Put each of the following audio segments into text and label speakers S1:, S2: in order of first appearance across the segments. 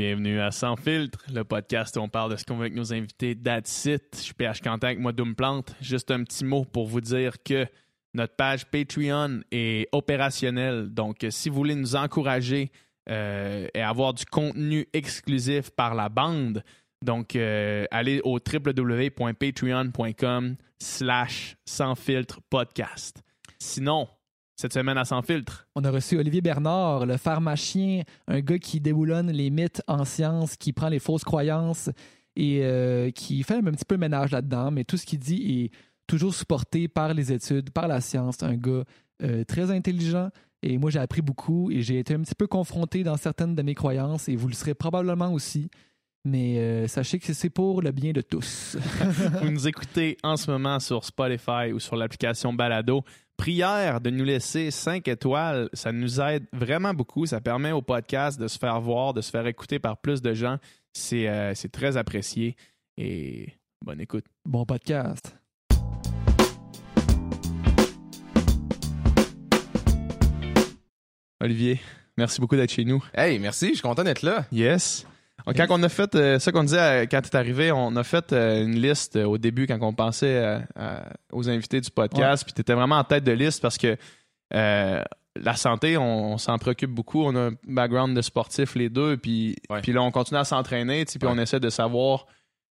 S1: Bienvenue à Sans Filtre, le podcast où on parle de ce qu'on veut avec nos invités. That's. Je suis PH Quentin avec moi, Doom Plante. Juste un petit mot pour vous dire que notre page Patreon est opérationnelle. Donc, si vous voulez nous encourager euh, et avoir du contenu exclusif par la bande, donc euh, allez au www.patreon.com slash sans filtre podcast. Sinon, cette semaine à Sans Filtre.
S2: On a reçu Olivier Bernard, le pharmacien, un gars qui déboulonne les mythes en science, qui prend les fausses croyances et euh, qui fait un petit peu ménage là-dedans, mais tout ce qu'il dit est toujours supporté par les études, par la science. Un gars euh, très intelligent. Et moi, j'ai appris beaucoup et j'ai été un petit peu confronté dans certaines de mes croyances et vous le serez probablement aussi. Mais euh, sachez que c'est pour le bien de tous.
S1: vous nous écoutez en ce moment sur Spotify ou sur l'application Balado prière de nous laisser 5 étoiles. Ça nous aide vraiment beaucoup. Ça permet au podcast de se faire voir, de se faire écouter par plus de gens. C'est euh, très apprécié. Et bonne écoute.
S2: Bon podcast.
S1: Olivier, merci beaucoup d'être chez nous.
S3: Hey, merci, je suis content d'être là.
S1: Yes. Quand on a fait, euh, ça qu'on disait euh, quand tu es arrivé, on a fait euh, une liste au début quand on pensait aux invités du podcast, puis tu étais vraiment en tête de liste parce que la santé, on, s'en préoccupe beaucoup. On a un background de sportif les deux, puis, puis là, on continue à s'entraîner, puis on essaie de savoir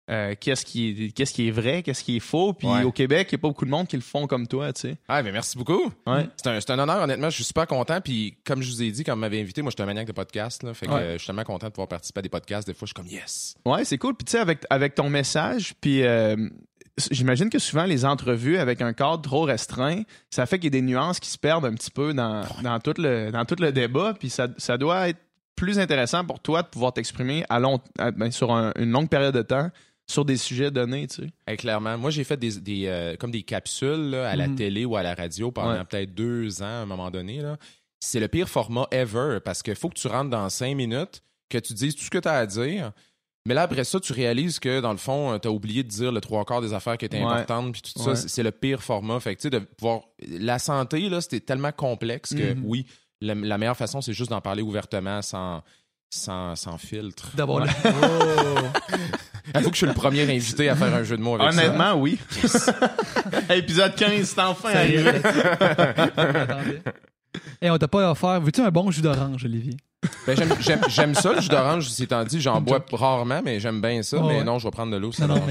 S1: euh, qu'est-ce qui est qu'est-ce qui est vrai, qu'est-ce qui est faux. Puis au Québec, il n'y a pas beaucoup de monde qui le font comme toi, tu sais.
S3: Ah, mais merci beaucoup. C'est un, un, honneur, honnêtement. Je suis super content. Puis comme je vous ai dit, quand vous m'avez invité, moi, je suis un maniaque de podcast. Là, fait que je suis tellement content de pouvoir participer à des podcasts. Des fois, je suis comme yes.
S1: Ouais, c'est cool. Puis tu sais, avec, avec ton message, puis euh, j'imagine que souvent les entrevues avec un cadre trop restreint, ça fait qu'il y a des nuances qui se perdent un petit peu dans, dans, tout, le, dans tout le débat. Puis ça, ça doit être plus intéressant pour toi de pouvoir t'exprimer à long, ben, sur une longue période de temps sur des sujets donnés, tu
S3: sais. clairement. Moi, j'ai fait des, des euh, comme des capsules à la mhm. télé ou à la radio pendant peut-être deux ans à un moment donné. C'est le pire format ever parce qu'il faut que tu rentres dans cinq minutes, que tu dises tout ce que tu as à dire. Mais là, après ça, tu réalises que, dans le fond, euh, tu as oublié de dire le trois quarts des affaires qui étaient importantes, puis tout ça, c'est le pire format. Fait que, tu sais, de pouvoir... La santé, là, c'était tellement complexe que, mhm. oui, la, meilleure façon, c'est juste d'en parler ouvertement sans, sans, sans filtre.
S2: D'abord, oh.
S3: Il faut que je sois le premier invité à faire un jeu de mots avec
S1: Honnêtement, oui. Épisode 15, c'est enfin arrivé.
S2: Et on t'a pas offert. Veux-tu un bon jus d'orange, Olivier?
S3: Ben, j'aime ça, le jus d'orange, c'est étant dit. J'en bois rarement, mais j'aime bien ça. mais non, je vais prendre de l'eau.
S2: Non, non,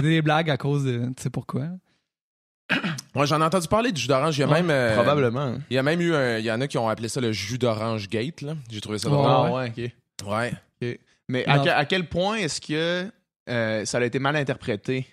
S2: des blagues à cause de. Tu sais pourquoi?
S3: Moi, j'en ai entendu parler du jus d'orange. Il y a même. Euh,
S1: probablement.
S3: Il y a même eu. Il y en a qui ont appelé ça le jus d'orange gate, là. J'ai trouvé ça drôle.
S1: Ah, ouais, ok.
S3: Ouais.
S1: Mais à, quel point est-ce que euh, ça a été mal interprété.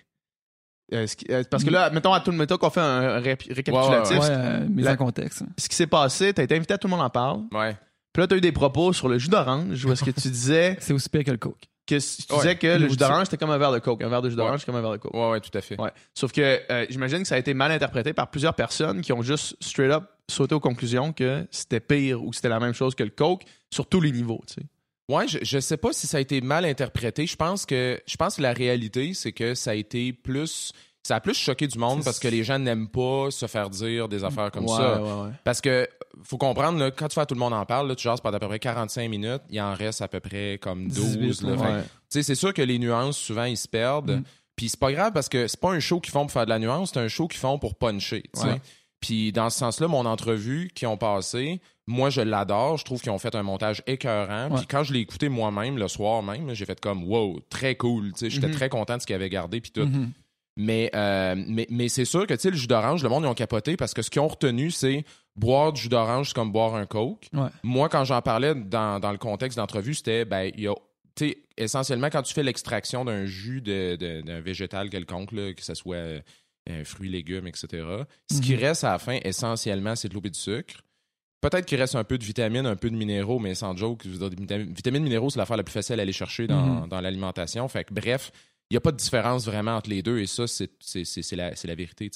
S1: Euh, euh, parce que là, mettons à tout le mettons qu'on fait un récapitulatif.
S2: Ouais, mise en contexte.
S1: Ce qui s'est passé, t'as été invité à tout le monde en parle.
S3: Ouais.
S1: Puis là, t'as eu des propos sur le jus d'orange où est-ce que tu disais.
S2: c'est aussi pire que le coke.
S1: Que tu disais que le jus d'orange, c'était comme un verre de coke. Un verre de jus d'orange, c'est comme un verre de coke.
S3: Ouais, ouais, tout à fait.
S1: Ouais. Sauf que j'imagine que ça a été mal interprété par plusieurs personnes qui ont juste straight up sauté aux conclusions que c'était pire ou que c'était la même chose que le coke sur tous les niveaux, tu sais.
S3: Ouais, je, je sais pas si ça a été mal interprété. Je pense que je pense que la réalité, c'est que ça a été plus ça a plus choqué du monde parce que les gens n'aiment pas se faire dire des affaires comme ça. Parce que faut comprendre, là, quand tu fais tout le monde en parle, là, tu jases pendant à peu près 45 minutes, il en reste à peu près comme 12. c'est sûr que les nuances, souvent, ils se perdent. Mm. Puis c'est pas grave parce que c'est pas un show qu'ils font pour faire de la nuance, c'est un show qu'ils font pour puncher. Puis dans ce sens-là, mon entrevue qui ont passé, moi je l'adore. Je trouve qu'ils ont fait un montage écœurant. Puis quand je l'ai écouté moi-même le soir même, j'ai fait comme wow, très cool. J'étais mhm. très content de ce qu'ils avaient gardé puis tout. Mhm. Mais, euh, mais, mais c'est sûr que le jus d'orange, le monde ils ont capoté parce que ce qu'ils ont retenu, c'est boire du jus d'orange, c'est comme boire un coke. Moi, quand j'en parlais dans, dans le contexte d'entrevue, c'était ben il y a essentiellement quand tu fais l'extraction d'un jus d'un de, végétal quelconque, que ce soit euh, fruits, légumes, etc. Ce qui mhm. reste à la fin, essentiellement, c'est de l'eau et du sucre. Peut-être qu'il reste un peu de vitamines, un peu de minéraux, mais sans joke, vitamines, minéraux, c'est l'affaire la plus facile à aller chercher dans, mhm. l'alimentation. Fait que, bref, il n'y a pas de différence vraiment entre les deux et ça, c'est la, la, vérité.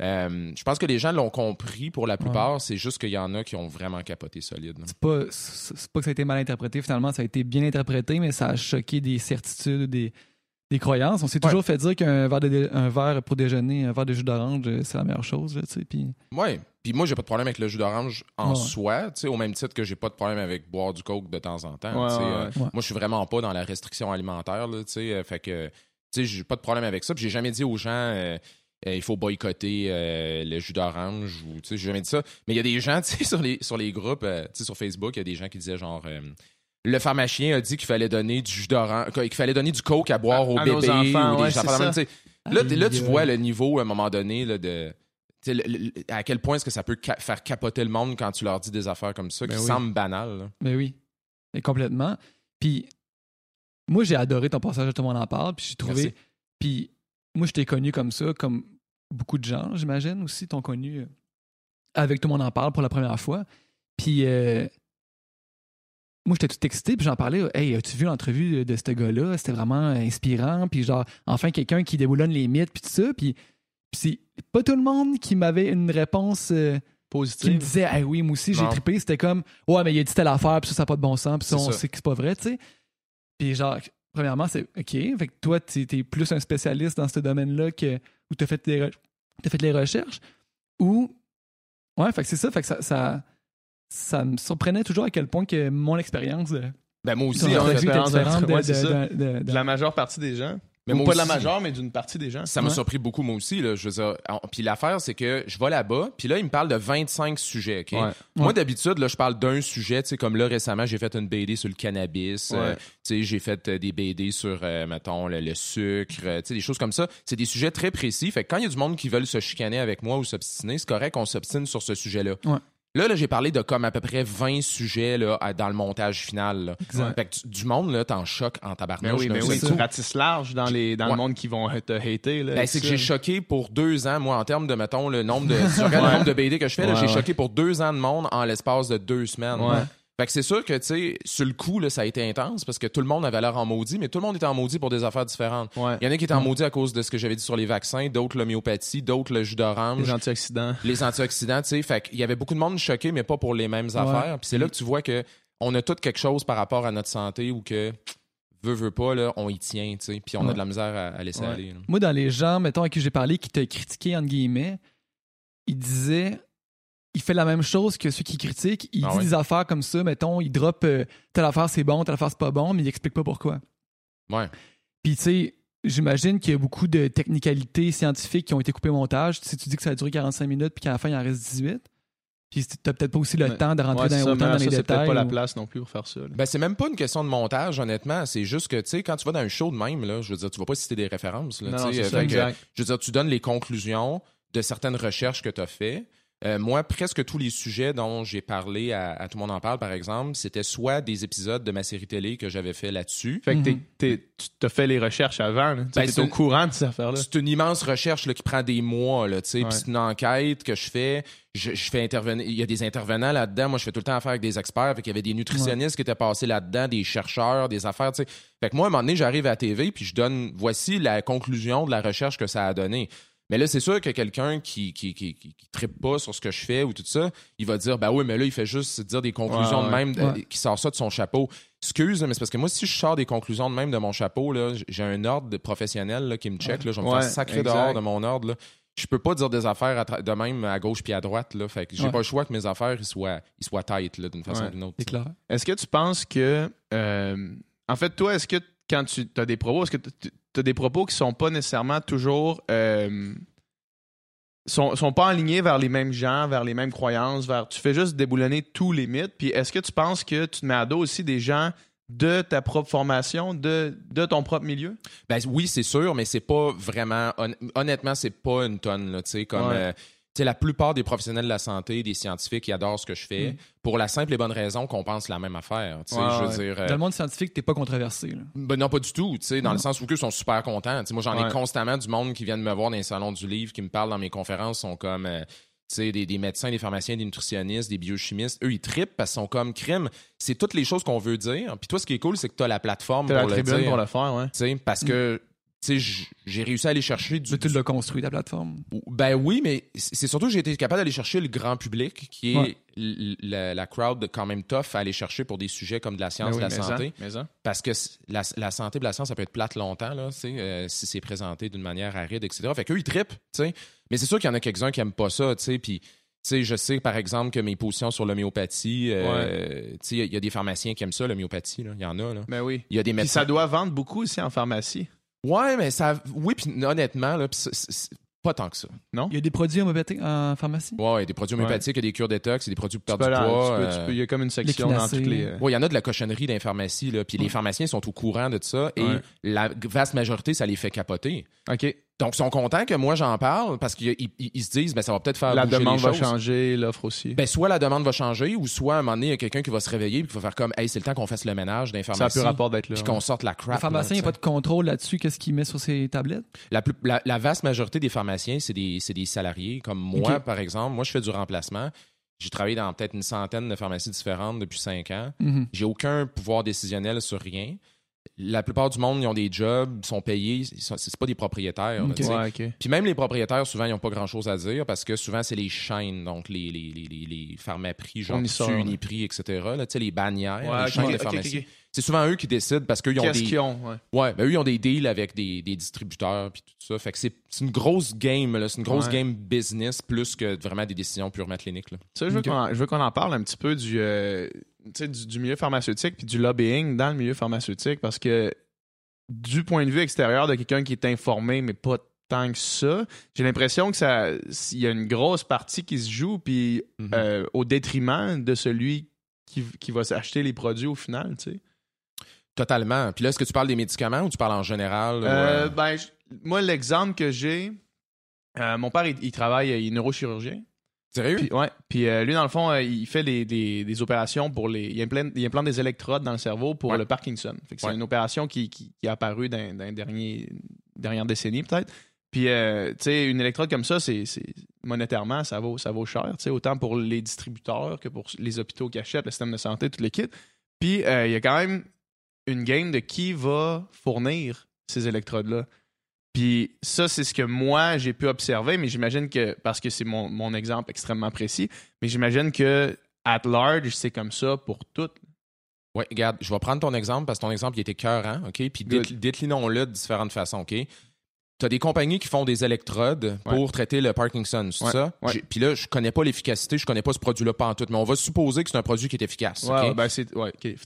S3: Euh, je pense que les gens l'ont compris pour la plupart, c'est juste qu'il y en a qui ont vraiment capoté solide.
S2: C'est pas, pas que ça a été mal interprété, finalement, ça a été bien interprété, mais ça a choqué des certitudes, des, des croyances. On s'est toujours fait dire qu'un verre, de, un verre pour déjeuner, un verre de jus d'orange, c'est la meilleure chose. Là, puis...
S3: Oui. Puis moi, j'ai pas de problème avec le jus d'orange en soi, au même titre que j'ai pas de problème avec boire du coke de temps en temps. Euh, moi, je suis vraiment pas dans la restriction alimentaire. Là, euh, fait que j'ai pas de problème avec ça. Puis j'ai jamais dit aux gens euh, il faut boycotter le jus d'orange ou j'ai jamais dit ça. Mais il y a des gens sur les, sur les groupes, sur Facebook, il y a des gens qui disaient genre le pharmacien a dit qu'il fallait donner du jus d'orange, qu'il fallait donner du coke à boire aux bébés ou des Là, là, tu vois le niveau à un moment donné là, de à quel point est-ce que ça peut faire capoter le monde quand tu leur dis des affaires comme ça qui ben semblent banales.
S2: Mais oui, et complètement. Puis moi, j'ai adoré ton passage à Tout le monde en parle, puis j'ai trouvé. Puis moi, je t'ai connu comme ça, comme beaucoup de gens, j'imagine aussi, t'ont connu euh, avec Tout le monde en parle pour la première fois. Puis euh, moi, j'étais tout excité, puis j'en parlais. Hey, as-tu vu l'entrevue de ce gars-là? C'était vraiment inspirant, puis genre, enfin, quelqu'un qui déboulonne les mythes, puis tout ça. Puis c'est pas tout le monde qui m'avait une réponse euh,
S1: positive.
S2: Qui me disait, ah oui, moi aussi, j'ai trippé. C'était comme, ouais, mais il a dit telle affaire, puis ça, ça n'a pas de bon sens, puis ça, on sait que c'est pas vrai, tu sais. Puis genre, premièrement, c'est OK. Fait que toi, tu es plus un spécialiste dans ce domaine-là que, où tu as as fait les recherches. Ou, ouais, fait que c'est ça. Fait que ça, ça, ça, me surprenait toujours à quel point que mon expérience.
S3: Ben moi aussi, en expérience
S1: de, de, la majeure partie des gens. Mais pas de la majeure, mais d'une partie des gens.
S3: Ça m'a surpris beaucoup, moi aussi. Là, je veux dire, puis l'affaire, c'est que je vais là-bas, puis là, il me parle de 25 sujets. Moi, d'habitude, là, je parle d'un sujet. Tu sais, comme là, récemment, j'ai fait une BD sur le cannabis. Euh, tu sais, j'ai fait euh, des BD sur, euh, mettons, le, sucre. tu sais, des choses comme ça. C'est des sujets très précis. Fait que quand il y a du monde qui veulent se chicaner avec moi ou s'obstiner, c'est correct qu'on s'obstine sur ce sujet-là. Là, là j'ai parlé de comme à peu près 20 sujets là, dans le montage final. Fait que du monde, là, t'en choques en tabarnouche.
S1: Mais oui, mais oui, tu ratisses large dans, les, dans le monde qui vont te hater.
S3: Ben, c'est que j'ai choqué pour deux ans, moi, en termes de, mettons, le nombre de, le nombre de BD que je fais, j'ai choqué pour deux ans de monde en l'espace de deux semaines. Fait que c'est sûr que, tu sais, sur le coup, là, ça a été intense parce que tout le monde avait l'air en maudit, mais tout le monde était en maudit pour des affaires différentes. Il y en a qui étaient en maudit à cause de ce que j'avais dit sur les vaccins, d'autres l'homéopathie, d'autres le jus d'orange.
S1: Les antioxydants.
S3: Les antioxydants, tu sais. Fait qu'il y avait beaucoup de monde choqué, mais pas pour les mêmes affaires. Puis c'est là que tu vois que on a tout quelque chose par rapport à notre santé ou que veut, veut pas, là, on y tient, tu sais. Puis on a de la misère à, laisser aller.
S2: Moi, dans les gens, mettons, à qui j'ai parlé, qui te critiquaient, entre guillemets, ils disaient il fait la même chose que ceux qui critiquent. Il ah dit des affaires comme ça, mettons, il drop euh, telle affaire c'est bon, telle affaire c'est pas bon, mais il explique pas pourquoi.
S3: Ouais.
S2: Puis tu sais, j'imagine qu'il y a beaucoup de technicalités scientifiques qui ont été coupées au montage. Si tu dis que ça a duré 45 minutes puis qu'à la fin il en reste 18. Puis t'as peut-être pas aussi le temps de rentrer dans, autant dans les détails. C'est peut-être
S1: pas la place non plus pour faire ça.
S3: Ben, c'est même pas une question de montage, honnêtement. C'est juste que, tu sais, quand tu vas dans un show de même, là, je veux dire, tu vas pas citer des références. Là,
S1: non,
S3: je veux dire, tu donnes les conclusions de certaines recherches que tu as fait. Euh, moi, presque tous les sujets dont j'ai parlé à, Tout le monde en parle, par exemple, c'était soit des épisodes de ma série télé que j'avais fait là-dessus.
S1: Fait que tu as fait les recherches avant. Tu ben, es au courant de ces affaires-là.
S3: C'est une immense recherche là, qui prend des mois. Là, Puis c'est une enquête que je fais. Je, fais intervenir. Il y a des intervenants là-dedans. Moi, je fais tout le temps affaire avec des experts. Fait qu'il y avait des nutritionnistes qui étaient passés là-dedans, des chercheurs, des affaires. T'sais. Fait que moi, à un moment donné, j'arrive à la TV puis je donne voici la conclusion de la recherche que ça a donné. Mais là, c'est sûr que quelqu'un qui qui, qui, qui, trippe pas sur ce que je fais ou tout ça, il va dire, bah oui, mais là, il fait juste dire des conclusions de même, qui sort ça de son chapeau. Excuse, mais c'est parce que moi, si je sors des conclusions de même de mon chapeau, j'ai un ordre professionnel là, qui me check. Là, je vais me faire sacrer dehors de mon ordre. Là. Je peux pas dire des affaires de même à gauche puis à droite. Là, fait que j'ai pas le choix que mes affaires ils soient, ils soient tight d'une façon ou d'une autre.
S1: Est-ce que tu penses que. Euh, en fait, toi, est-ce que quand tu as des propos, est-ce que tu as des propos qui sont pas nécessairement toujours. Euh, sont, sont pas alignés vers les mêmes gens, vers les mêmes croyances, vers. Tu fais juste déboulonner tous les mythes. Puis est-ce que tu penses que tu te mets à dos aussi des gens de ta propre formation, de, de ton propre milieu?
S3: Ben oui, c'est sûr, mais c'est pas vraiment. honnêtement, c'est pas une tonne, là, tu sais, comme. Euh, la plupart des professionnels de la santé, des scientifiques, qui adorent ce que je fais, mm. pour la simple et bonne raison qu'on pense la même affaire. je veux dire,
S2: euh, Dans le monde scientifique, t'es pas controversé.
S3: Ben non, pas du tout. Dans le sens où ils sont super contents. moi, j'en ai constamment du monde qui viennent me voir dans les salons du livre, qui me parlent dans mes conférences, sont comme. Euh, des, des, médecins, des pharmaciens, des nutritionnistes, des biochimistes, eux, ils trippent parce qu'ils sont comme crime. C'est toutes les choses qu'on veut dire. Puis toi, ce qui est cool, c'est que tu as la plateforme pour
S1: la
S3: le
S1: dire. pour le faire, ouais.
S3: Parce que j'ai réussi à aller chercher du.
S2: Mais tu l'as construit, la plateforme?
S3: Ben oui, mais c'est surtout que j'ai été capable d'aller chercher le grand public, qui est la, crowd quand même tough à aller chercher pour des sujets comme de la science, de la santé. Parce que la, santé et la science, ça peut être plate longtemps, là, euh, si c'est présenté d'une manière aride, etc. Fait qu'eux, ils trippent, sais. Mais c'est sûr qu'il y en a quelques-uns qui n'aiment pas ça, tu sais. Puis sais, je sais, par exemple, que mes positions sur l'homéopathie, euh, il y, a des pharmaciens qui aiment ça, l'homéopathie. Il y en a. Là.
S1: Ben oui.
S3: Il y a des
S1: médecins. Puis ça doit vendre beaucoup aussi en pharmacie.
S3: Ouais, mais ça. Oui, puis honnêtement, là, pas tant que ça.
S2: Non? Il y a des produits homéopathiques en pharmacie?
S3: Ouais, il y a des produits homéopathiques, il y a des cures détox, il y a des produits pour perdre du poids.
S1: Euh, il y a comme une section dans toutes les.
S3: Oui, il y en a de la cochonnerie dans les pharmacies, là. Puis les pharmaciens sont au courant de ça et la vaste majorité, ça les fait capoter.
S1: OK.
S3: Donc, ils sont contents que moi j'en parle parce qu'ils se disent, ben, ça va peut-être faire
S1: La demande
S3: va
S1: changer, l'offre aussi.
S3: Ben, soit la demande va changer ou soit à un moment donné, il y a quelqu'un qui va se réveiller et qui va faire comme, hey, c'est le temps qu'on fasse le ménage d'un pharmacien.
S1: Ça a plus rapport d'être là.
S3: Puis qu'on sorte la crap.
S2: Le pharmacien, il n'y a pas de contrôle là-dessus, qu'est-ce qu'il met sur ses tablettes?
S3: La, vaste majorité des pharmaciens, c'est des, des, salariés. Comme moi, par exemple, moi, je fais du remplacement. J'ai travaillé dans peut-être une centaine de pharmacies différentes depuis cinq ans. Mm-hmm. J'ai aucun pouvoir décisionnel sur rien la plupart du monde, ils ont des jobs, sont payés, c'est pas des propriétaires. Puis même les propriétaires, souvent, ils n'ont pas grand-chose à dire parce que souvent, c'est les chaînes, donc les, les, les, les pharmaprix, genre Uniprix, etc., là, les bannières, les chaînes de pharmacie. C'est souvent eux qui décident parce qu'ils ont des...
S1: ont,
S3: ouais. ben eux, ils ont des deals avec des, des distributeurs puis tout ça. Fait que c'est une grosse game, c'est une grosse game business plus que vraiment des décisions purement cliniques. Là.
S1: Ça, je veux qu'on en parle un petit peu du... Euh, du, milieu pharmaceutique puis du lobbying dans le milieu pharmaceutique parce que du point de vue extérieur de quelqu'un qui est informé, mais pas tant que ça, j'ai l'impression que ça il y a une grosse partie qui se joue puis mm-hmm. euh, au détriment de celui qui, qui va s'acheter les produits au final, tu sais.
S3: Totalement. Puis là, est-ce que tu parles des médicaments ou tu parles en général?
S1: Euh, ben, moi, l'exemple que j'ai, euh, mon père, il, travaille, il est neurochirurgien.
S3: Sérieux?
S1: Puis, ouais. Puis euh, lui, dans le fond, euh, il fait des, des, opérations pour les. Il implante, il implante, des électrodes dans le cerveau pour le Parkinson. c'est une opération qui, qui, qui est apparue dans, dans les derniers, dernières décennies, peut-être. Puis, euh, tu sais, une électrode comme ça, c'est monétairement, ça vaut, ça vaut cher, tu sais, autant pour les distributeurs que pour les hôpitaux qui achètent le système de santé, tout les kits. Puis, il y a quand même une game de qui va fournir ces électrodes-là. Puis ça, c'est ce que moi, j'ai pu observer, mais j'imagine que, parce que c'est mon, exemple extrêmement précis, mais j'imagine que, at large, c'est comme ça pour toutes.
S3: Oui, regarde, je vais prendre ton exemple parce que ton exemple, il était cœur, OK? Puis déclinons-le de différentes façons, OK? Tu as des compagnies qui font des électrodes pour traiter le Parkinson, c'est ça? Puis là, je connais pas l'efficacité, je connais pas ce produit-là pas en tout, mais on va supposer que c'est un produit qui est efficace.
S1: Ouais, ben c'est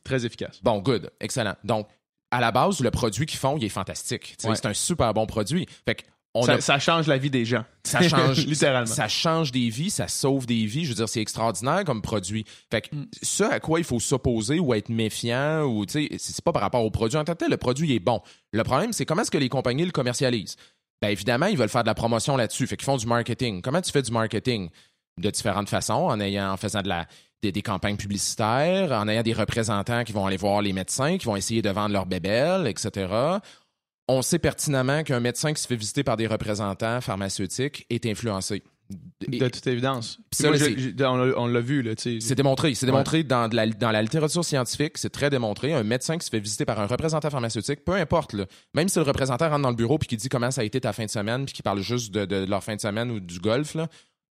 S1: très efficace.
S3: Bon, good, excellent. Donc, à la base, le produit qu'ils font, il est fantastique. C'est un super bon produit. Fait
S1: ça, change la vie des gens.
S3: Ça change littéralement. Ça change des vies, ça sauve des vies. Je veux dire, c'est extraordinaire comme produit. Fait que mm. ça à quoi il faut s'opposer ou être méfiant ou tu sais, c'est pas par rapport au produit en tant que tel. Le produit est bon. Le problème, c'est comment est-ce que les compagnies le commercialisent? Ben évidemment, ils veulent faire de la promotion là-dessus. Fait qu'ils font du marketing. Comment tu fais du marketing? De différentes façons en ayant, en faisant de la des, campagnes publicitaires, en ayant des représentants qui vont aller voir les médecins, qui vont essayer de vendre leur bébelle, etc. On sait pertinemment qu'un médecin qui se fait visiter par des représentants pharmaceutiques est influencé.
S1: De toute évidence. on l'a vu.
S3: C'est démontré. C'est démontré dans, la, dans la littérature scientifique. C'est très démontré. Un médecin qui se fait visiter par un représentant pharmaceutique, peu importe. même si le représentant rentre dans le bureau puis qui dit comment ça a été ta fin de semaine puis qui parle juste de, leur fin de semaine ou du golf,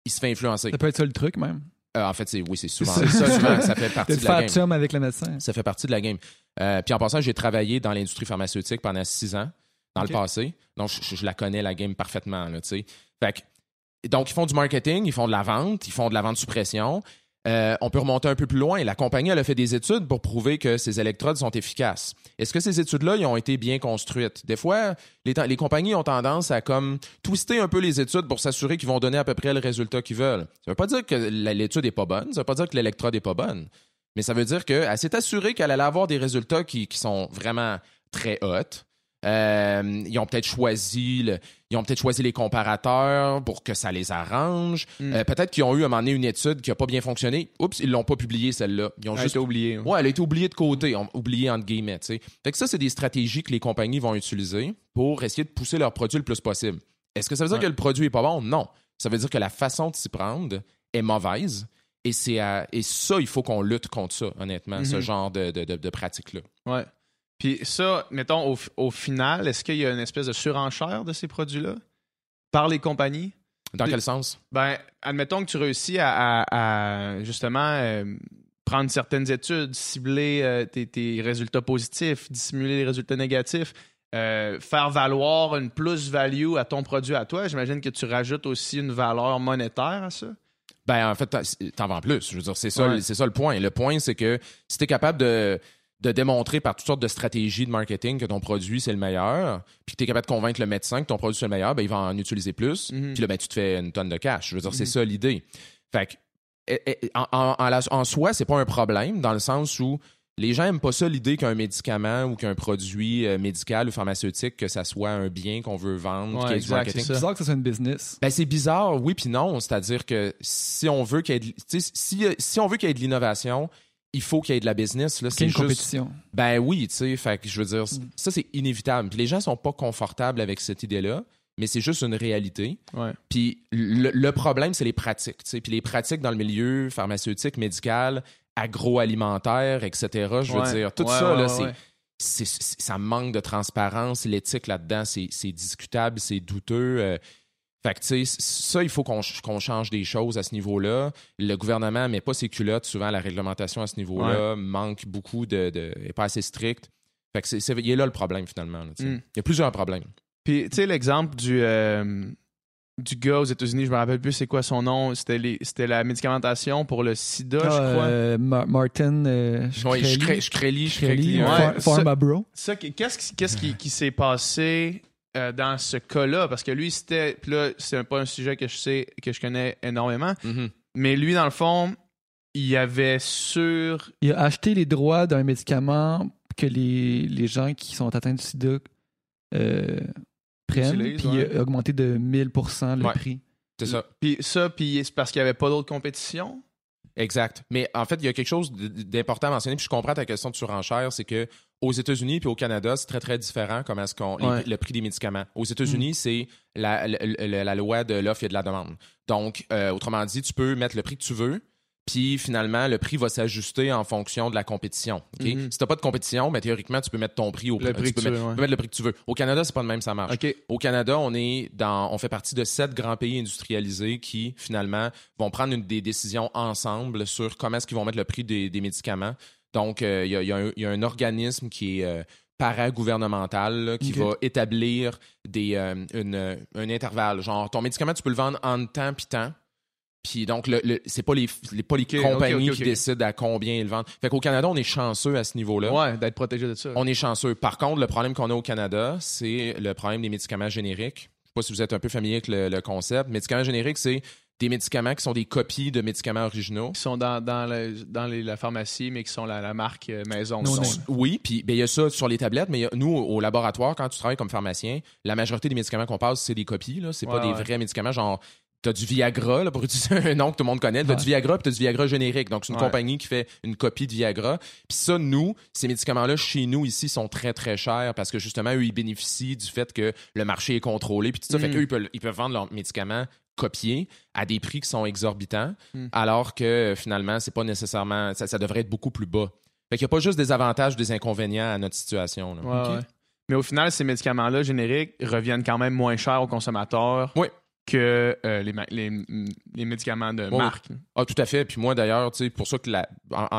S3: il se fait influencer.
S2: Ça peut être ça le truc, même.
S3: Euh, en fait, c'est oui, c'est souvent ça. ça fait partie de, la game.
S2: avec le médecin.
S3: Ça fait partie de la game. Euh, puis en passant, j'ai travaillé dans l'industrie pharmaceutique pendant six ans dans le passé. Donc, je, la connais, la game, parfaitement. Là, fait donc, ils font du marketing, ils font de la vente, ils font de la vente suppression. Euh, on peut remonter un peu plus loin. La compagnie elle a fait des études pour prouver que ces électrodes sont efficaces. Est-ce que ces études-là ont été bien construites? Des fois, les, compagnies ont tendance à comme twister un peu les études pour s'assurer qu'ils vont donner à peu près le résultat qu'ils veulent. Ça ne veut pas dire que l'étude n'est pas bonne, ça ne veut pas dire que l'électrode n'est pas bonne, mais ça veut dire qu'elle s'est assurée qu'elle allait avoir des résultats qui, qui sont vraiment très hauts. Euh, ils ont peut-être choisi ils ont peut-être choisi les comparateurs pour que ça les arrange. Mm. Euh, peut-être qu'ils ont eu à un moment donné une étude qui n'a pas bien fonctionné. Oups, ils l'ont pas publiée celle-là. Ils ont
S1: elle juste oublié.
S3: Ouais, elle a été oubliée de côté, oubliée entre guillemets. Fait que ça, c'est des stratégies que les compagnies vont utiliser pour essayer de pousser leur produit le plus possible. Est-ce que ça veut dire que le produit est pas bon? Non. Ça veut dire que la façon de s'y prendre est mauvaise. Et c'est et ça, il faut qu'on lutte contre ça, honnêtement, ce mm-hmm. genre de, de, de, pratique-là.
S1: Ouais. Puis ça, mettons, au, final, est-ce qu'il y a une espèce de surenchère de ces produits-là? Par les compagnies?
S3: Dans quel sens?
S1: Ben, admettons que tu réussis à, justement euh, prendre certaines études, cibler euh, tes, résultats positifs, dissimuler les résultats négatifs, euh, faire valoir une plus-value à ton produit à toi. J'imagine que tu rajoutes aussi une valeur monétaire à ça.
S3: Ben, en fait, t'en vends plus. Je veux dire, c'est ça, c'est ça le point. Le point, c'est que si t'es capable de de démontrer par toutes sortes de stratégies de marketing que ton produit c'est le meilleur, puis que tu es capable de convaincre le médecin que ton produit c'est le meilleur, ben, il va en utiliser plus, mhm. puis là ben, tu te fais une tonne de cash. Je veux dire, c'est mhm. ça l'idée. Fait que, en, en, en, soi, c'est pas un problème dans le sens où les gens n'aiment pas ça l'idée qu'un médicament ou qu'un produit euh, médical ou pharmaceutique, que ça soit un bien qu'on veut vendre,
S2: C'est bizarre que ça soit une business.
S3: Ben, c'est bizarre, oui puis non. C'est-à-dire que si on veut qu'il y ait de, si, si on veut qu'il y ait de l'innovation, il faut qu'il y ait de la business. Là,
S2: c'est une compétition.
S3: Ben oui, tu sais, fait que je veux dire, mm. ça c'est inévitable. Puis les gens sont pas confortables avec cette idée-là, mais c'est juste une réalité. Puis le, problème, c'est les pratiques. sais. Puis les pratiques dans le milieu pharmaceutique, médical, agroalimentaire, etc. Je veux dire, tout ça, là, c'est, ça manque de transparence. L'éthique là-dedans, c'est discutable, c'est douteux. Euh, fait que, tu sais, ça, il faut qu'on change des choses à ce niveau-là. Le gouvernement met pas ses culottes. Souvent, la réglementation à ce niveau-là manque beaucoup de, de. est pas assez stricte. Fait que c'est, il est là le problème, finalement. Hmm. Il y a plusieurs problèmes.
S1: Puis, tu sais, l'exemple du, euh, du gars aux États-Unis, je me rappelle plus c'est quoi son nom. C'était, c'était la médicamentation pour le sida, je ah, crois.
S2: Euh, Martin. Euh,
S3: oui, Shkreli. Shkreli.
S2: Bro.
S1: Ça, qu'est-ce, qu'est-ce qui, qui s'est passé euh, dans ce cas-là, parce que lui, c'était. Puis là, c'est pas un sujet que je sais, que je connais énormément. Mm-hmm. Mais lui, dans le fond, il avait sur.
S2: Il a acheté les droits d'un médicament que les, les, gens qui sont atteints du sida euh, prennent, puis il a augmenté de 1000% le prix.
S3: C'est ça.
S1: Puis ça, puis c'est parce qu'il n'y avait pas d'autres compétitions?
S3: Exact. Mais en fait, il y a quelque chose d'important à mentionner, puis je comprends ta question de surenchère, c'est que aux États-Unis puis au Canada, c'est très très différent comment est-ce qu'on le prix des médicaments. Aux États-Unis, mm. c'est la, la, loi de l'offre et de la demande. Donc, euh, autrement dit, tu peux mettre le prix que tu veux, puis finalement, le prix va s'ajuster en fonction de la compétition. Okay? Mm-hmm. Si tu n'as pas de compétition, mais ben, théoriquement, tu peux mettre ton prix au
S1: prix.
S3: Tu, peux, mettre, le prix que tu veux. Au Canada, c'est pas de même, ça marche. Au Canada, on est dans, on fait partie de sept grands pays industrialisés qui finalement vont prendre des décisions ensemble sur comment est-ce qu'ils vont mettre le prix des, médicaments. Donc, euh, il y, a, un organisme qui est euh, paragouvernemental qui va établir des, euh, un intervalle. Genre, ton médicament, tu peux le vendre en temps puis temps. Puis donc, le, c'est pas les, les, pas les compagnies qui décident à combien ils vendent. Fait qu'au Canada, on est chanceux à ce niveau-là.
S1: Ouais, d'être protégé de ça.
S3: On est chanceux. Par contre, le problème qu'on a au Canada, c'est le problème des médicaments génériques. Je sais pas si vous êtes un peu familier avec le, concept. Médicaments génériques, c'est des médicaments qui sont des copies de médicaments originaux.
S1: Qui sont dans, dans, dans la pharmacie, mais qui sont la, marque euh, maison.
S3: oui, puis ben, il y a ça sur les tablettes, mais nous, au laboratoire, quand tu travailles comme pharmacien, la majorité des médicaments qu'on passe, c'est des copies. Ce n'est pas des vrais médicaments, genre T'as du Viagra, là, pour utiliser un nom que tout le monde connaît. T'as du Viagra, puis t'as du Viagra générique. Donc, c'est une compagnie qui fait une copie de Viagra. Puis ça, nous, ces médicaments-là, chez nous, ici, sont très, très chers parce que, justement, eux, ils bénéficient du fait que le marché est contrôlé, puis tout ça. Fait mm. qu'eux, ils peuvent, ils peuvent vendre leurs médicaments copiés à des prix qui sont exorbitants, mm. alors que, finalement, c'est pas nécessairement... Ça, devrait être beaucoup plus bas. Fait qu'il n'y a pas juste des avantages ou des inconvénients à notre situation.
S1: Mais au final, ces médicaments-là génériques reviennent quand même moins cher aux consommateurs.
S3: Oui
S1: que euh, les, les, médicaments de marque.
S3: Ah, tout à fait. Puis moi, d'ailleurs, c'est pour ça que la,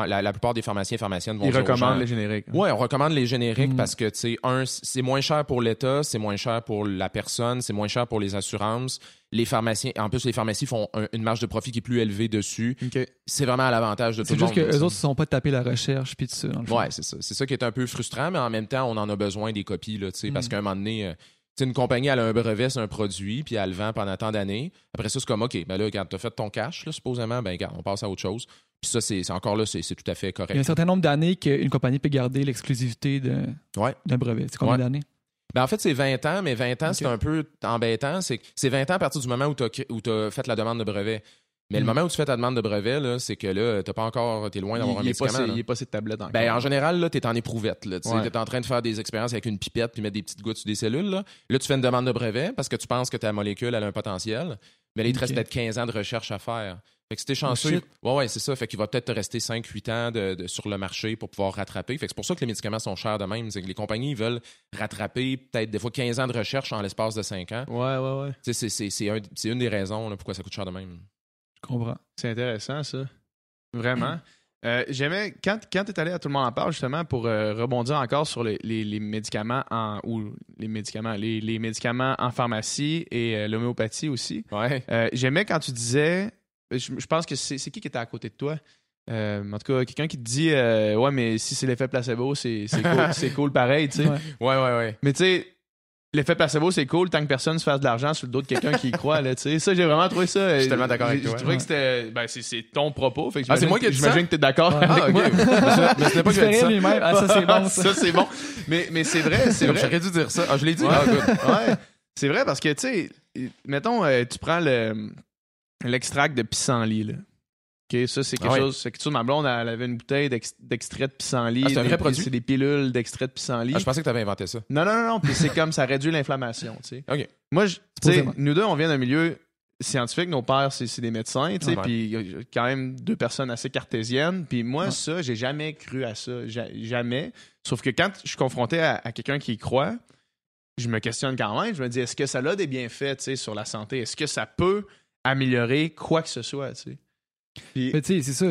S3: la, plupart des pharmaciens et pharmaciennes vont
S1: Ils recommandent les génériques.
S3: Oui, on recommande les génériques mm. parce que, tu sais, un, c'est moins cher pour l'État, c'est moins cher pour la personne, c'est moins cher pour les assurances. Les pharmaciens, en plus, les pharmacies font une marge de profit qui est plus élevée dessus. C'est vraiment à l'avantage de tout le monde.
S2: C'est juste qu'eux autres ne sont pas tapés la recherche puis tout ça.
S3: Oui, c'est ça. C'est ça qui est un peu frustrant, mais en même temps, on en a besoin des copies, là, tu sais, parce mm. qu'à un moment donné, une compagnie, elle a un brevet c'est un produit, puis elle le vend pendant tant d'années. Après ça, c'est comme, OK, ben là, quand tu as fait ton cash, là, supposément, ben, regarde, on passe à autre chose. Puis ça, c'est encore là, c'est tout à fait correct. Il
S2: y a un certain nombre d'années qu'une compagnie peut garder l'exclusivité d'un brevet. C'est combien d'années?
S3: Ben en fait, c'est 20 ans, mais 20 ans, c'est un peu embêtant. C'est 20 ans à partir du moment où tu as, as, fait la demande de brevet. Mais le mm. moment où tu fais ta demande de brevet, c'est que là, t'as pas encore, t'es loin d'avoir un médicament.
S1: il est pas cette tablette encore.
S3: Ben, en général, là, t'es en éprouvette, Tu es en train de faire des expériences avec une pipette puis mettre des petites gouttes sur des cellules, là. tu fais une demande de brevet parce que tu penses que ta molécule, a un potentiel. Mais là, il te reste peut-être 15 ans de recherche à faire. Fait que si t'es chanceux, ouais, ouais, c'est ça. Fait qu'il va peut-être te rester 5-8 ans de, sur le marché pour pouvoir rattraper. Fait que c'est pour ça que les médicaments sont chers de même. C'est que les compagnies veulent rattraper peut-être des fois 15 ans de recherche en l'espace de 5 ans.
S1: Ouais, ouais, ouais.
S3: C'est une des raisons pourquoi ça coûte cher de même.
S2: Comprends.
S1: C'est intéressant, ça. Vraiment. Euh, j'aimais, quand, quand tu es allé à Tout le monde en parle, justement, pour euh, rebondir encore sur les, médicaments en. ou les médicaments, les, médicaments en pharmacie et euh, l'homéopathie aussi.
S3: Ouais.
S1: j'aimais quand tu disais. Je, pense que c'est, qui qui était à côté de toi? en tout cas, quelqu'un qui te dit Ouais, mais si c'est l'effet placebo, c'est, cool, cool pareil, tu sais.
S3: Ouais, ouais, ouais.
S1: Mais tu sais, L'effet placebo, c'est cool tant que personne se fasse de l'argent sur le dos de quelqu'un qui y croit. Là, ça, j'ai vraiment trouvé ça.
S3: Je suis tellement d'accord avec toi.
S1: Je trouvais que c'était. Ben, c'est, ton propos. Fait que
S3: ah, c'est moi qui
S1: J'imagine que t'es d'accord
S3: ah, avec moi. mais pas que
S2: j'ai dit ça. Ah, ça, c'est bon.
S1: Ça, c'est bon. Mais, mais c'est vrai. C'est vrai.
S3: J'aurais dû dire ça. Ah, je l'ai dit.
S1: Ah, ouais. C'est vrai parce que, tu sais, mettons, euh, tu prends le, l'extract de pissenlit, là ça, c'est quelque ah chose. Que ma blonde, elle avait une bouteille d'extrait de pissenlit.
S3: Ah, c'est un vrai produit?
S1: C'est des pilules d'extrait de pissenlit.
S3: Ah, je pensais que tu avais inventé ça.
S1: Non, non, non, non. Puis c'est comme ça réduit l'inflammation, tu sais. OK. Moi, tu sais, nous deux, on vient d'un milieu scientifique. Nos pères, c'est des médecins, tu sais. Puis il y a quand même deux personnes assez cartésiennes. Puis moi, ça, j'ai jamais cru à ça. Jamais. Sauf que quand je suis confronté à, quelqu'un qui y croit, je me questionne quand même. Je me dis, est-ce que ça a des bienfaits, tu sais, sur la santé? Est-ce que ça peut améliorer quoi que ce soit, tu sais?
S2: Tu sais, c'est ça.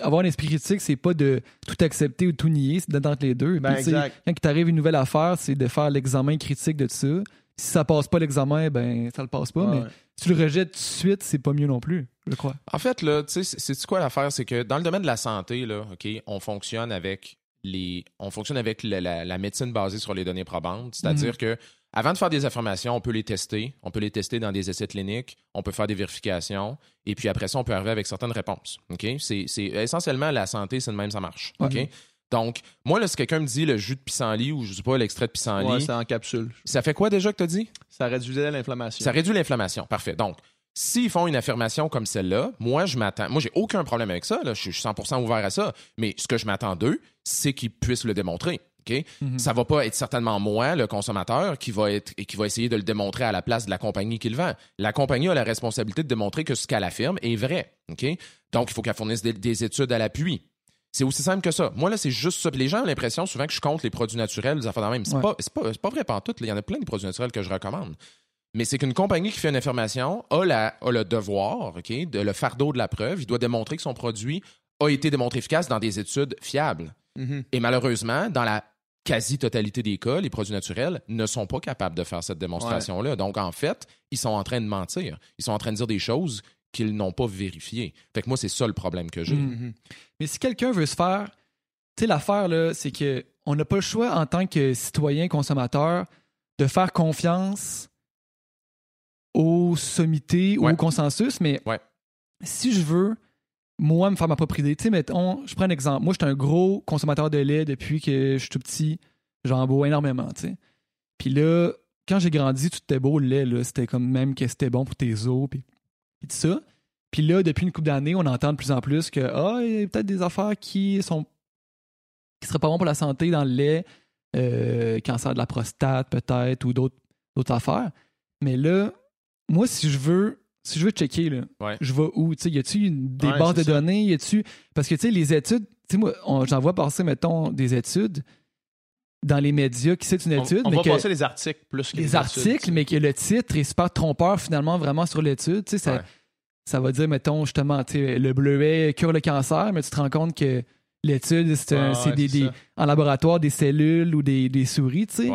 S2: Avoir un esprit critique, c'est pas de tout accepter ou tout nier, c'est d'être entre les deux.
S1: Ben,
S2: quand il t'arrive une nouvelle affaire, c'est de faire l'examen critique de tout ça. Si ça passe pas l'examen, ben ça le passe pas. mais si tu le rejettes tout de suite, c'est pas mieux non plus, je crois.
S3: En fait, là, tu sais, c'est quoi l'affaire? C'est que dans le domaine de la santé, là, OK, on fonctionne avec les. On fonctionne avec la, médecine basée sur les données probantes. C'est-à-dire mhm. que avant de faire des affirmations, on peut les tester. On peut les tester dans des essais cliniques. On peut faire des vérifications. Et puis après ça, on peut arriver avec certaines réponses. OK? C'est, essentiellement la santé, c'est de même, ça marche. OK? Donc, moi, là, si quelqu'un me dit le jus de pissenlit ou je sais pas, l'extrait de pissenlit.
S1: Ouais, c'est en capsule.
S3: Ça fait quoi déjà que tu as dit?
S1: Ça réduit l'inflammation.
S3: Ça réduit l'inflammation. Parfait. Donc, s'ils font une affirmation comme celle-là, moi, je m'attends. Moi, j'ai aucun problème avec ça. Là. Je suis 100% ouvert à ça. Mais ce que je m'attends d'eux, c'est qu'ils puissent le démontrer. Ça mhm. Ça va pas être certainement moi, le consommateur, qui va, être, qui va essayer de le démontrer à la place de la compagnie qui le vend. La compagnie a la responsabilité de démontrer que ce qu'elle affirme est vrai. Donc, il faut qu'elle fournisse des, études à l'appui. C'est aussi simple que ça. Moi, là, c'est juste ça. Les gens ont l'impression souvent que je compte les produits naturels, les affaires de même. C'est pas, pas, vrai tout. Il y en a plein de produits naturels que je recommande. Mais c'est qu'une compagnie qui fait une affirmation a, le devoir, de le fardeau de la preuve. Il doit démontrer que son produit a été démontré efficace dans des études fiables. Mhm. Et malheureusement, dans la quasi-totalité des cas, les produits naturels ne sont pas capables de faire cette démonstration-là. Donc, en fait, ils sont en train de mentir. Ils sont en train de dire des choses qu'ils n'ont pas vérifiées. Fait que moi, c'est ça le problème que j'ai.
S2: Mm-hmm. Mais si quelqu'un veut se faire... Tu sais, l'affaire, là, c'est que on n'a pas le choix en tant que citoyen consommateur de faire confiance aux sommités ou au consensus, mais si je veux moi, me faire ma propre idée. Tu sais, mettons, je prends un exemple. Moi, je suis un gros consommateur de lait depuis que je suis tout petit. J'en bois énormément, tu sais. Puis là, quand j'ai grandi, tout était beau, le lait, là. C'était comme même que c'était bon pour tes os, puis, tout ça. Puis là, depuis une couple d'années, on entend de plus en plus que, ah, il y a peut-être des affaires qui sont qui seraient pas bons pour la santé dans le lait, euh, cancer de la prostate, peut-être, ou d'autres affaires. Mais là, moi, si je veux si je veux checker, là, je vais où? y a-tu des bases de données? Y a-tu... Parce que les études, moi, j'en vois passer, mettons, des études dans les médias qui c'est une étude.
S1: On,
S2: mais
S1: va passer les articles plus que
S2: les, articles, mais que le titre est super trompeur finalement vraiment sur l'étude. Ça, ça va dire, mettons, justement, le bleuet cure le cancer, mais tu te rends compte que l'étude, c'est des, en laboratoire des cellules ou des, des souris, tu sais.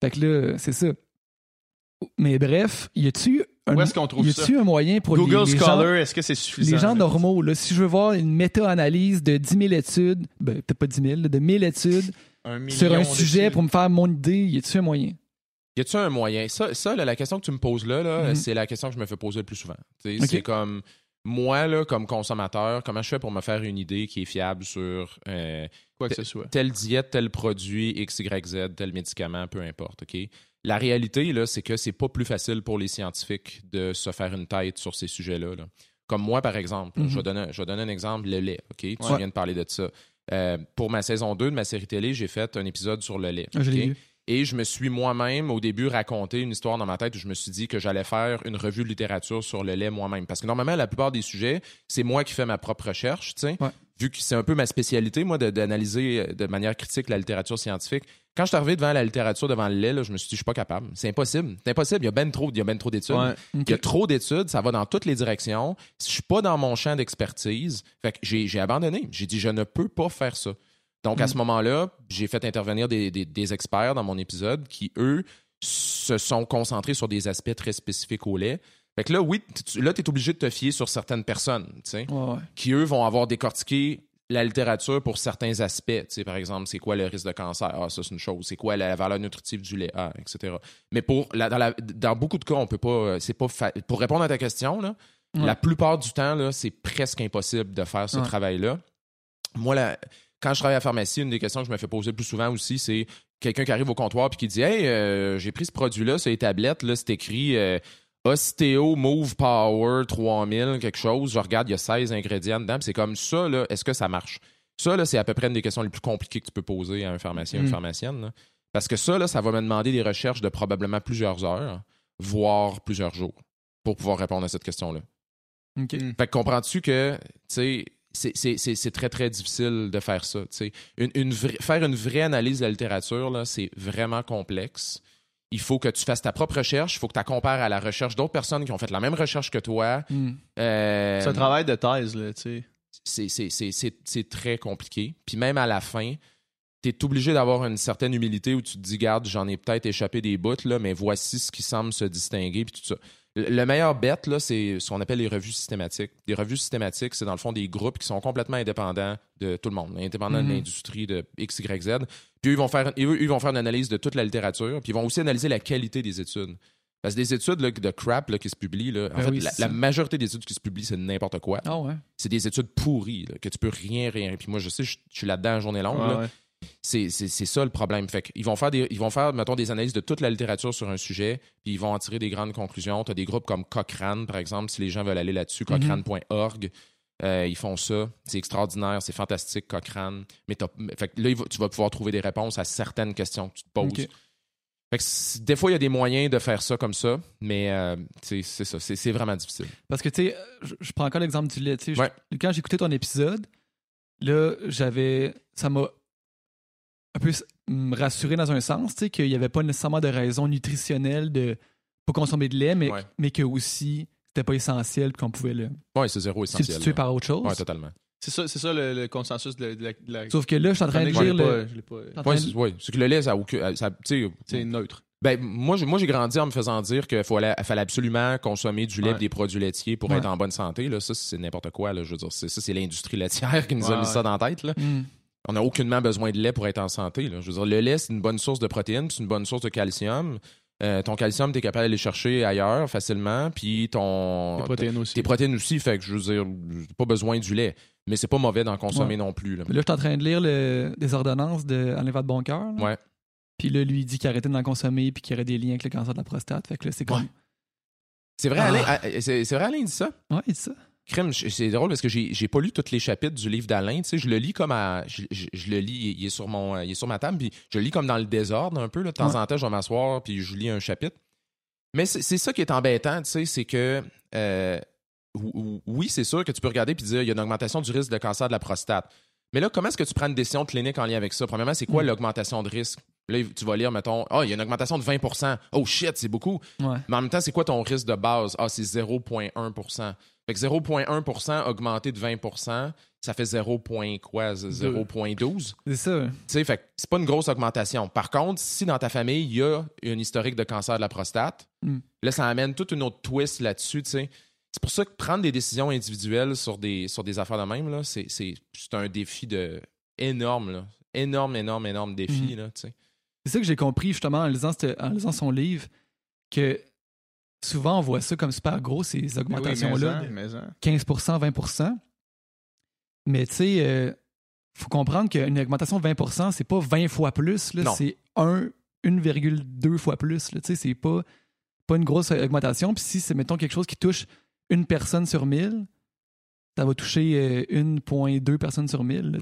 S2: Fait que là, c'est ça. Mais bref, y a-tu
S1: où est-ce qu'on trouve
S2: y a-tu un moyen pour
S1: Google
S2: les,
S1: Scholar, est-ce que c'est suffisant?
S2: Les gens normaux, là, si je veux voir une méta-analyse de 10 000 études, ben, peut-être pas 10 000, de 1000 études sur un sujet pour me faire mon idée, y a-tu un moyen?
S3: Y a-tu un moyen? Ça, ça la question que tu me poses là, là mm-hmm. c'est la question que je me fais poser le plus souvent. C'est comme, moi, là, comme consommateur, comment je fais pour me faire une idée qui est fiable sur euh,
S1: quoi que ce soit?
S3: Telle diète, tel produit, X, Y, Z, tel médicament, peu importe, OK? La réalité, là, c'est que c'est pas plus facile pour les scientifiques de se faire une tête sur ces sujets-là. Comme moi, par exemple, je, vais mhm. donner, un exemple, le lait. OK? Tu viens de parler de ça. Euh, pour ma saison 2 de ma série télé, j'ai fait un épisode sur le lait.
S2: Ah,
S3: Et je me suis moi-même, au début, raconté une histoire dans ma tête où je me suis dit que j'allais faire une revue de littérature sur le lait moi-même. Parce que normalement, la plupart des sujets, c'est moi qui fais ma propre recherche, tu sais. Vu que c'est un peu ma spécialité, moi, d'analyser euh, de, manière critique la littérature scientifique. Quand je suis arrivé devant la littérature, devant le lait, je me suis dit, je suis pas capable. C'est impossible. C'est impossible. Il y a bien trop, ben trop d'études. Il y a trop d'études. Ça va dans toutes les directions. Je suis pas dans mon champ d'expertise. Fait que j'ai abandonné. J'ai dit, je ne peux pas faire ça. Donc, à ce mm. moment-là, j'ai fait intervenir des, experts dans mon épisode qui, eux, se sont concentrés sur des aspects très spécifiques au lait. Fait que là, oui, là, tu es obligé de te fier sur certaines personnes, tu sais, qui, eux, vont avoir décortiqué la littérature pour certains aspects. Tu sais, par exemple, c'est quoi le risque de cancer? Ah, ça, c'est une chose. C'est quoi la valeur nutritive du lait? Ah, etc. Mais pour, dans, beaucoup de cas, on peut pas. C'est pas Pour répondre à ta question, là, la plupart du temps, c'est presque impossible de faire ce travail-là. Moi, la, quand je travaille à la pharmacie, une des questions que je me fais poser le plus souvent aussi, c'est quelqu'un qui arrive au comptoir et qui dit Hey, euh, j'ai pris ce produit-là les tablettes, là, c'est écrit euh, Osteo Move Power 3000, quelque chose. Je regarde, il y a 16 ingrédients dedans. C'est comme ça, là, est-ce que ça marche? Ça, là, c'est à peu près une des questions les plus compliquées que tu peux poser à un pharmacien ou une mm. pharmacienne. Parce que ça, là, ça va me demander des recherches de probablement plusieurs heures, voire plusieurs jours, pour pouvoir répondre à cette question-là.
S2: OK.
S3: Fait que comprends-tu que, tu sais, c'est très, très difficile de faire ça. Une, faire une vraie analyse de la littérature, c'est vraiment complexe. Il faut que tu fasses ta propre recherche, il faut que tu la compares à la recherche d'autres personnes qui ont fait la même recherche que toi.
S1: Hmm. Euh, c'est un travail de thèse, là, tu
S3: sais. C'est très compliqué. Puis même à la fin, tu es obligé d'avoir une certaine humilité où tu te dis, garde, j'en ai peut-être échappé des bouts, là, mais voici ce qui semble se distinguer, puis tout ça. Le meilleur bet, là, c'est ce qu'on appelle les revues systématiques. Les revues systématiques, c'est dans le fond des groupes qui sont complètement indépendants de tout le monde, indépendants de mhm. l'industrie de X, Y, Z. Puis ils vont faire, ils vont faire une analyse de toute la littérature, puis ils vont aussi analyser la qualité des études. Parce que des études de crap qui se publient, là, en ben fait, la, majorité des études qui se publient, c'est n'importe quoi.
S2: Ah ouais.
S3: C'est des études pourries, que tu peux rien, rien. Puis moi, je sais, je, suis là-dedans en journée longue. C'est ça le problème. Fait ils vont faire des, ils vont faire, mettons, des analyses de toute la littérature sur un sujet, puis ils vont en tirer des grandes conclusions. Tu as des groupes comme Cochrane, par exemple, si les gens veulent aller là-dessus, mhm. cochrane.org. Euh, ils font ça. C'est extraordinaire, c'est fantastique, Cochrane. Mais fait là, tu vas pouvoir trouver des réponses à certaines questions que tu te poses. des fois, il y a des moyens de faire ça comme ça, mais euh, c'est ça, c'est vraiment difficile.
S2: Parce que, tu sais, je, prends encore l'exemple du lait. Ouais. Quand j'écoutais ton épisode, là, j'avais. Ça m'a un peu me rassurer dans un sens, qu'il n'y avait pas nécessairement de raison nutritionnelle de pas consommer de lait, mais, mais que aussi c'était pas essentiel qu'on pouvait le.
S3: Oui, c'est zéro essentiel.
S2: Substituer par autre chose.
S3: Oui, totalement.
S1: C'est ça, c'est ça le, consensus de la,
S2: Sauf que là, je suis en train de dire. Le...
S3: Oui, c'est que le lait, ça, ça
S1: c'est neutre.
S3: Ben, moi, moi, j'ai grandi en me faisant dire qu'il fallait, fallait absolument consommer du lait et des produits laitiers pour être en bonne santé. Là. Ça, c'est n'importe quoi. Là. Je veux dire, ça, c'est l'industrie laitière qui nous a mis ça dans la tête. Là. Mm on n'a aucunement besoin de lait pour être en santé. Je veux dire, le lait, c'est une bonne source de protéines, c'est une bonne source de calcium. Euh, ton calcium, tu es capable d'aller chercher ailleurs facilement, puis ton.
S1: Tes protéines aussi.
S3: Tes protéines aussi, fait que je veux dire, pas besoin du lait. Mais c'est pas mauvais d'en consommer non plus. Là,
S2: là je suis en train de lire des ordonnances de de Boncoeur.
S3: Ouais.
S2: Puis là, lui, il dit qu'il arrêtait d'en consommer, puis qu'il y aurait des liens avec le cancer de la prostate. Fait que là, c'est comme.
S3: C'est vrai, Alain, ah. Ah, c'est vrai, Alain, il dit ça?
S2: Ouais, il dit ça
S3: c'est drôle parce que j'ai pas lu tous les chapitres du livre d'Alain. je le lis comme à. Je, le lis, il est sur mon. Il est sur ma table, puis je le lis comme dans le désordre un peu. De temps en temps, je vais m'asseoir, puis je lis un chapitre. Mais c'est ça qui est embêtant, tu sais, c'est que. Euh, oui, c'est sûr que tu peux regarder puis dire il y a une augmentation du risque de cancer de la prostate. Mais là, comment est-ce que tu prends une décision clinique en lien avec ça? Premièrement, c'est quoi mm. l'augmentation de risque? Là, tu vas lire, mettons, ah, il y a une augmentation de 20% Oh shit, c'est beaucoup. Mais en même temps, c'est quoi ton risque de base? Ah, c'est 0,1% fait que 0,1% augmenté de 20% ça fait 0, quoi, 0,12.
S2: C'est ça.
S3: Tu sais, fait que c'est pas une grosse augmentation. Par contre, si dans ta famille, il y a une historique de cancer de la prostate, hmm. là, ça amène toute une autre twist là-dessus, tu sais. C'est pour ça que prendre des décisions individuelles sur des, sur des affaires de même, là, c'est, un défi de énorme, là. Énorme, énorme, énorme défi, hmm. là, tu sais.
S2: C'est ça que j'ai compris, justement, en lisant, en lisant son livre, que souvent, on voit ça comme super gros, ces augmentations-là. 15% 20% Mais tu sais, il euh, faut comprendre qu'une augmentation de 20% c'est pas 20 fois plus, c'est 1,2 fois plus. Tu sais, c'est pas, pas une grosse augmentation. Puis si c'est, mettons, quelque chose qui touche une personne sur 1000, ça va toucher 1,2 euh, personnes sur 1000.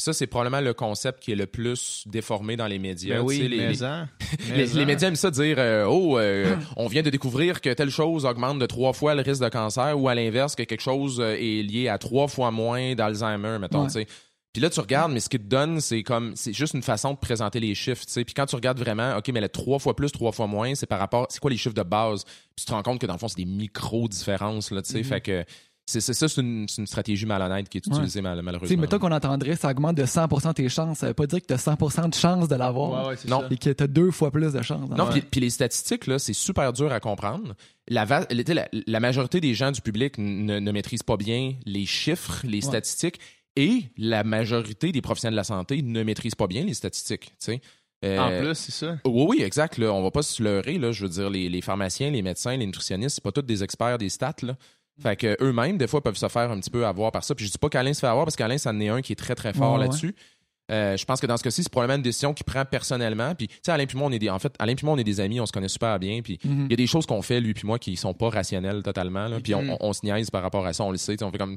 S3: Ça, c'est probablement le concept qui est le plus déformé dans les médias.
S1: Ben oui,
S3: les,
S1: les,
S3: les, médias aiment ça dire euh, Oh, euh, on vient de découvrir que telle chose augmente de trois fois le risque de cancer ou à l'inverse, que quelque chose euh, est lié à trois fois moins d'Alzheimer, mettons. sais. Puis là, tu regardes, mais ce qu'ils te donne, c'est comme, c'est juste une façon de présenter les chiffres, tu sais. Puis quand tu regardes vraiment, OK, mais le trois fois plus, trois fois moins, c'est par rapport, c'est quoi les chiffres de base? Puis tu te rends compte que dans le fond, c'est des micro-différences, là, tu sais. Mm-hmm. Fait que c'est ça, c'est une, stratégie malhonnête qui est utilisée mal, malheureusement.
S2: mettons qu'on entendrait, ça augmente de 100% tes chances. Ça veut pas dire que tu as 100% de chance de l'avoir.
S3: non.
S2: Et que tu as deux fois plus de chances.
S3: Non, puis les statistiques, là, c'est super dur à comprendre. La, la, majorité des gens du public ne, ne, maîtrisent pas bien les chiffres, les statistiques, et la majorité des professionnels de la santé ne maîtrisent pas bien les statistiques.
S1: Euh, en plus, c'est ça.
S3: Oui, oui, exact. Là, on va pas se leurrer. Là, je veux dire, les, les pharmaciens, les médecins, les nutritionnistes, c'est pas tous des experts des stats. Là. Fait que eux-mêmes, des fois, peuvent se faire un petit peu avoir par ça. Puis je dis pas qu'Alain se fait avoir parce qu'Alain, ça en est un qui est très, très fort là-dessus. Euh, je pense que dans ce cas-ci, c'est probablement une décision qu'il prend personnellement. Puis, tu sais, Alain puis moi, on est des, en fait, Alain puis moi, on est des amis, on se connaît super bien. Puis, mhm. il y a des choses qu'on fait, lui puis moi, qui sont pas rationnelles totalement. Là, puis, on, on, se niaise par rapport à ça, on le sait. On fait comme,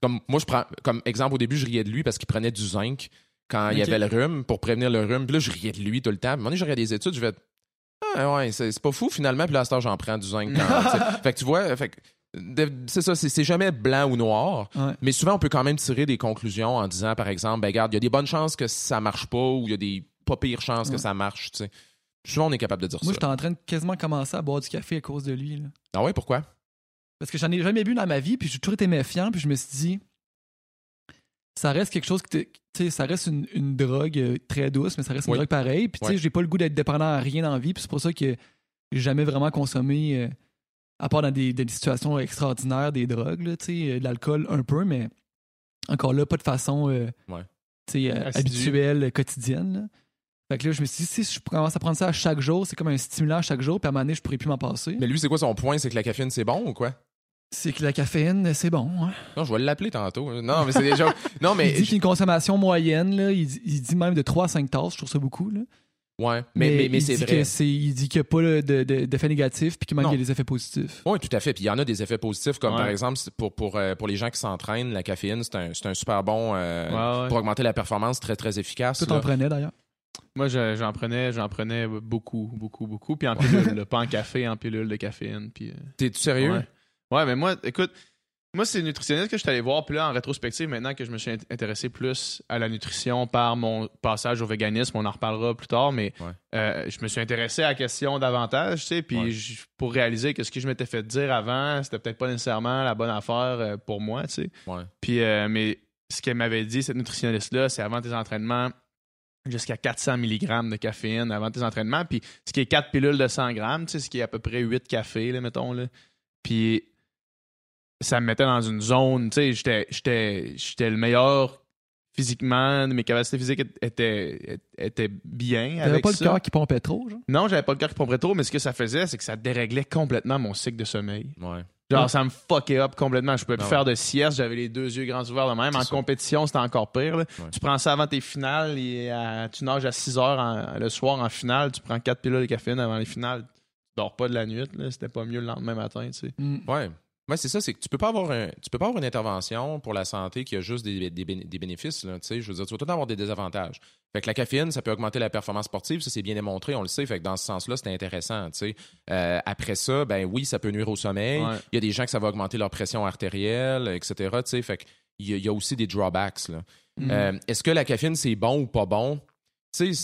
S3: comme, moi, je prends, comme exemple, au début, je riais de lui parce qu'il prenait du zinc quand il y avait le rhume pour prévenir le rhume. Puis là, je riais de lui tout le temps. Puis, à un moment donné, je regardais des études, je vais, ah, ouais, c'est pas fou finalement. Puis là, à j'en prends du zinc. fait que tu vois, fait c'est ça, c'est jamais blanc ou noir, mais souvent on peut quand même tirer des conclusions en disant, par exemple, ben regarde, il y a des bonnes chances que ça marche pas ou il y a des pas pires chances que ça marche, tu sais. Souvent on est capable de dire
S2: ça. Moi, j'étais en train de quasiment commencer à boire du café à cause de lui.
S3: Ah ouais, pourquoi?
S2: Parce que j'en ai jamais bu dans ma vie, puis j'ai toujours été méfiant, puis je me suis dit, ça reste quelque chose que tu sais, ça reste une, drogue euh, très douce, mais ça reste une drogue pareille. Puis tu sais, j'ai pas le goût d'être dépendant à rien dans la vie, puis c'est pour ça que j'ai jamais vraiment consommé. Euh, à part dans des, situations extraordinaires, des drogues, là, euh, de l'alcool un peu, mais encore là, pas de façon euh, euh, habituelle, quotidienne. Fait que là, je me suis dit, si je commence à prendre ça à chaque jour, c'est comme un stimulant à chaque jour, puis à un moment donné, je pourrais plus m'en passer.
S3: Mais lui, c'est quoi son point? C'est que la caféine, c'est bon ou quoi?
S2: C'est que la caféine, c'est bon.
S3: Non, je vais l'appeler tantôt. Non, mais c'est déjà. non, mais.
S2: Il dit qu'une consommation moyenne, là, il, dit même de 3 à 5 tasses, je trouve ça beaucoup. Là.
S3: Ouais, mais, mais, c'est vrai.
S2: il dit qu'il n'y a pas d'effets négatifs puis qu'il y a des effets positifs.
S3: Oui, tout à fait. Puis il y en a des effets positifs, comme par exemple, pour, pour, euh, pour les gens qui s'entraînent, la caféine, c'est un, un, super bon euh, pour augmenter la performance, très, très efficace.
S2: Tu t'en prenais d'ailleurs?
S1: Moi, j'en prenais, j'en prenais beaucoup, beaucoup, beaucoup. Puis en pilule, pas en café, en pilule de caféine. Puis, euh,
S3: T'es-tu sérieux?
S1: Ouais. ouais, mais moi, écoute, moi, c'est nutritionniste que je suis allé voir. Puis là, en rétrospective, maintenant que je me suis intéressé plus à la nutrition par mon passage au véganisme, on en reparlera plus tard, mais euh, je me suis intéressé à la question davantage, tu sais, puis pour réaliser que ce que je m'étais fait dire avant, c'était peut-être pas nécessairement la bonne affaire euh, pour moi, tu sais. Puis, euh, mais ce qu'elle m'avait dit, cette nutritionniste-là, c'est avant tes entraînements, jusqu'à 400 mg de caféine avant tes entraînements, puis ce qui est 4 pilules de 100 grammes, tu sais, ce qui est à peu près 8 cafés, là, mettons, là. Puis ça me mettait dans une zone, tu sais, j'étais, j'étais, j'étais le meilleur physiquement, mes capacités physiques étaient, étaient bien. T'avais
S2: pas le cœur qui pompait trop, genre?
S1: Non, j'avais pas le cœur qui pompait trop, mais ce que ça faisait, c'est que ça déréglait complètement mon cycle de sommeil.
S3: Ouais.
S1: Genre, ça me fuckait up complètement. Je pouvais plus ah faire de sieste, j'avais les deux yeux grands ouverts de même. En compétition, c'était encore pire. Tu prends ça avant tes finales, et tu nages à 6 heures le soir en finale, tu prends 4 pilules de caféine avant les finales. Tu dors pas de la nuit, c'était pas mieux le lendemain matin, tu sais.
S3: Mm. Ouais. Oui, c'est ça, c'est que tu peux pas avoir tu peux pas avoir une intervention pour la santé qui a juste des, bénéfices. Là, je veux dire, tu vas tout avoir des désavantages. Fait que la caféine, ça peut augmenter la performance sportive, ça c'est bien démontré, on le sait. Fait que dans ce sens-là, c'est intéressant. Euh, après ça, ben oui, ça peut nuire au sommeil. Il y a des gens que ça va augmenter leur pression artérielle, etc. Fait que il y, a aussi des drawbacks. Mm. Euh, est-ce que la caféine, c'est bon ou pas bon? Tu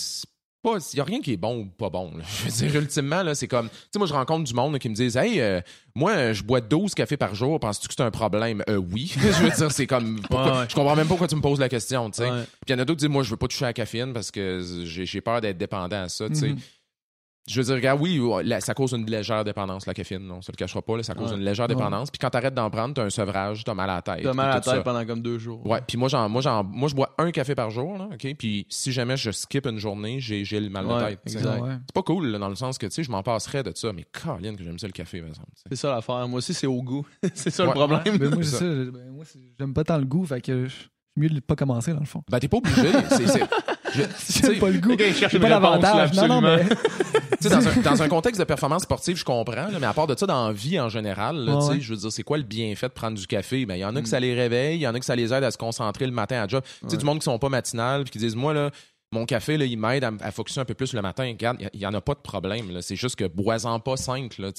S3: sais, il n'y a rien qui est bon ou pas bon. Je veux dire, ultimement, là, c'est comme. Tu sais, moi, je rencontre du monde qui me disent Hey, euh, moi, je bois 12 cafés par jour, penses-tu que c'est un problème euh, Oui. je veux dire, c'est comme. Je comprends même pas pourquoi tu me poses la question, tu sais. Puis il y en a d'autres qui disent Moi, je veux pas toucher à la caféine parce que j'ai peur d'être dépendant à ça, tu sais. Mm-hmm. Je veux dire, regarde, oui, ça cause une légère dépendance, la caféine, non, ça le cachera pas, ça cause une légère dépendance. Puis quand t'arrêtes d'en prendre, t'as un sevrage, t'as mal à la tête.
S1: T'as mal à la tête pendant comme deux jours.
S3: Ouais, puis moi, j'en, moi, j'en, moi, je bois un café par jour, là, OK? Puis si jamais je skip une journée, j'ai, j'ai le mal de tête. C'est pas cool, dans le sens que, tu sais, je m'en passerais de ça, mais Caroline, que j'aime ça le café, par exemple.
S1: C'est ça l'affaire. Moi aussi, c'est au goût. c'est ça le problème.
S2: Mais moi, ben, moi j'aime pas tant le goût, fait que je mieux de pas commencer, dans le fond.
S3: Ben, t'es pas obligé.
S2: J'aime pas le goût.
S1: Okay,
S2: pas l'avantage. Non, non, mais.
S3: dans, un, dans un contexte de performance sportive, je comprends, mais à part de ça, dans la vie en général, je veux dire, c'est quoi le bienfait de prendre du café? Ben, il y en a que ça les réveille, il y en a que ça les aide à se concentrer le matin à job. Tu sais, du monde qui sont pas matinales, puis qui disent, moi, là, mon café, là, il m'aide à, à un peu plus le matin. Regarde, il n'y en a pas de problème. C'est juste que bois-en pas cinq. Là,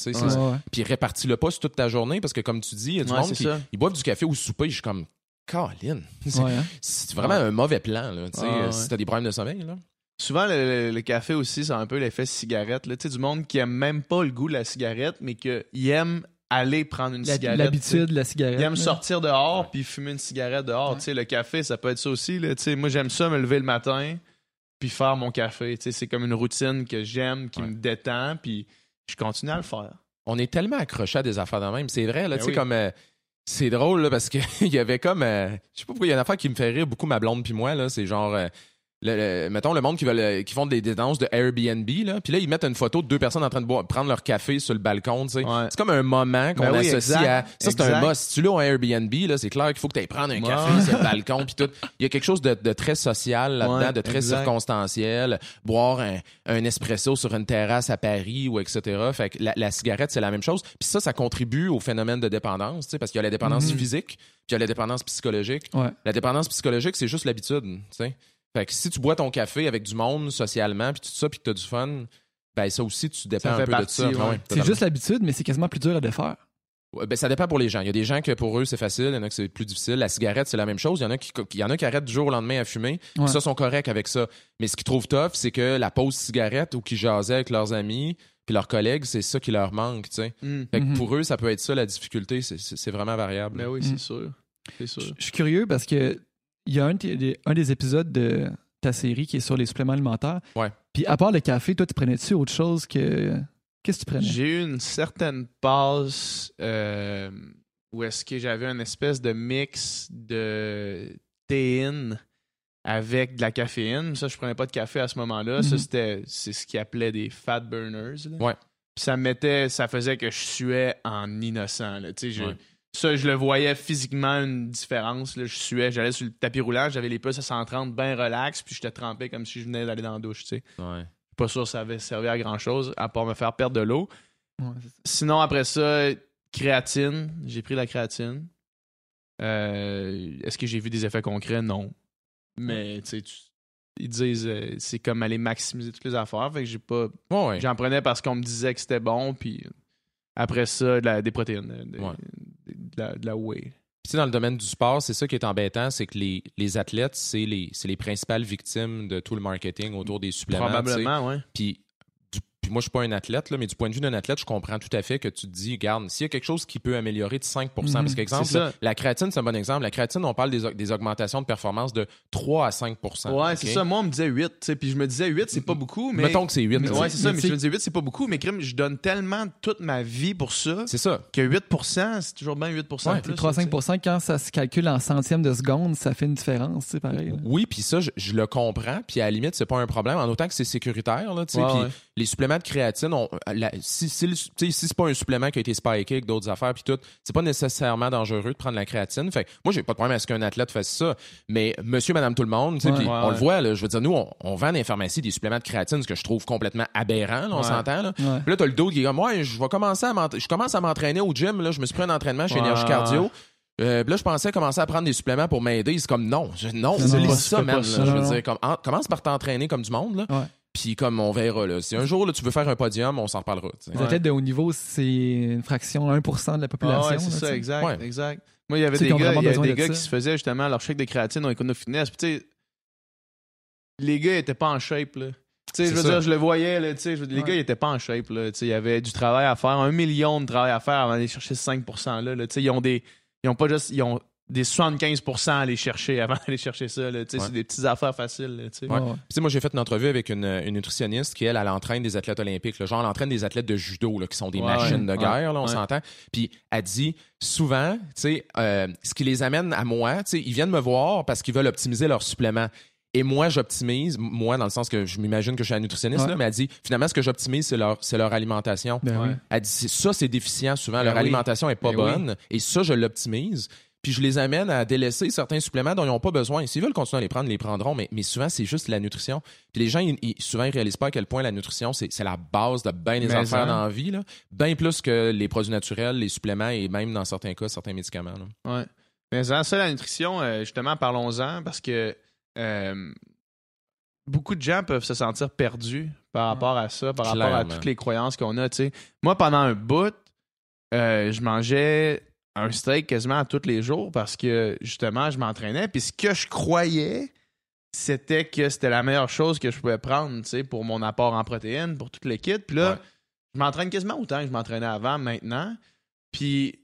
S3: Puis répartis-le pas sur toute ta journée parce que, comme tu dis, il y a du monde qui ils boivent du café au souper. Je suis comme, Caroline. Hein? C'est vraiment un mauvais plan. Là, sais si t'as des problèmes de sommeil. Là.
S1: Souvent, le, café aussi, c'est un peu l'effet cigarette. Tu sais, du monde qui aime même pas le goût de la cigarette, mais qui aime aller prendre une cigarette.
S2: L'habitude de la cigarette.
S1: Il aime sortir dehors puis fumer une cigarette dehors. Tu sais, le café, ça peut être ça aussi. Là. Tu sais, moi, j'aime ça me lever le matin puis faire mon café. c'est comme une routine que j'aime, qui me détend, puis je continue à le faire.
S3: On est tellement accroché à des affaires de même. C'est vrai, là, ben tu sais, comme. Euh, c'est drôle, là, parce qu'il y avait comme. Euh, je sais pas pourquoi il y a une affaire qui me fait rire beaucoup, ma blonde puis moi, là. C'est genre. Euh, le, mettons le monde qui, veulent, qui font des, des de Airbnb là puis là ils mettent une photo de deux personnes en train de boire, prendre leur café sur le balcon tu sais. C'est comme un moment qu'on ben associe à ça c'est un boss si tu l'as au Airbnb là c'est clair qu'il faut que tu ailles prendre un café sur le balcon puis tout. Il y a quelque chose de, de très social là-dedans de très circonstanciel. Boire un, un, espresso sur une terrasse à Paris ou etc fait que la, cigarette c'est la même chose. Puis ça ça contribue au phénomène de dépendance tu sais parce qu'il y a la dépendance mhm. physique puis il y a la dépendance psychologique. La dépendance psychologique c'est juste l'habitude tu sais fait que si tu bois ton café avec du monde socialement, puis tout ça, puis que tu as du fun, ben ça aussi, tu dépends un peu de ça.
S2: c'est juste l'habitude, mais c'est quasiment plus dur à défaire.
S3: ben, ça dépend pour les gens. Il y a des gens que pour eux c'est facile, il y en a que c'est plus difficile. La cigarette, c'est la même chose. Il y en a qui, il y en a qui arrêtent du jour au lendemain à fumer. Ouais. Ça sont corrects avec ça. Mais ce qu'ils trouvent tough, c'est que la pause cigarette ou qu'ils jasaient avec leurs amis puis leurs collègues, c'est ça qui leur manque. Tu sais. Mm. Fait que mm-hmm. pour eux, ça peut être ça la difficulté. C'est vraiment variable.
S1: Ben oui, c'est mm. sûr. C'est sûr.
S2: Je suis curieux parce que il y a un, un, des épisodes de ta série qui est sur les suppléments alimentaires.
S3: Ouais.
S2: Puis à part le café, toi, tu prenais-tu autre chose que. Qu'est-ce que tu prenais?
S1: J'ai eu une certaine passe euh, où est-ce que j'avais une espèce de mix de théine avec de la caféine. Ça, je prenais pas de café à ce moment-là. Ça, mhm. c'était c'est ce qu'ils appelaient des fat burners.
S3: Ouais.
S1: Puis ça mettait, ça faisait que je suais en innocent. Là. Tu sais, ça, je le voyais physiquement une différence. Là. Je suais, j'allais sur le tapis roulant, j'avais les pouces à 130 bien relax, puis j'étais trempé comme si je venais d'aller dans la douche. Tu sais.
S3: Ouais.
S1: Pas sûr que ça avait servi à grand chose, à part me faire perdre de l'eau. Sinon, après ça, créatine. J'ai pris la créatine. Euh, est-ce que j'ai vu des effets concrets? Non. Mais tu sais, ils disent euh, c'est comme aller maximiser toutes les affaires. Fait que j'ai pas. J'en prenais parce qu'on me disait que c'était bon, puis après ça, des protéines, de, la, de la whey.
S3: Puis dans le domaine du sport, c'est ça qui est embêtant, c'est que les, les athlètes, c'est les, les principales victimes de tout le marketing autour des suppléments.
S1: Probablement, oui.
S3: Puis moi, je suis pas un athlète, là, mais du point de vue d'un athlète, je comprends tout à fait que tu te dis, regarde, s'il y a quelque chose qui peut améliorer de 5% parce mhm. qu'exemple, la créatine, c'est un bon exemple. La créatine, on parle des, des augmentations de performance de 3 à 5%
S1: Ouais, c'est ça. Moi, on me disait 8, puis je me disais 8, c'est pas beaucoup, mais.
S3: Mettons que c'est 8.
S1: ouais, c'est ça, mais je me disais 8, c'est pas beaucoup, mais crime, je donne tellement toute ma vie pour ça.
S3: C'est ça.
S1: Que 8% c'est toujours bien 8
S2: ouais, 3-5% quand ça se calcule en centièmes de seconde, ça fait une différence, c'est pareil.
S3: Oui, puis ça, je, le comprends, puis à la limite, c'est pas un problème, en autant que c'est sécuritaire, là, tu sais. puis les suppléments de créatine, on, si, si, si c'est pas un supplément qui a été spiké avec d'autres affaires puis tout, c'est pas nécessairement dangereux de prendre la créatine. Fait moi, j'ai pas de problème à ce qu'un athlète fasse ça. Mais monsieur, madame, tout le monde, on le voit, là, je veux dire, nous, on, vend dans les pharmacies des suppléments de créatine, ce que je trouve complètement aberrant, on s'entend. Là, là t'as le dos qui est comme, moi, je vais commencer à je commence à m'entraîner au gym, là, je me suis pris un entraînement chez Énergie Cardio. Euh, là, je pensais commencer à prendre des suppléments pour m'aider. C'est comme non, non, c'est ça, même. Je veux dire, comme, commence par t'entraîner comme du monde. Là. Puis comme on verra, là, si un jour là, tu veux faire un podium, on s'en reparlera.
S2: Les athlètes de haut niveau, c'est une fraction, 1% de la population.
S1: Ah ouais, c'est ça, exact, exact. Moi, il y avait des gars, il y avait des gars qui se faisaient justement leur chèque de créatine au Econo Fitness. Puis tu sais, les gars étaient pas en shape, là. Tu sais, je veux dire, je le voyais, là, tu sais, les gars, ils étaient pas en shape, là. Tu sais, il y avait du travail à faire, un million de travail à faire avant d'aller chercher ce 5%, là. Tu sais, ils ont des... Ils ont pas juste... Ils ont des 75 à aller chercher avant d'aller chercher ça. C'est des petites affaires faciles.
S3: moi, j'ai fait une entrevue avec une, nutritionniste qui, elle, elle entraîne des athlètes olympiques. Genre, elle entraîne des athlètes de judo là, qui sont des machines de guerre, là, on s'entend. Puis elle dit souvent, euh, ce qui les amène à moi, ils viennent me voir parce qu'ils veulent optimiser leurs suppléments. Et moi, j'optimise, moi, dans le sens que je m'imagine que je suis un nutritionniste, là, mais elle dit, finalement, ce que j'optimise, c'est leur, c'est leur alimentation.
S2: Ben
S3: elle dit, ça, c'est déficient souvent. Ben leur alimentation est pas ben bonne. Et ça, je l'optimise. Puis je les amène à délaisser certains suppléments dont ils n'ont pas besoin. S'ils veulent continuer à les prendre, ils les prendront, mais, mais souvent, c'est juste la nutrition. Puis les gens, ils, souvent, ils réalisent pas à quel point la nutrition, c'est la base de bien des affaires dans la vie, bien plus que les produits naturels, les suppléments et même, dans certains cas, certains médicaments.
S1: Là. Ouais. Mais ça, la nutrition, euh, justement, parlons-en, parce que euh, beaucoup de gens peuvent se sentir perdus par rapport à ça, par rapport à toutes les croyances qu'on a. Moi, pendant un bout, euh, je mangeais un steak quasiment tous les jours parce que justement, je m'entraînais. Puis ce que je croyais, c'était que c'était la meilleure chose que je pouvais prendre pour mon apport en protéines, pour toute l'équipe. Puis là, je m'entraîne quasiment autant que je m'entraînais avant maintenant. Puis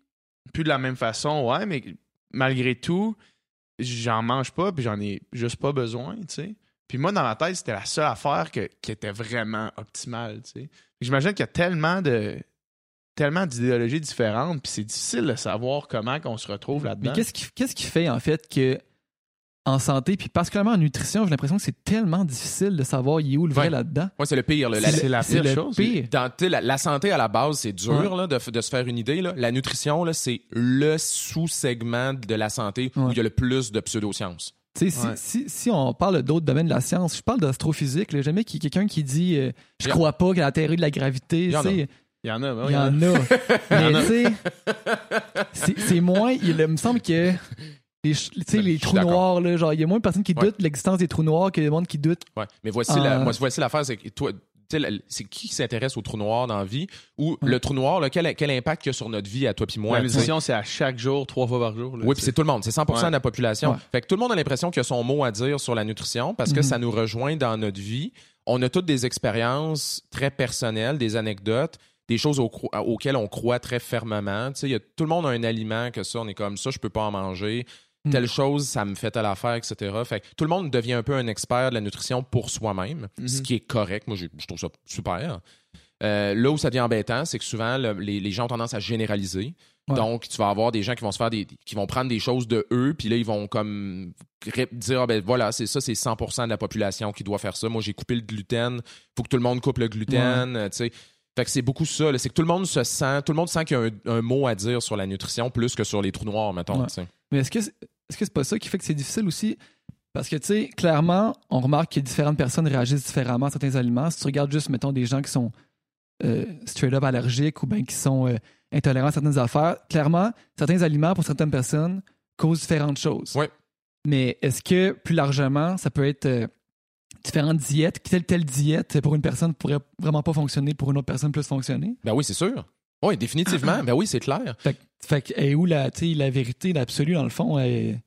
S1: plus de la même façon, ouais, mais malgré tout, j'en mange pas, puis j'en ai juste pas besoin, tu sais. Puis moi, dans ma tête, c'était la seule affaire qui était vraiment optimale, tu sais. J'imagine qu'il y a tellement de tellement d'idéologies différentes, puis c'est difficile de savoir comment qu'on se retrouve là-dedans.
S2: Mais qu'est-ce qui, qu'est-ce qui fait, en fait, que en santé, puis particulièrement en nutrition, j'ai l'impression que c'est tellement difficile de savoir il est où le vrai là-dedans.
S3: Oui, c'est le pire.
S1: C'est la pire chose.
S3: Dans, la, santé, à la base, c'est dur là, de, de, se faire une idée. Là. La nutrition, là, c'est le sous-segment de la santé où il y a le plus de pseudosciences.
S2: Si, si, si, on parle d'autres domaines de la science, je parle d'astrophysique. Jamais quelqu'un qui dit euh, Je crois pas que la théorie de la gravité.
S1: Il y
S2: en
S1: a.
S2: Il y en a. Mais tu sais, c'est moins. Il me semble que les, les trous noirs, là, genre, il y a moins de personnes qui doutent de l'existence des trous noirs que des monde qui doutent.
S3: Ouais. Mais voici, la, moi, voici l'affaire, c'est que toi, c'est qui s'intéresse aux trous noirs dans la vie? Ou le trou noir, là, quel, quel impact il y a sur notre vie à toi puis moi.
S1: La nutrition, c'est à chaque jour, trois fois par jour.
S3: oui, puis c'est tout le monde, c'est 100% de la population. Fait que tout le monde a l'impression qu'il a son mot à dire sur la nutrition parce que mm-hmm. ça nous rejoint dans notre vie. On a toutes des expériences très personnelles, des anecdotes des choses auxquelles on croit très fermement. Tu sais, tout le monde a un aliment que ça, on est comme ça, je peux pas en manger. Mm. telle chose, ça me fait telle affaire, etc. Fait tout le monde devient un peu un expert de la nutrition pour soi-même, ce mm-hmm. qui est correct. Moi, je, trouve ça super. Euh, là où ça devient embêtant, c'est que souvent, les, gens ont tendance à généraliser. Donc, tu vas avoir des gens qui vont se faire des, qui vont prendre des choses de eux, puis là, ils vont comme dire, ah, ben voilà, c'est ça, c'est 100% de la population qui doit faire ça. Moi, j'ai coupé le gluten. Faut que tout le monde coupe le gluten, tu sais. Fait que c'est beaucoup ça. C'est que tout le monde se sent, tout le monde sent qu'il y a un, mot à dire sur la nutrition plus que sur les trous noirs, mettons.
S2: Mais est-ce que est-ce que c'est pas ça qui fait que c'est difficile aussi? Parce que, tu sais, clairement, on remarque que différentes personnes réagissent différemment à certains aliments. Si tu regardes juste, mettons, des gens qui sont euh, straight up allergiques ou bien qui sont euh, intolérants à certaines affaires, clairement, certains aliments pour certaines personnes causent différentes choses.
S3: Oui.
S2: Mais est-ce que, plus largement, ça peut être euh, différentes diètes? Telle telle diète pour une personne pourrait vraiment pas fonctionner, pour une autre personne plus fonctionner?
S3: Ben oui, c'est sûr. Oui, définitivement. ben oui, c'est clair.
S2: Fait, que, et où la, la vérité, l'absolu, dans le fond, il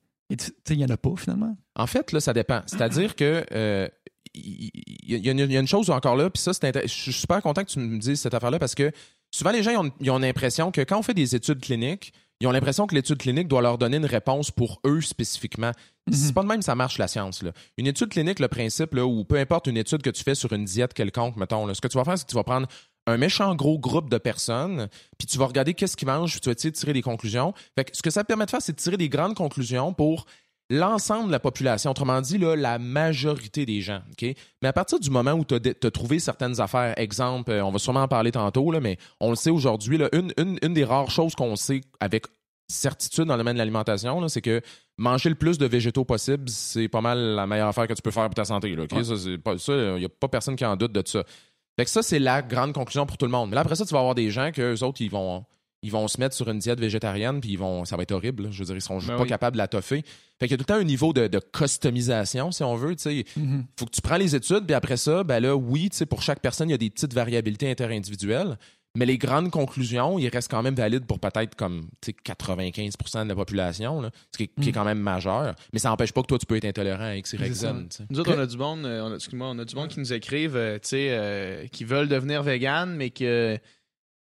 S2: n'y en a pas finalement?
S3: En fait, là, ça dépend. C'est-à-dire que euh, il y, a une chose encore là, puis ça, c'est je suis super content que tu me dises cette affaire-là parce que souvent les gens ils ont, l'impression que quand on fait des études cliniques, ils ont l'impression que l'étude clinique doit leur donner une réponse pour eux spécifiquement. Mm-hmm. C'est pas de même ça marche la science. Là. Une étude clinique, le principe, là, ou peu importe une étude que tu fais sur une diète quelconque, mettons, ce que tu vas faire, c'est que tu vas prendre un méchant gros groupe de personnes, puis tu vas regarder qu'est-ce qu'ils mangent, puis tu vas essayer de tirer des conclusions. Fait que ce que ça permet de faire, c'est de tirer des grandes conclusions pour l'ensemble de la population, autrement dit, là, la majorité des gens. Mais à partir du moment où tu as, trouvé certaines affaires, exemple, euh, on va sûrement en parler tantôt, là, mais on le sait aujourd'hui, une, une, une, des rares choses qu'on sait avec certitude dans le domaine de l'alimentation, c'est que manger le plus de végétaux possible, c'est pas mal la meilleure affaire que tu peux faire pour ta santé. Là, Ça, il n'y a pas personne qui en doute de ça. Fait que ça, c'est la grande conclusion pour tout le monde. Mais là, après ça, tu vas avoir des gens que eux autres, ils vont, ils vont se mettre sur une diète végétarienne, puis ils vont, ça va être horrible. Je veux dire, ils seront ben pas capables de la toffer. Fait qu'il y a tout le temps un niveau de, customisation, si on veut. Tu mm-hmm. faut que tu prends les études, puis après ça, ben là, oui, pour chaque personne, il y a des petites variabilités interindividuelles. Mais les grandes conclusions, ils restent quand même valides pour peut-être comme 95% de la population, ce qui est, mm. quand même majeur. Mais ça n'empêche pas que toi, tu peux être intolérant à X, Y,
S1: Nous autres, on a du monde, euh, on a, moi on a du monde qui nous écrivent, euh, euh, qui veulent devenir vegan, mais que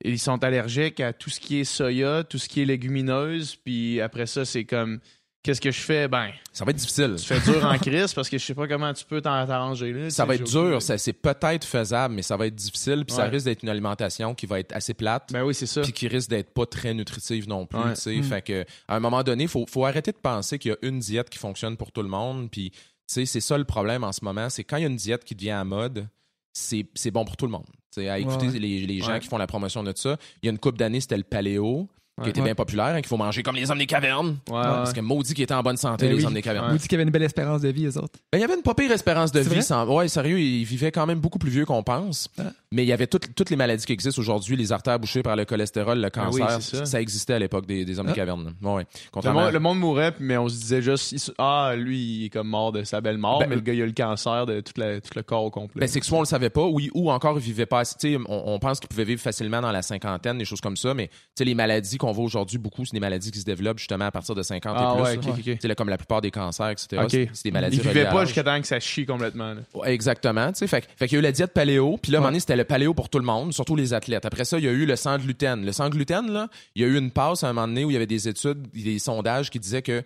S1: ils sont allergiques à tout ce qui est soya, tout ce qui est légumineuse, puis après ça, c'est comme Qu'est-ce que je fais? Ben.
S3: Ça va être difficile.
S1: Tu fais dur en crise parce que je sais pas comment tu peux t'arranger là.
S3: Ça va être dur. C'est peut-être faisable, mais ça va être difficile. Puis ça risque d'être une alimentation qui va être assez plate.
S1: Ben oui, c'est ça.
S3: Puis qui risque d'être pas très nutritive non plus. Mm. Fait que, à un moment donné, il faut, faut arrêter de penser qu'il y a une diète qui fonctionne pour tout le monde. Puis, c'est ça le problème en ce moment. C'est quand il y a une diète qui devient à mode, c'est bon pour tout le monde. À écouter les, les gens qui font la promotion de ça. Il y a une couple d'années, c'était le paléo. Qui était bien populaire, hein, qu'il faut manger comme les hommes des cavernes. parce que maudit qui était en bonne santé, ben les hommes des cavernes.
S2: Maudit qu'il avait une belle espérance de vie, eux autres.
S3: Ben, il y avait une pas pire espérance de vie. Sans... Ouais, sérieux, ils vivaient quand même beaucoup plus vieux qu'on pense. Ah. Mais il y avait toutes les maladies qui existent aujourd'hui, les artères bouchées par le cholestérol, le ben cancer. ça. existait à l'époque des, hommes des ah. cavernes. Ouais.
S1: Le, monde, mourait, mais on se disait juste, ah, lui, il est comme mort de sa belle mort, ben, mais le gars, il a le cancer de tout, le corps au complet.
S3: Ben, c'est que soit on le savait pas, oui, ou encore il vivait pas assez. On, on pense qu'il pouvait vivre facilement dans la cinquantaine, des choses comme ça, mais les maladies qu'on voit aujourd'hui beaucoup c'est des maladies qui se développent justement à partir de 50
S1: ah,
S3: et plus. comme la plupart des cancers, etc. C'est des maladies.
S1: Ils vivaient pas jusqu'à temps que ça chie complètement.
S3: exactement. Fait, fait qu'il y a eu la diète paléo, puis là, à un moment donné, c'était le paléo pour tout le monde, surtout les athlètes. Après ça, il y a eu le sans gluten. Le sans gluten, là, il y a eu une passe à un moment donné où il y avait des études, des sondages qui disaient que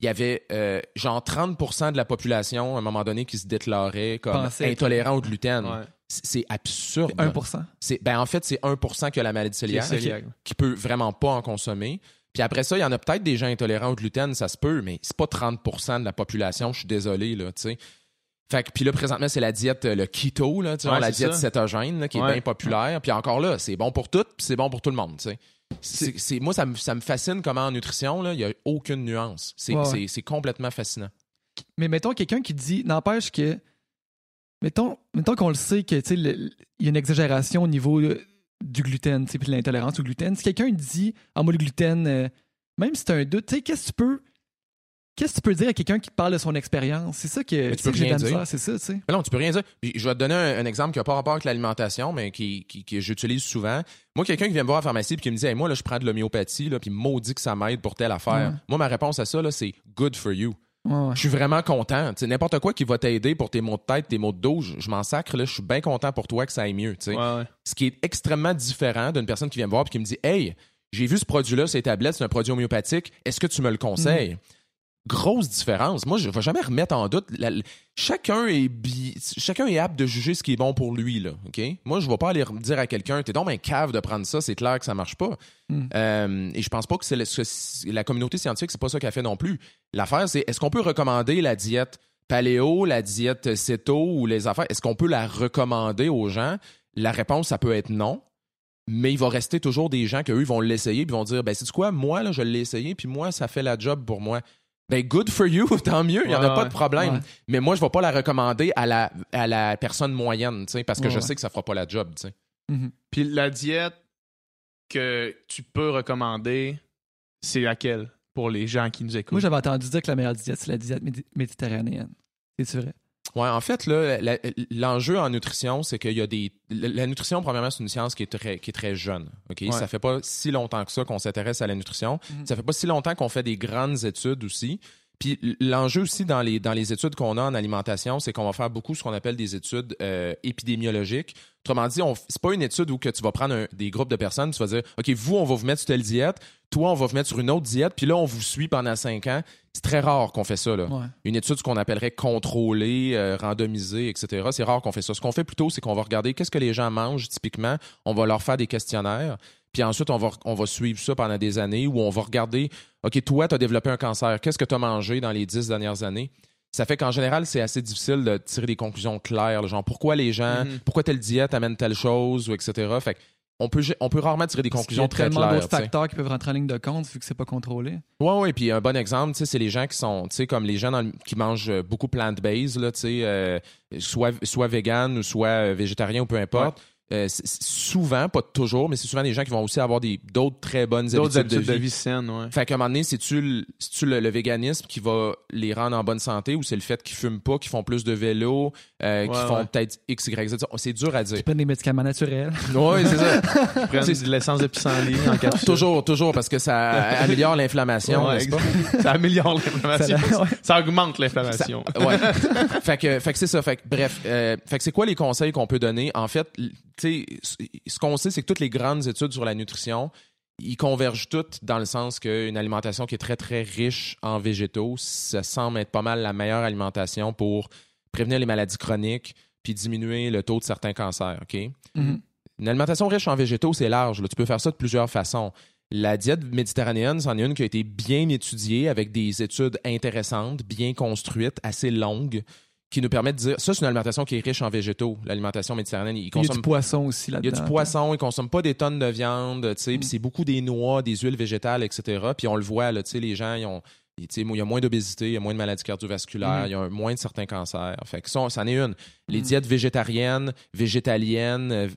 S3: il y avait euh, genre 30% de la population à un moment donné qui se déclarait comme intolérant au gluten. C'est absurde.
S2: 1%
S3: ben En fait, c'est 1% qui a la maladie cœliaque, qui, qui peut vraiment pas en consommer. Puis après ça, il y en a peut-être des gens intolérants au gluten, ça se peut, mais c'est pas 30% de la population, je suis désolé, là, tu sais. Fait que, puis là, présentement, c'est la diète, le keto, là, tu vois, la diète cétogène, qui est bien populaire. Puis encore là, c'est bon pour tout, puis c'est bon pour tout le monde, tu sais. C'est, moi, ça me, ça me fascine comment en nutrition, il n'y a aucune nuance. C'est, c'est, complètement fascinant.
S2: Mais mettons quelqu'un qui dit, n'empêche que, mettons, mettons qu'on le sait que, il y a une exagération au niveau du gluten, puis de l'intolérance au gluten. Si quelqu'un dit Ah, moi, le gluten, euh, même si tu as un doute, tu sais, qu'est-ce que tu peux. Qu'est-ce que tu peux dire à quelqu'un qui parle de son expérience? C'est ça que,
S3: tu peux rien dire.
S2: C'est ça, tu sais.
S3: non, tu peux rien dire. je vais te donner un, exemple qui n'a pas rapport avec l'alimentation, mais qui, qui, j'utilise souvent. Moi, quelqu'un qui vient me voir à la pharmacie et qui me dit Moi, là, je prends de l'homéopathie, puis maudit que ça m'aide pour telle affaire. Moi, ma réponse à ça, c'est good for you. Je suis vraiment content. N'importe quoi qui va t'aider pour tes maux de tête, tes maux de dos, je, m'en sacre. Là, je suis bien content pour toi que ça aille mieux. Ce qui est extrêmement différent d'une personne qui vient me voir et qui me dit Hey, j'ai vu ce produit-là, ces tablettes, c'est un produit homéopathique. Est-ce que tu me le conseilles? Grosse différence. Moi, je ne vais jamais remettre en doute. chacun, est chacun est apte de juger ce qui est bon pour lui. Là? Moi, je ne vais pas aller dire à quelqu'un T'es donc un cave de prendre ça, c'est clair que ça ne marche pas. Hmm. Euh, et je pense pas que c'est la communauté scientifique, c'est pas ça qu'elle fait non plus. L'affaire, c'est est-ce qu'on peut recommander la diète paléo, la diète céto ou les affaires? Est-ce qu'on peut la recommander aux gens? La réponse, ça peut être non. Mais il va rester toujours des gens qui, eux, vont l'essayer puis vont dire ben c'est quoi? Moi là je l'ai essayé puis moi ça fait la job pour moi ben good for you, tant mieux, il n'y en a pas de problème. Mais moi, je ne vais pas la recommander à la, à la personne moyenne, parce que je sais que ça ne fera pas la job.
S1: Mm-hmm. Puis la diète que tu peux recommander, c'est laquelle pour les gens qui nous écoutent?
S2: Moi, j'avais entendu dire que la meilleure diète, c'est la diète méditerranéenne. C'est vrai?
S3: Ouais, en fait, l'enjeu en nutrition, c'est qu'il y a des. La nutrition, premièrement, c'est une science qui est très, qui est très jeune. Ok, Ça fait pas si longtemps que ça qu'on s'intéresse à la nutrition. Mhm. Ça fait pas si longtemps qu'on fait des grandes études aussi. Puis l'enjeu aussi dans les, dans les études qu'on a en alimentation, c'est qu'on va faire beaucoup ce qu'on appelle des études euh, épidémiologiques. Autrement dit, c'est pas une étude où que tu vas prendre des groupes de personnes, tu vas dire, OK, vous, on va vous mettre sur telle diète, toi, on va vous mettre sur une autre diète, puis là, on vous suit pendant cinq ans. C'est très rare qu'on fait ça. Là. Une étude, ce qu'on appellerait contrôlée, euh, randomisée, etc. C'est rare qu'on fait ça. Ce qu'on fait plutôt, c'est qu'on va regarder qu'est-ce que les gens mangent typiquement. On va leur faire des questionnaires. Puis ensuite, on va, on va suivre ça pendant des années où on va regarder, OK, toi, tu as développé un cancer. Qu'est-ce que tu as mangé dans les dix dernières années? Ça fait qu'en général, c'est assez difficile de tirer des conclusions claires. Genre, pourquoi les gens, mm-hmm. pourquoi telle diète amène telle chose, ou etc. Fait on peut, on peut rarement tirer des conclusions très claires. Il y a tellement
S2: d'autres facteurs qui peuvent rentrer en ligne de compte vu que c'est pas contrôlé.
S3: Oui, oui. Puis un bon exemple, c'est les gens qui sont, tu sais, comme les gens qui mangent beaucoup plant-based, tu sais, euh, soit, soit vegan ou soit euh, végétarien ou peu importe. Euh, souvent, pas toujours, mais c'est souvent des gens qui vont aussi avoir d'autres très bonnes habitudes, de vie. De vie
S1: saine, ouais.
S3: Fait qu'à un moment donné, c'est-tu le, le, véganisme qui va les rendre en bonne santé ou c'est le fait qu'ils fument pas, qu'ils font plus de vélo, euh, qu'ils font peut-être X, Y, Z. C'est dur à dire. Ils
S2: prennent des médicaments naturels.
S3: oui, c'est ça.
S1: Ils prennent de l'essence de pissenlit en capsule.
S3: Toujours, toujours, parce que ça améliore l'inflammation, n'est-ce pas?
S1: ça améliore l'inflammation. Ça, augmente l'inflammation.
S3: Ouais. fait que, fait que c'est ça. Fait que, bref, euh, fait que c'est quoi les conseils qu'on peut donner? En fait, ce qu'on sait, c'est que toutes les grandes études sur la nutrition, ils convergent toutes dans le sens qu'une alimentation qui est très, très riche en végétaux, ça semble être pas mal la meilleure alimentation pour prévenir les maladies chroniques puis diminuer le taux de certains cancers. OK? Mm-hmm. Une alimentation riche en végétaux, c'est large. Tu peux faire ça de plusieurs façons. La diète méditerranéenne, c'en est une qui a été bien étudiée avec des études intéressantes, bien construites, assez longues qui nous permet de dire ça c'est une alimentation qui est riche en végétaux l'alimentation méditerranéenne
S2: il, y a du poisson aussi là-dedans
S3: il y a du poisson ils consomment pas des tonnes de viande tu sais puis mm. c'est beaucoup des noix des huiles végétales etc puis on le voit là tu sais les gens ils ont il y a moins d'obésité, il y a moins de maladies cardiovasculaires, mm. il y a moins de certains cancers. Fait que ça, ça en est une. Les mm. diètes végétariennes, végétaliennes, euh,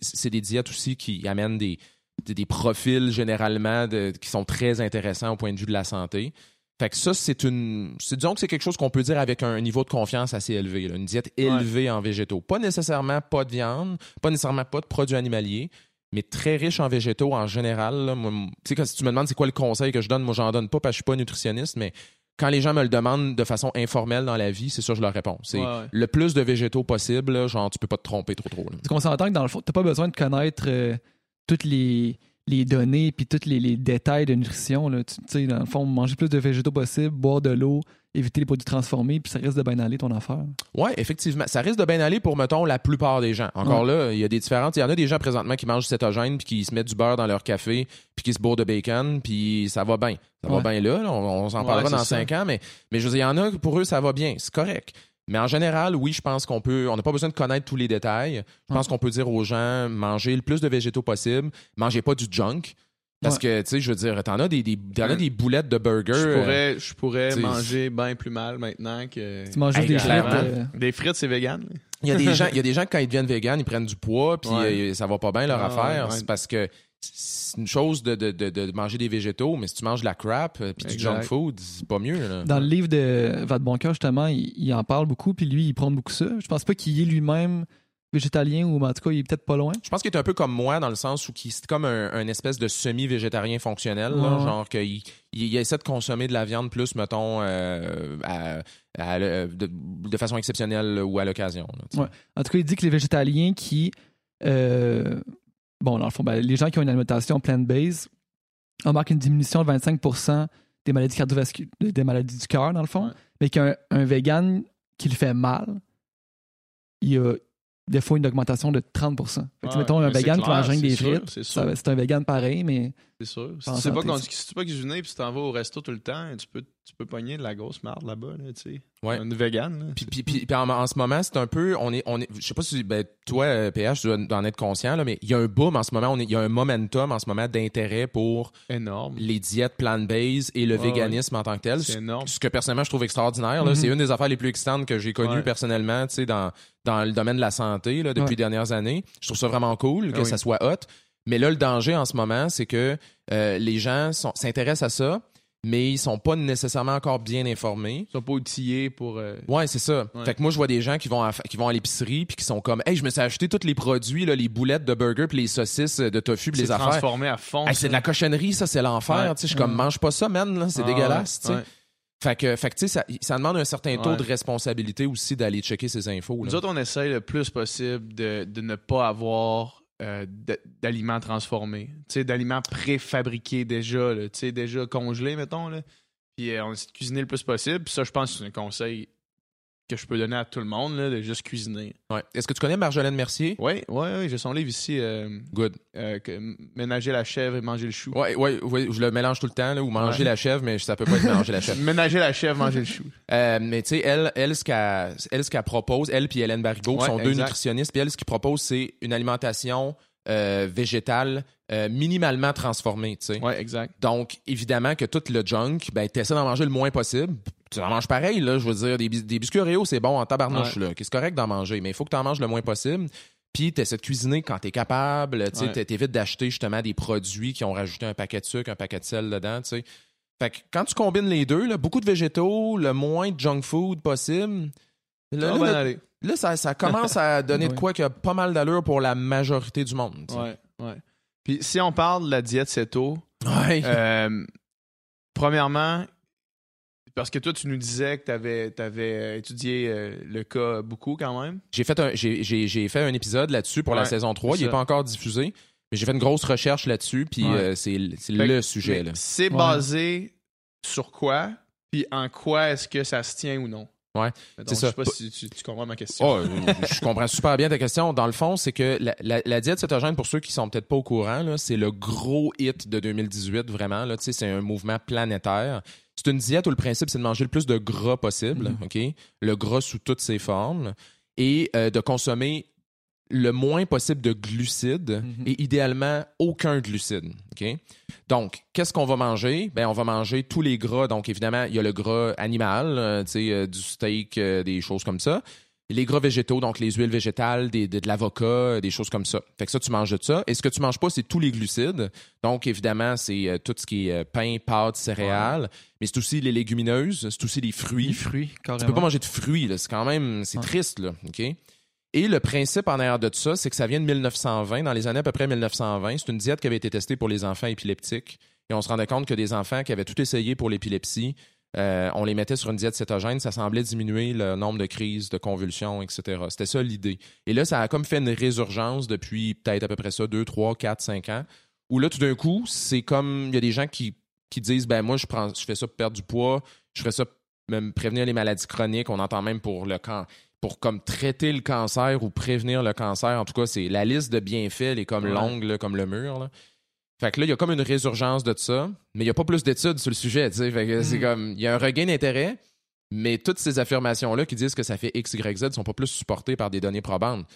S3: c'est des diètes aussi qui amènent des, des, profils généralement qui sont très intéressants au point de vue de la santé. Fait que ça, c'est une. Disons que c'est quelque chose qu'on peut dire avec un niveau de confiance assez élevé. Une diète élevée en végétaux. Pas nécessairement pas de viande, pas nécessairement pas de produits animaliers, mais très riche en végétaux en général. Tu sais, si tu me demandes c'est quoi le conseil que je donne, moi, j'en donne pas parce que je suis pas nutritionniste, mais quand les gens me le demandent de façon informelle dans la vie, c'est sûr je leur réponds. C'est le plus de végétaux possible, genre tu peux pas te tromper trop trop.
S2: Parce qu'on s'entend que dans le fond, t'as pas besoin de connaître euh, toutes les les données puis tous les, détails de nutrition. Là. Tu sais, dans le fond, manger plus de végétaux possible, boire de l'eau, éviter les produits transformés, puis ça risque de bien aller ton affaire.
S3: Oui, effectivement. Ça risque de bien aller pour, mettons, la plupart des gens. Encore là, il y a des différences. Il y en a des gens présentement qui mangent cétogène puis qui se mettent du beurre dans leur café puis qui se bourrent de bacon puis ça va bien. Ça va bien là. On, s'en parlera dans cinq ans, mais, mais je veux dire, il y en a pour eux, ça va bien. C'est correct. Mais en général, oui, je pense qu'on peut, on n'a pas besoin de connaître tous les détails. Je pense qu'on peut dire aux gens, mangez le plus de végétaux possible, mangez pas du junk. Parce que, tu sais, je veux dire, t'en as des, des, as des boulettes de burger. Je
S1: pourrais, je pourrais manger bien plus mal maintenant que.
S2: Tu manges des frites. Euh,
S1: des frites, c'est vegan.
S3: Il y a des gens, il y a des gens quand ils deviennent vegan, ils prennent du poids, puis euh, ça va pas bien leur ah, affaire. C'est parce que c'est une chose de, de, de, manger des végétaux, mais si tu manges de la crap euh, puis du junk food, c'est pas mieux.
S2: Dans le livre de Vadeboncoeur, justement, il, en parle beaucoup, puis lui, il prend beaucoup ça. Je pense pas qu'il y ait lui-même végétalien ou en tout cas il est peut-être pas loin.
S3: Je pense qu'il est un peu comme moi dans le sens où c'est comme un, espèce de semi-végétarien fonctionnel, genre qu'il il, essaie de consommer de la viande plus, mettons, euh, de, façon exceptionnelle ou à l'occasion.
S2: En tout cas, il dit que les végétaliens qui euh, bon, dans le fond, ben, les gens qui ont une alimentation plant-based remarquent une diminution de 25% des maladies cardiovasculaires, des maladies du cœur, dans le fond, mais qu'un un vegan qui le fait mal, il y a des fois une augmentation de 30% Mettons un vegan qui mange des frites, c'est un vegan pareil, mais.
S1: C'est sûr. Si tu sais pas, pas cuisiner puis tu t'en vas au resto tout le temps, tu peux, tu peux pogner de la grosse marde là-bas, là, tu sais. Ouais. Une vegan.
S3: Puis, puis, puis, en, ce moment, c'est un peu. On est, on est, je sais pas si. Ben, toi, PH, tu dois en être conscient, là, mais il y a un boom en ce moment. Il y a un momentum en ce moment d'intérêt pour.
S1: Énorme.
S3: Les diètes plant-based et le véganisme en tant que tel.
S1: C'est énorme.
S3: Ce que personnellement, je trouve extraordinaire. C'est une des affaires les plus excitantes que j'ai connues personnellement, tu sais, dans, dans le domaine de la santé là, depuis les dernières années. Je trouve ça vraiment cool que ah ça soit hot. Mais là, le danger en ce moment, c'est que euh, les gens s'intéressent à ça, mais ils sont pas nécessairement encore bien informés.
S1: Ils sont pas outillés pour. Euh,
S3: ouais, c'est ça. Fait que moi, je vois des gens qui vont à, qui vont à l'épicerie puis qui sont comme, hey, je me suis acheté tous les produits, là, les boulettes de burger puis les saucisses de tofu puis les affaires.
S1: transformé à fond.
S3: c'est de la cochonnerie, ça, c'est l'enfer. Je suis comme, mange pas ça, man, c'est ah dégueulasse. Fait que, fait que ça, ça demande un certain taux de responsabilité aussi d'aller checker ces infos.
S1: Nous autres, on essaye le plus possible de, de ne pas avoir euh, d'aliments transformés, d'aliments préfabriqués déjà, déjà congelés, mettons. Là. Puis euh, on essaie de cuisiner le plus possible. Puis ça, je pense que c'est un conseil que je peux donner à tout le monde, là, de juste cuisiner.
S3: Ouais. Est-ce que tu connais Marjolaine Mercier?
S1: Oui, oui, oui. J'ai son livre ici. Euh,
S3: Good.
S1: Euh, ménager la chèvre et manger le chou.
S3: Oui, ouais, ouais, je le mélange tout le temps, là, ou manger la chèvre, mais ça peut pas être mélanger la chèvre.
S1: ménager la chèvre, manger le chou.
S3: Euh, mais tu sais, elle, elle, ce qu'elle qu'elle propose, elle puis Hélène Baribeau sont deux nutritionnistes, puis elle, ce qu'ils propose, c'est une alimentation végétale minimalement transformée, tu sais.
S1: Oui, exact.
S3: Donc, évidemment que tout le junk, ben, essaies d'en manger le moins possible tu en manges pareil, là. Je veux dire, des, des biscuits Oreo, c'est bon en tabarnouche, là. C'est correct d'en manger, mais il faut que tu en manges le moins possible. Puis tu essaies de cuisiner quand tu es capable. Tu ouais. évites d'acheter justement des produits qui ont rajouté un paquet de sucre, un paquet de sel dedans. sais. Fait que quand tu combines les deux, là, beaucoup de végétaux, le moins de junk food possible.
S1: Là,
S3: là, ça, ça, commence à donner de quoi qu'il y a pas mal d'allure pour la majorité du monde.
S1: Ouais, ouais. Puis si on parle de la diète ceto,
S3: ouais.
S1: euh, premièrement, parce que toi, tu nous disais que tu avais, avais, étudié euh, le cas beaucoup quand même.
S3: J'ai fait un, j'ai, fait un épisode là-dessus pour la saison 3. Il n'est pas encore diffusé, mais j'ai fait une grosse recherche là-dessus, puis euh, c'est, le sujet. Là.
S1: C'est basé sur quoi, puis en quoi est-ce que ça se tient ou non?
S3: Ouais, c'est ça.
S1: Je sais pas si tu, comprends ma question.
S3: Oh, je comprends super bien ta question. Dans le fond, c'est que la, la, diète cétogène, pour ceux qui sont peut-être pas au courant, c'est le gros hit de 2018, vraiment. Là, c'est un mouvement planétaire C'est une diète où le principe, c'est de manger le plus de gras possible,
S2: Mhm.
S3: OK? Le gras sous toutes ses formes et euh, de consommer le moins possible de glucides
S2: Mhm.
S3: et idéalement aucun glucide. Donc, qu'est-ce qu'on va manger? Ben, on va manger tous les gras. Donc, évidemment, il y a le gras animal, euh, euh, du steak, euh, des choses comme ça. Les gras végétaux, donc les huiles végétales, des- de, de l'avocat, euh, des choses comme ça. Fait que ça, tu manges de ça. Et ce que tu manges pas, c'est tous les glucides. Donc, évidemment, c'est euh, tout ce qui est euh, pain, pâtes, céréales. Mais c'est aussi les légumineuses, c'est aussi les fruits.
S2: Les fruits, carrément.
S3: Tu peux pas manger de fruits, là. C'est quand même, c'est
S2: Ouais.
S3: triste, là. OK? Et le principe en arrière de tout ça, c'est que ça vient de 1920, dans les années à peu près 1920. C'est une diète qui avait été testée pour les enfants épileptiques. Et on se rendait compte que des enfants qui avaient tout essayé pour l'épilepsie, euh, on les mettait sur une diète cétogène, ça semblait diminuer le nombre de crises, de convulsions, etc. C'était ça l'idée. Et là, ça a comme fait une résurgence depuis peut-être à peu près ça, 2, 3, 4, 5 ans, où là, tout d'un coup, c'est comme, il y a des gens qui, qui disent, ben moi, je, prends, je fais ça pour perdre du poids, je ferais ça pour même prévenir les maladies chroniques, on entend même pour le can pour comme traiter le cancer ou prévenir le cancer. En tout cas, c'est la liste de bienfaits, elle est comme
S1: Ouais.
S3: longue, là, comme le mur. là. Fait que là, il y a comme une résurgence de ça, mais il n'y a pas plus d'études sur le sujet. tu sais. Fait que c'est
S2: Mm.
S3: comme, il y a un regain d'intérêt, mais toutes ces affirmations-là qui disent que ça fait X, Y, Z sont pas plus supportées par des données probantes.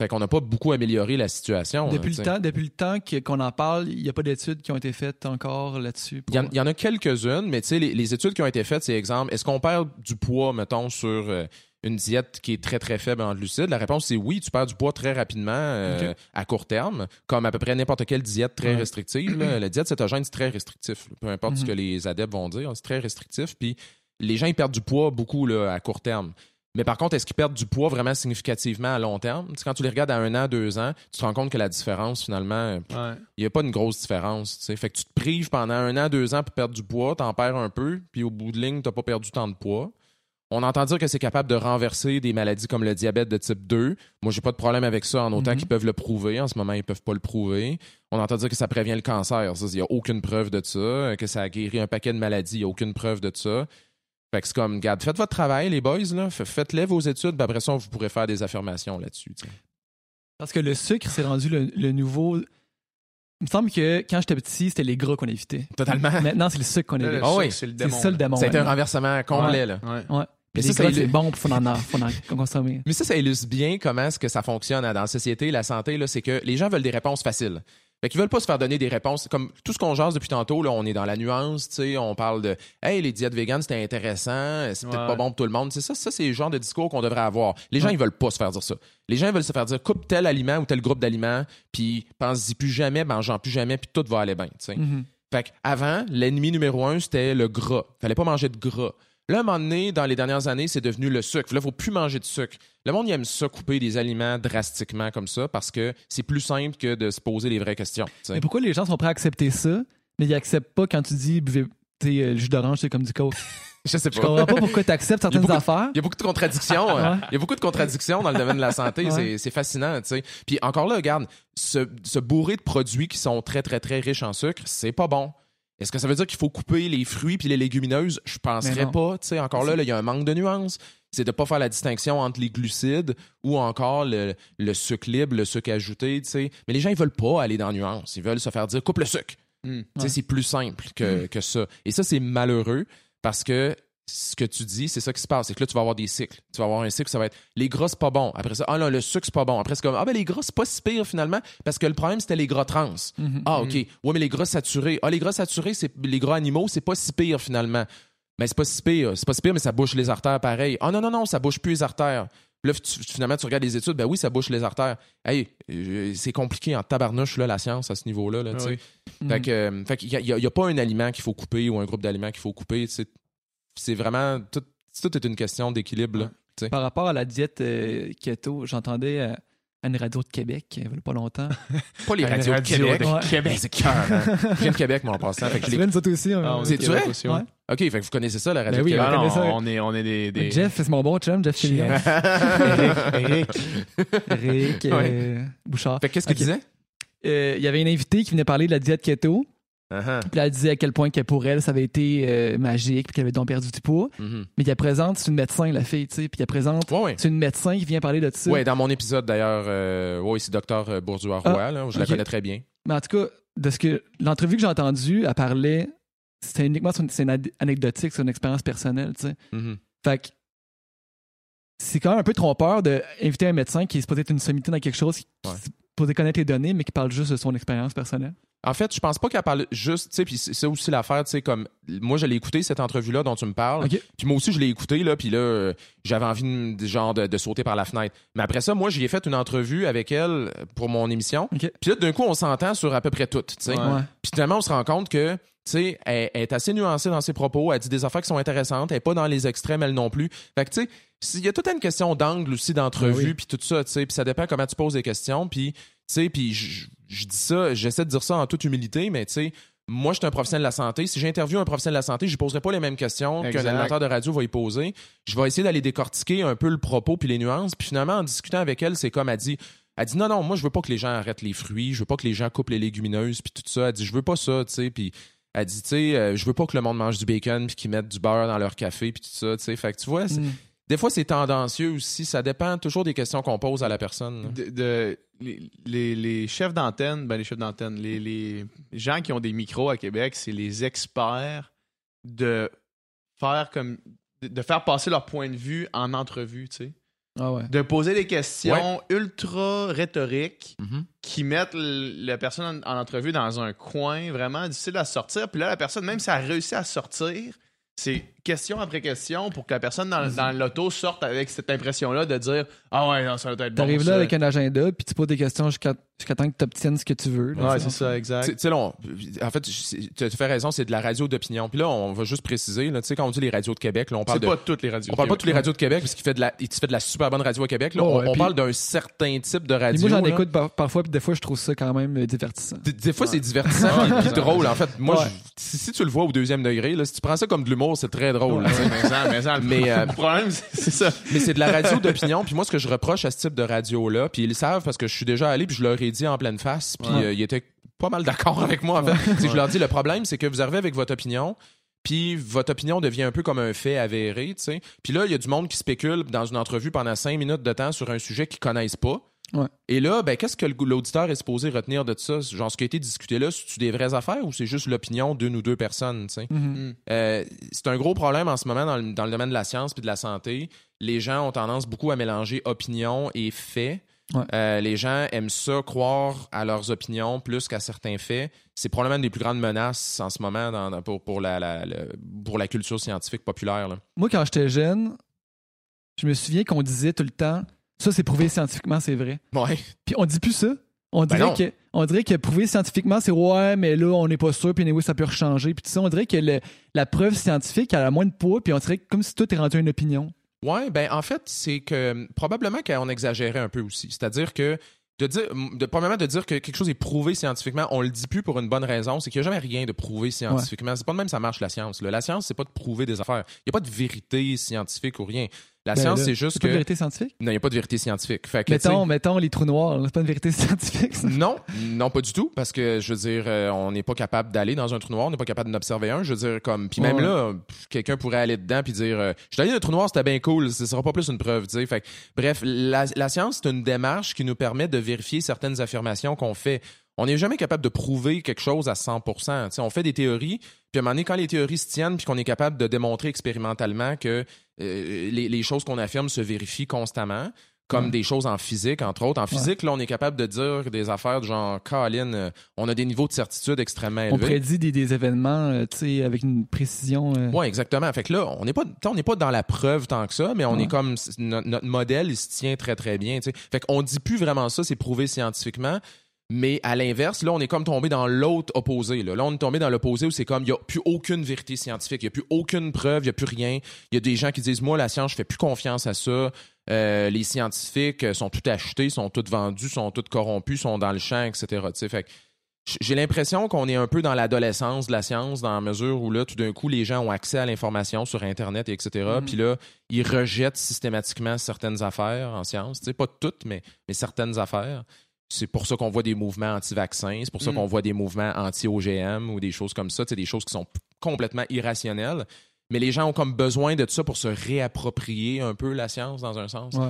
S3: Fait qu'on n'a pas beaucoup amélioré la situation.
S2: Depuis le temps, depuis le temps qu'on en parle, il n'y a pas d'études qui ont été faites encore là-dessus. pour-
S3: Il y, en, a quelques-unes, mais tu sais, les, les études qui ont été faites, c'est exemple, est-ce qu'on perd du poids, mettons, sur euh, une diète qui est très, très faible en glucides? La réponse, c'est oui, tu perds du poids très rapidement euh, à court terme, comme à peu près n'importe quelle diète très
S2: Ouais.
S3: restrictive. là. La diète cétogène, c'est très restrictif. là. Peu importe ce
S2: Mhm.
S3: que les adeptes vont dire, c'est très restrictif. Puis les gens, ils perdent du poids beaucoup là, à court terme. Mais par contre, est-ce qu'ils perdent du poids vraiment significativement à long terme? Tu sais, quand tu les regardes à un an, deux ans, tu te rends compte que la différence, finalement,
S1: Ouais.
S3: il n'y a pas une grosse différence. tu sais. Fait que tu te prives pendant un an, deux ans pour perdre du poids, t'en perds un peu, puis au bout de ligne, t'as pas perdu tant de poids. On entend dire que c'est capable de renverser des maladies comme le diabète de type 2. Moi, j'ai pas de problème avec ça en autant
S2: Mhm.
S3: qu'ils peuvent le prouver. En ce moment, ils peuvent pas le prouver. On entend dire que ça prévient le cancer. Il y a aucune preuve de ça. Que ça a guéri un paquet de maladies. Il y a aucune preuve de ça. Fait que c'est comme, regarde, faites votre travail, les boys, Faites-les vos études, puis après ça, vous pourrez faire des affirmations là-dessus.
S2: Parce que le sucre, c'est rendu le, le nouveau. Il me semble que quand j'étais petit, c'était les gras qu'on évitait.
S3: Totalement.
S2: Maintenant, c'est le sucre qu'on
S1: Là, le
S2: évite.
S3: Ah
S1: sucre,
S3: oui.
S1: c'est le
S2: C'est
S1: démon.
S2: ça le démon.
S3: Ça a été un renversement complet, là.
S1: Ouais.
S2: Ouais.
S3: Mais ça, ça illu-
S2: c'est bon, faut en, faut en consommer.
S3: Mais ça, ça illustre bien comment est-ce que ça fonctionne dans la société, la santé, là, c'est que les gens veulent des réponses faciles. Fait qu'ils veulent pas se faire donner des réponses. Comme tout ce qu'on jase depuis tantôt, là, on est dans la nuance, tu sais, on parle de Hey, les diètes véganes, c'était intéressant, c'est peut-être
S1: Ouais.
S3: pas bon pour tout le monde. C'est ça, ça, c'est le genre de discours qu'on devrait avoir. Les gens,
S2: Ouais.
S3: ils veulent pas se faire dire ça. Les gens ils veulent se faire dire coupe tel aliment ou tel groupe d'aliments, puis pense-y plus jamais, mangeant plus jamais, puis tout va aller bien. tu sais.
S2: Mhm.
S3: Fait avant, l'ennemi numéro un, c'était le gras. Fallait pas manger de gras. Là, à un moment donné, dans les dernières années, c'est devenu le sucre. Là, faut plus manger de sucre. Le monde, il aime ça, couper des aliments drastiquement comme ça, parce que c'est plus simple que de se poser les vraies questions.
S2: Mais pourquoi les gens sont prêts à accepter ça, mais ils acceptent pas quand tu dis buvez euh, le jus d'orange, c'est comme du coke?
S3: Je sais
S2: Je
S3: pas.
S2: comprends pas pourquoi tu acceptes certaines
S3: beaucoup de-
S2: affaires.
S3: Il y a beaucoup de contradictions. hein. Il y a beaucoup de contradictions dans le domaine de la santé.
S2: Ouais.
S3: C'est- C'est fascinant, tu sais. Puis encore là, regarde, se, se bourrer de produits qui sont très, très, très riches en sucre, c'est pas bon. Est-ce que ça veut dire qu'il faut couper les fruits puis les légumineuses? Je penserais pas. Encore là, il y a un manque de nuances. C'est de pas faire la distinction entre les glucides ou encore le, le sucre libre, le sucre ajouté. Mais les gens, ils veulent pas aller dans la nuance. Ils veulent se faire dire coupe le sucre.
S1: Mm.
S2: Ouais.
S3: C'est plus simple que, que ça. Et ça, c'est malheureux parce que ce que tu dis, c'est ça qui se passe. C'est que là, tu vas avoir des cycles. Tu vas avoir un cycle, ça va être les gras, c'est pas bon. Après ça, ah non, le sucre, c'est pas bon. Après, c'est comme, ah ben les gras, c'est pas si pire finalement parce que le problème, c'était les gras trans.
S2: Mhm.
S3: Ah, OK. Ouais, mais les gras saturés. Ah, les gras saturés, c'est les gras animaux, c'est pas si pire finalement. Mais c'est pas si pire. C'est pas si pire, mais ça bouche les artères pareil. Ah non, non, non, ça bouche plus les artères. Là, tu- finalement, tu regardes les études, ben oui, ça bouche les artères. Hey, euh, c'est compliqué en tabarnouche, là, la science, à ce niveau-là. Là,
S1: Ah oui.
S2: Mhm.
S3: Fait euh, fait qu'il y a, pas un aliment qu'il faut couper ou un groupe d'aliments qu'il faut couper. C'est, c'est vraiment. Tout, tout est une question d'équilibre. là. Tu sais.
S2: Par rapport à la diète euh, keto, j'entendais euh, à une radio de Québec il y a pas longtemps.
S3: Pas les radios de
S1: radio
S3: Québec.
S1: de
S2: Ouais.
S1: Québec.
S3: C'est cœur. hein. Je viens de Québec, moi, en passant. Fait que
S2: Tu
S3: les-
S2: nous autres aussi. hein?
S1: Ah,
S3: C'est
S1: de
S3: vrai?
S1: aussi, ouais.
S2: Ouais.
S3: OK, fait que vous connaissez ça, la radio
S2: Ben oui,
S3: de Québec.
S2: on
S1: non, est, on est des. des...
S2: Jeff, c'est mon bon chum, Jeff Chillian.
S1: Eric.
S2: Eric euh, Bouchard.
S3: Fait que qu'est-ce qu'il
S2: Ok.
S3: disait?
S2: Euh, Il y avait une invitée qui venait parler de la diète keto.
S3: Uh-huh.
S2: Puis là, elle disait à quel point que pour elle, ça avait été euh, magique, puis qu'elle avait donc perdu du poids.
S3: Mhm.
S2: Mais qu'elle présente, c'est une médecin, la fille, tu sais. Puis qu'elle présente,
S3: Ouais, ouais.
S2: c'est une médecin qui vient parler de ça.
S3: Ouais, dans mon épisode d'ailleurs, euh, ouais, c'est Docteur Bourgeois-Roy,
S2: Ah,
S3: là, je la connais très bien.
S2: Mais en tout cas, de ce que l'entrevue que j'ai entendue, elle parlait c'est uniquement une anecdotique, c'est une expérience personnelle, tu sais.
S3: Mhm.
S2: Fait que c'est quand même un peu trompeur d'inviter un médecin qui est supposé être une sommité dans quelque chose, qui
S3: Ouais.
S2: supposé connaître les données, mais qui parle juste de son expérience personnelle.
S3: En fait, je pense pas qu'elle parle juste, tu sais, puis c'est ça aussi l'affaire, tu sais, comme moi je l'ai écouté cette entrevue-là dont tu me parles, puis moi aussi je l'ai écouté là, puis là euh, j'avais envie de, genre de, de sauter par la fenêtre. Mais après ça, moi j'y ai fait une entrevue avec elle pour mon émission, puis là d'un coup on s'entend sur à peu près tout, tu sais. Puis finalement on se rend compte que tu sais, elle, elle est assez nuancée dans ses propos, elle dit des affaires qui sont intéressantes, elle est pas dans les extrêmes elle non plus. Fait que tu sais, il y a toute une question d'angle aussi d'entrevue
S2: Ah
S3: puis tout ça, tu sais, puis ça dépend comment tu poses des questions, puis sais, puis je je dis ça, j'essaie de dire ça en toute humilité, mais tu sais, moi, je suis un professionnel de la santé. Si j'interviewe un professionnel de la santé, je ne poserai pas les mêmes questions qu'un animateur de radio va y poser. Je vais essayer d'aller décortiquer un peu le propos puis les nuances. Puis finalement, en discutant avec elle, c'est comme elle dit. Elle dit non, non, moi, je veux pas que les gens arrêtent les fruits. Je veux pas que les gens coupent les légumineuses puis tout ça. Elle dit, je veux pas ça, tu sais. Puis elle dit, tu sais, euh, je veux pas que le monde mange du bacon puis qu'ils mettent du beurre dans leur café puis tout ça, tu sais. Fait que tu vois,
S2: Mm.
S3: Des fois, c'est tendancieux aussi. Ça dépend toujours des questions qu'on pose à la personne. là.
S1: de, de- les, les- les chefs d'antenne, ben les chefs d'antenne, les, les gens qui ont des micros à Québec, c'est les experts de faire comme de, faire passer leur point de vue en entrevue, tu sais.
S2: Ah ouais.
S1: De poser des questions ultra rhétoriques
S3: Mhm.
S1: qui mettent la personne en, en entrevue dans un coin vraiment difficile à sortir. Puis là, la personne, même si elle réussit à sortir, c'est question après question pour que la personne dans, dans l'auto sorte avec cette impression-là de dire Ah ouais, non, ça doit être bon.
S2: T'arrives là avec un agenda, puis tu poses des questions jusqu'à jusqu'à temps que tu obtiennes ce que tu veux. là,
S1: Ouais, c'est ça, exact.
S3: tu sais, là, on- en fait, tu as fait raison, c'est de la radio d'opinion. Puis là, on va juste préciser, là, tu sais, quand on dit les radios de Québec, là, on parle
S1: C'est
S3: de.
S1: pas toutes les radios.
S3: On parle pas de toutes les radios de Québec parce qu'il fait de la, il fait de la super bonne radio à Québec. Là.
S2: Oh,
S3: on parle d'un certain type de radio.
S2: moi, j'en
S3: là.
S2: écoute par- parfois, puis des fois, je trouve ça quand même euh, divertissant.
S3: Des, des fois, c'est divertissant puis drôle. En fait, moi,
S2: Ouais.
S3: je- si, si tu le vois au deuxième degré, là, si tu prends ça comme de l'humour, c'est très drôle.
S1: mais ça,
S3: euh,
S1: le problème, c'est ça.
S3: Mais c'est de la radio d'opinion. Puis moi, ce que je reproche à ce type de radio-là, puis ils le savent parce que je suis déjà allé, puis je leur ai dit en pleine face, puis
S1: Ouais.
S3: euh, ils étaient pas mal d'accord avec moi, en fait. Je leur dis, le problème, c'est que vous arrivez avec votre opinion, puis votre opinion devient un peu comme un fait avéré, tu sais. Puis là, il y a du monde qui spécule dans une entrevue pendant cinq minutes de temps sur un sujet qu'ils connaissent pas.
S2: Ouais.
S3: Et là, ben, qu'est-ce que l'auditeur est supposé retenir de ça? Genre, ce qui a été discuté là, c'est-tu des vraies affaires ou c'est juste l'opinion d'une ou deux personnes, sais?
S2: Mhm.
S3: Euh, c'est un gros problème en ce moment dans le, dans le domaine de la science puis de la santé. Les gens ont tendance beaucoup à mélanger opinion et faits.
S2: Ouais.
S3: Euh, les gens aiment ça, croire à leurs opinions plus qu'à certains faits. C'est probablement une des plus grandes menaces en ce moment dans- dans- pour, pour, la, la- le- pour la culture scientifique populaire. là.
S2: Moi, quand j'étais jeune, je me souviens qu'on disait tout le temps ça, c'est prouvé scientifiquement, c'est vrai.
S3: Ouais.
S2: Puis on dit plus ça. On
S3: Ben
S2: dirait, que, on dirait que prouver scientifiquement, c'est ouais, mais là, on n'est pas sûr, puis anyway, ça peut rechanger. Puis ça, on dirait que le- la preuve scientifique, elle a moins de poids, puis on dirait que comme si tout est rendu une opinion.
S3: Ouais, ben en fait, c'est que probablement qu'on exagérait un peu aussi. C'est-à-dire que de dire, de, premièrement, de dire que quelque chose est prouvé scientifiquement, on le dit plus pour une bonne raison, c'est qu'il n'y a jamais rien de prouvé scientifiquement. C'est pas de même que ça marche la science. là. La science, c'est pas de prouver des affaires. Il n'y a pas de vérité scientifique ou rien. La
S2: Ben
S3: science, c'est juste que
S2: pas de vérité scientifique?
S3: non, il n'y a pas de vérité scientifique. Fait que,
S2: Mettons, mettons les trous noirs, c'est pas une vérité scientifique, ça?
S3: non, non, pas du tout, parce que je veux dire, euh, on n'est pas capable d'aller dans un trou noir, on n'est pas capable d'en observer un. Je veux dire, comme, puis même
S2: Ouais.
S3: là, quelqu'un pourrait aller dedans puis dire, euh, je suis allé dans un trou noir, c'était bien cool, ce sera pas plus une preuve, tu sais. Fait que, bref, la, la science, c'est une démarche qui nous permet de vérifier certaines affirmations qu'on fait. On n'est jamais capable de prouver quelque chose à 100%. Tu sais, on fait des théories, puis à un moment donné, quand les théories se tiennent, puis qu'on est capable de démontrer expérimentalement que euh, les, les choses qu'on affirme se vérifient constamment, comme des choses en physique, entre autres. En physique, là, on est capable de dire des affaires de genre, Colin, euh, on a des niveaux de certitude extrêmement
S2: On
S3: élevés.
S2: prédit des, des événements, euh, tu sais, avec une précision. euh,
S3: Oui, exactement. Fait que là, on n'est pas, t'sais, on n'est pas dans la preuve tant que ça, mais on
S2: Ouais.
S3: est comme no- notre modèle, il se tient très très bien. t'sais. Fait qu'on dit plus vraiment ça, c'est prouvé scientifiquement. Mais à l'inverse, là, on est comme tombé dans l'autre opposé. Là. Là, on est tombé dans l'opposé où c'est comme, il n'y a plus aucune vérité scientifique, il n'y a plus aucune preuve, il n'y a plus rien. Il y a des gens qui disent, moi, la science, je fais plus confiance à ça. Euh, les scientifiques euh, sont tout achetés, sont tous vendus, sont tous corrompus, sont dans le champ, etc. Fait j'ai l'impression qu'on est un peu dans l'adolescence de la science, dans la mesure où là, tout d'un coup, les gens ont accès à l'information sur Internet, etc.
S2: Mhm.
S3: Puis là, ils rejettent systématiquement certaines affaires en science. Pas toutes, mais, mais certaines affaires. C'est pour ça qu'on voit des mouvements anti-vaccins, c'est pour ça
S1: Mhm.
S3: qu'on voit des mouvements anti-OGM ou des choses comme ça, sais, des choses qui sont complètement irrationnelles. Mais les gens ont comme besoin de ça pour se réapproprier un peu la science dans un sens.
S2: Ouais.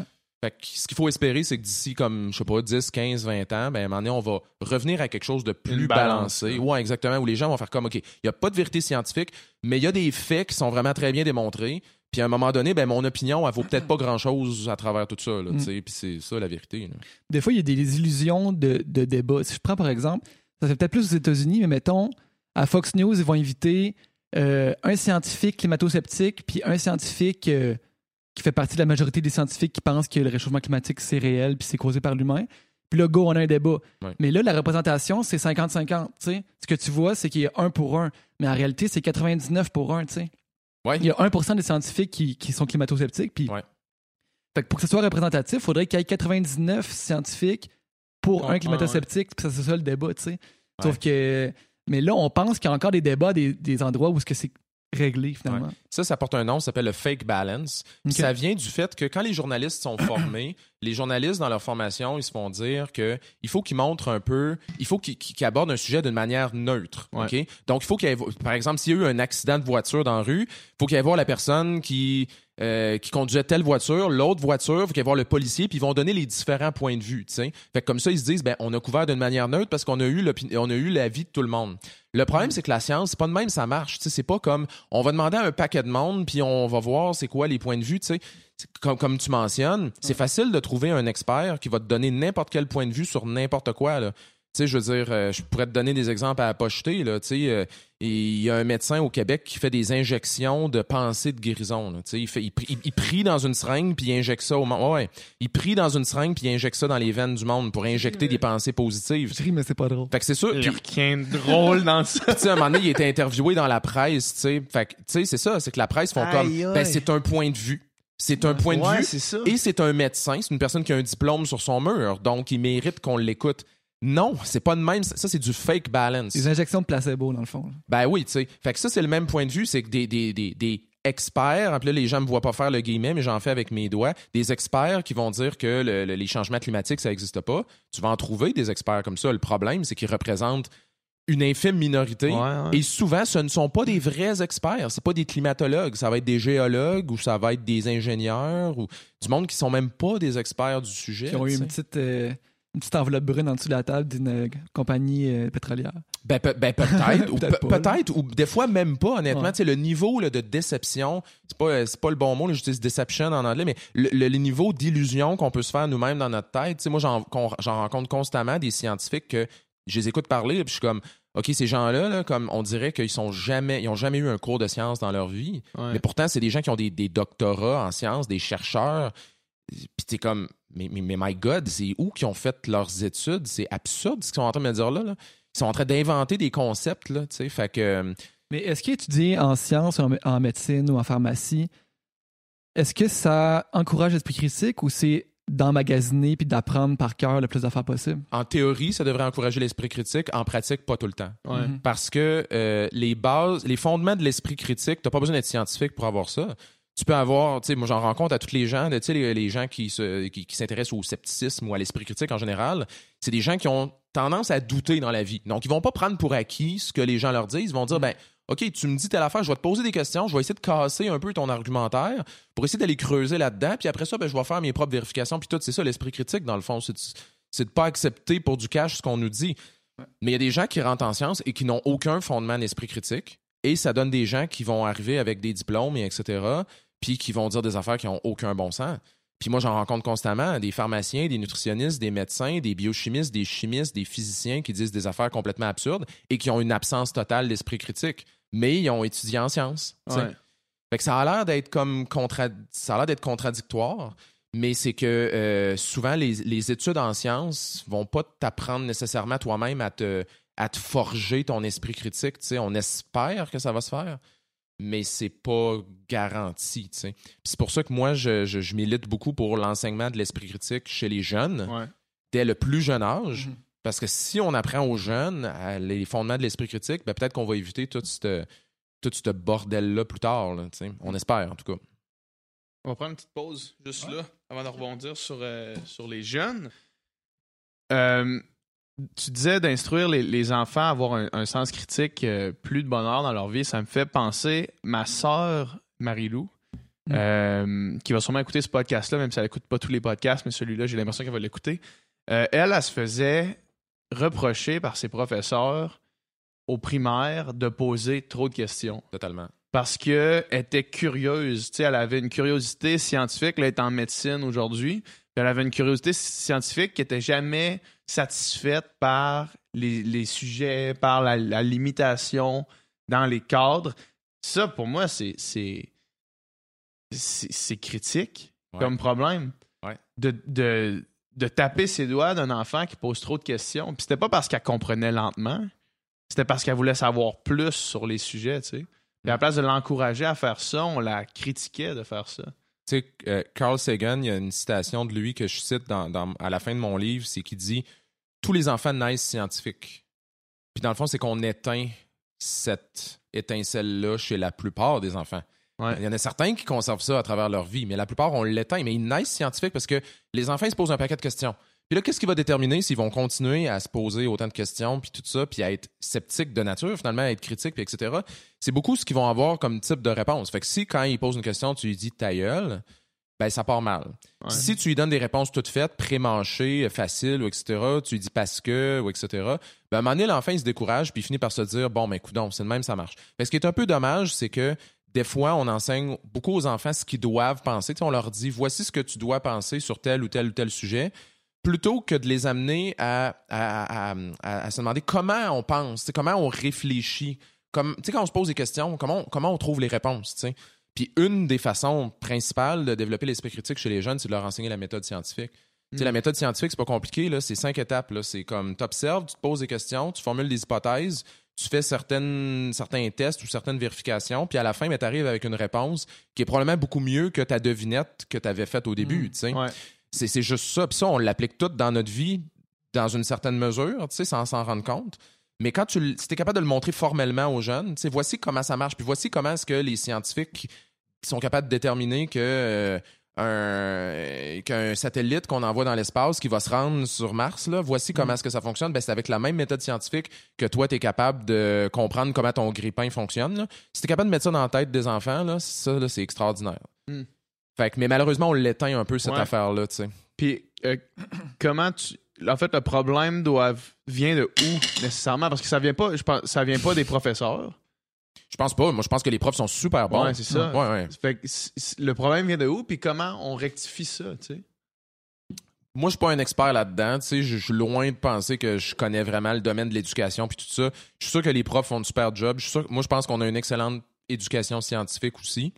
S3: ce qu'il faut espérer, c'est que d'ici, comme, je sais pas, 10, 15, 20 ans, ben, à un moment donné, on va revenir à quelque chose de plus balancé. Ouais, exactement, où les gens vont faire comme, OK, il n'y a pas de vérité scientifique, mais il y a des faits qui sont vraiment très bien démontrés. Puis à un moment donné, ben, mon opinion, elle vaut peut-être pas grand-chose à travers tout ça. Là, mm. Puis c'est ça la vérité.
S2: Des fois, il y a des illusions de, de débat. Si je prends par exemple, ça fait peut-être plus aux États-Unis, mais mettons, à Fox News, ils vont inviter euh, un scientifique climato-sceptique puis un scientifique euh, qui fait partie de la majorité des scientifiques qui pensent que le réchauffement climatique, c'est réel puis c'est causé par l'humain. Puis là, go, on a un débat. Mais là, la représentation, c'est 50-50. Ce que tu vois, c'est qu'il y a un pour un. Mais en réalité, c'est 99 pour un. Ouais. Il y a 1 des scientifiques qui, qui sont climato-sceptiques. Puis... Fait que pour que ce soit représentatif, il faudrait qu'il y ait 99 scientifiques pour un climato-sceptique, puis ça, c'est ça le débat. Sauf que. Mais là, on pense qu'il y a encore des débats des, des endroits où c'est réglé finalement.
S3: Ça, ça porte un nom, ça s'appelle le fake balance. Ça vient du fait que quand les journalistes sont formés, les journalistes dans leur formation, ils se font dire que il faut qu'ils montrent un peu, il faut qu'ils abordent un sujet d'une manière neutre. Donc il faut qu'il par exemple, s'il y a eu un accident de voiture dans la rue, il faut qu'il y ait voir la personne qui euh, qui conduisait telle voiture, l'autre voiture, il faut qu'il y ait voir le policier, puis ils vont donner les différents points de vue. Fait que comme ça, ils se disent, ben, on a couvert d'une manière neutre parce qu'on a eu on a eu l'avis de tout le monde. Le problème, c'est que la science, c'est pas de même, ça marche. C'est pas comme on va demander à un paquet de monde, puis on va voir c'est quoi les points de vue. Comme, comme tu mentionnes, c'est facile de trouver un expert qui va te donner n'importe quel point de vue sur n'importe quoi. Là. Tu sais, je veux dire, euh, je pourrais te donner des exemples à pocheter. Là, tu sais, euh, il y a un médecin au Québec qui fait des injections de pensée de guérison. Là, tu sais, il, fait, il, prie dans une seringue puis il injecte ça au monde. Ouais, il prie dans une seringue puis il injecte ça dans les veines du monde pour injecter des pensées positives.
S2: Je ris, mais c'est pas drôle.
S3: Fait que c'est ça.
S1: Il y a rien drôle dans ça.
S3: tu sais, à un moment donné, il était interviewé dans la presse. Tu sais, fait que, tu sais, c'est ça. C'est que la presse font comme, ben c'est un point de vue. C'est un point de vue. Et c'est un médecin, c'est une personne qui a un diplôme sur son mur, donc il mérite qu'on l'écoute. Non, c'est pas de même. Ça, c'est du fake balance.
S2: Des injections de placebo, dans le fond.
S3: Ben oui, tu sais. Fait que ça, c'est le même point de vue. C'est que des, des, des, des experts, puis là, les gens me voient pas faire le guillemet, mais j'en fais avec mes doigts, des experts qui vont dire que les changements climatiques, ça n'existe pas. Tu vas en trouver des experts comme ça. Le problème, c'est qu'ils représentent une infime minorité. Et souvent, ce ne sont pas des vrais experts. C'est pas des climatologues. Ça va être des géologues ou ça va être des ingénieurs ou du monde qui sont même pas des experts du sujet.
S2: Qui ont eu une petite... Euh, une petite enveloppe brune en dessous de la table d'une euh, compagnie euh, pétrolière.
S3: Ben, ben peut-être, ou peut-être, ou des fois même pas, honnêtement. Le niveau de déception, c'est pas, pas le bon mot, j'utilise deception en anglais, mais le, niveau d'illusion qu'on peut se faire nous-mêmes dans notre tête, moi, j'en rencontre constamment des scientifiques que je les écoute parler, puis je suis comme, OK, ces gens-là, là, comme on dirait qu'ils sont jamais, ils ont jamais eu un cours de science dans leur vie. Mais pourtant, c'est des gens qui ont des, des doctorats en sciences, des chercheurs. Puis t'es comme, mais, mais, my God, c'est où qui ont fait leurs études? C'est absurde ce qu'ils sont en train de me dire là. Ils sont en train d'inventer des concepts, là, tu sais. Fait que. Euh,
S2: mais est-ce qu'étudier en sciences, en, en, médecine ou en pharmacie, est-ce que ça encourage l'esprit critique ou c'est d'emmagasiner puis d'apprendre par cœur le plus d'affaires possible?
S3: En théorie, ça devrait encourager l'esprit critique. En pratique, pas tout le temps. Parce que euh, les bases, les fondements de l'esprit critique, t'as pas besoin d'être scientifique pour avoir ça tu peux avoir, tu sais, moi j'en rencontre à tous les gens, tu sais, les, gens qui, se, qui, s'intéressent au scepticisme ou à l'esprit critique en général, c'est des gens qui ont tendance à douter dans la vie. Donc ils vont pas prendre pour acquis ce que les gens leur disent, ils vont dire, ben, OK, tu me dis telle affaire, je vais te poser des questions, je vais essayer de casser un peu ton argumentaire pour essayer d'aller creuser là-dedans, puis après ça, ben, je vais faire mes propres vérifications, puis tout, c'est ça l'esprit critique dans le fond, c'est de, pas accepter pour du cash ce qu'on nous dit. Mais il y a des gens qui rentrent en science et qui n'ont aucun fondement d'esprit critique, et ça donne des gens qui vont arriver avec des diplômes et etc puis qui vont dire des affaires qui n'ont aucun bon sens. Puis moi, j'en rencontre constamment des pharmaciens, des nutritionnistes, des médecins, des biochimistes, des chimistes, des physiciens qui disent des affaires complètement absurdes et qui ont une absence totale d'esprit critique, mais ils ont étudié en sciences. Fait que ça a l'air d'être comme ça a l'air d'être contradictoire, mais c'est que euh, souvent les, études en sciences vont pas t'apprendre nécessairement toi-même à te, à te forger ton esprit critique. On espère que ça va se faire, mais c'est pas garanti. C'est pour ça que moi, je, je, milite beaucoup pour l'enseignement de l'esprit critique chez les jeunes, dès le plus jeune âge. Mhm. Parce que si on apprend aux jeunes les fondements de l'esprit critique, ben peut-être qu'on va éviter tout ce tout ce bordel-là plus tard. on espère, en tout cas.
S1: On va prendre une petite pause juste là, avant de rebondir sur, euh, sur les jeunes. Euh, tu disais d'instruire les, enfants à avoir un, sens critique, euh, plus de bonheur dans leur vie. Ça me fait penser, ma sœur Marie-Lou, mm. qui va sûrement écouter ce podcast-là, même si elle n'écoute pas tous les podcasts, mais celui-là, j'ai l'impression qu'elle va l'écouter. elle, elle se faisait reprocher par ses professeurs au primaire de poser trop de questions.
S3: Totalement.
S1: Parce qu'elle était curieuse. Tu sais, elle avait une curiosité scientifique. Elle est en médecine aujourd'hui. Elle avait une curiosité scientifique qui n'était jamais satisfaite par les, sujets, par la, limitation dans les cadres. Ça, pour moi, c'est c'est critique comme problème. De, de, de, taper ses doigts d'un enfant qui pose trop de questions. Puis c'était pas parce qu'elle comprenait lentement, c'était parce qu'elle voulait savoir plus sur les sujets, tu sais. Puis à la place de l'encourager à faire ça, on la critiquait de faire ça.
S3: Tu sais, euh, Carl Sagan, il y a une citation de lui que je cite dans, à la fin de mon livre, c'est qu'il dit Tous les enfants naissent scientifiques. Puis dans le fond, c'est qu'on éteint cette étincelle-là chez la plupart des enfants. Il y en a certains qui conservent ça à travers leur vie, mais la plupart, on l'éteint. Mais ils naissent scientifiques parce que les enfants, ils se posent un paquet de questions. Puis là, qu'est-ce qui va déterminer s'ils vont continuer à se poser autant de questions, puis tout ça, puis à être sceptiques de nature, finalement, à être critiques, puis etc. C'est beaucoup ce qu'ils vont avoir comme type de réponse. Fait que si, quand ils posent une question, tu lui dis ta gueule, ben ça part mal. Si tu lui donnes des réponses toutes faites, pré-manchées, faciles, ou etc., tu lui dis parce que, ou etc., ben à un moment donné, l'enfant, il se décourage, puis il finit par se dire, bon, ben écoute, c'est de même, ça marche. Mais ce qui est un peu dommage, c'est que des fois, on enseigne beaucoup aux enfants ce qu'ils doivent penser. on leur dit, voici ce que tu dois penser sur tel ou tel ou tel sujet plutôt que de les amener à, se demander comment on pense, comment on réfléchit. Comme, quand on se pose des questions, comment on, trouve les réponses. Puis une des façons principales de développer l'esprit critique chez les jeunes, c'est de leur enseigner la méthode scientifique. La mm. méthode scientifique, c'est pas compliqué, c'est cinq étapes. C'est comme tu observes, tu te poses des questions, tu formules des hypothèses, tu fais certaines, certains tests ou certaines vérifications, puis à la fin, ben, tu arrives avec une réponse qui est probablement beaucoup mieux que ta devinette que tu avais faite au début. Mm. C'est juste ça. Puis ça, on l'applique tout dans notre vie, dans une certaine mesure, sans s'en rendre compte. Mais quand tu es capable de le montrer formellement aux jeunes, voici comment ça marche, puis voici comment est-ce que les scientifiques sont capables de déterminer que euh, qu'un satellite qu'on envoie dans l'espace qui va se rendre sur Mars, là, voici comment mm. est-ce que ça fonctionne. Ben, c'est avec la même méthode scientifique que toi, tu es capable de comprendre comment ton grippin fonctionne. Si tu es capable de mettre ça dans la tête des enfants, là, ça, c'est extraordinaire. Mm. Fait que, mais malheureusement, on l'éteint un peu, cette affaire-là, tu sais.
S1: Puis, euh, comment tu. En fait, le problème doit vient de où nécessairement? Parce que ça vient pas, je pense, ça vient pas des professeurs.
S3: Je pense pas. Moi, je pense que les profs sont super bons.
S1: Ouais, c'est ça. Fait que le problème vient de où? Puis comment on rectifie ça, tu sais?
S3: Moi, je suis pas un expert là-dedans. Tu sais, je suis loin de penser que je connais vraiment le domaine de l'éducation puis tout ça. Je suis sûr que les profs font un super job. Je suis sûr, moi, je pense qu'on a une excellente éducation scientifique aussi.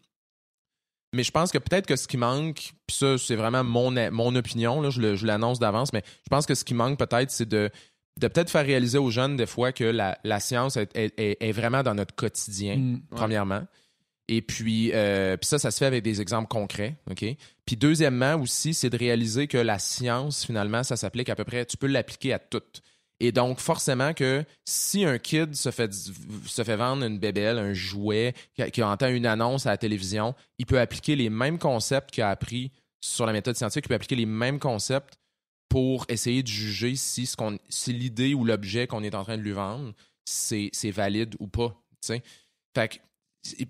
S3: Mais je pense que peut-être que ce qui manque, puis ça, c'est vraiment mon, mon opinion, là, je, l'annonce d'avance, mais je pense que ce qui manque peut-être, c'est de, de peut-être faire réaliser aux jeunes des fois que la, science est, vraiment dans notre quotidien, mm, premièrement. Et puis, euh, puis ça, ça se fait avec des exemples concrets, OK? Puis deuxièmement aussi, c'est de réaliser que la science, finalement, ça s'applique à peu près, tu peux l'appliquer à tout. Et donc, forcément que si un kid se fait, se fait vendre une bébelle, un jouet, qui, entend une annonce à la télévision, il peut appliquer les mêmes concepts qu'il a appris sur la méthode scientifique, il peut appliquer les mêmes concepts pour essayer de juger si, ce qu'on, si l'idée ou l'objet qu'on est en train de lui vendre, c'est, valide ou pas. Fait que,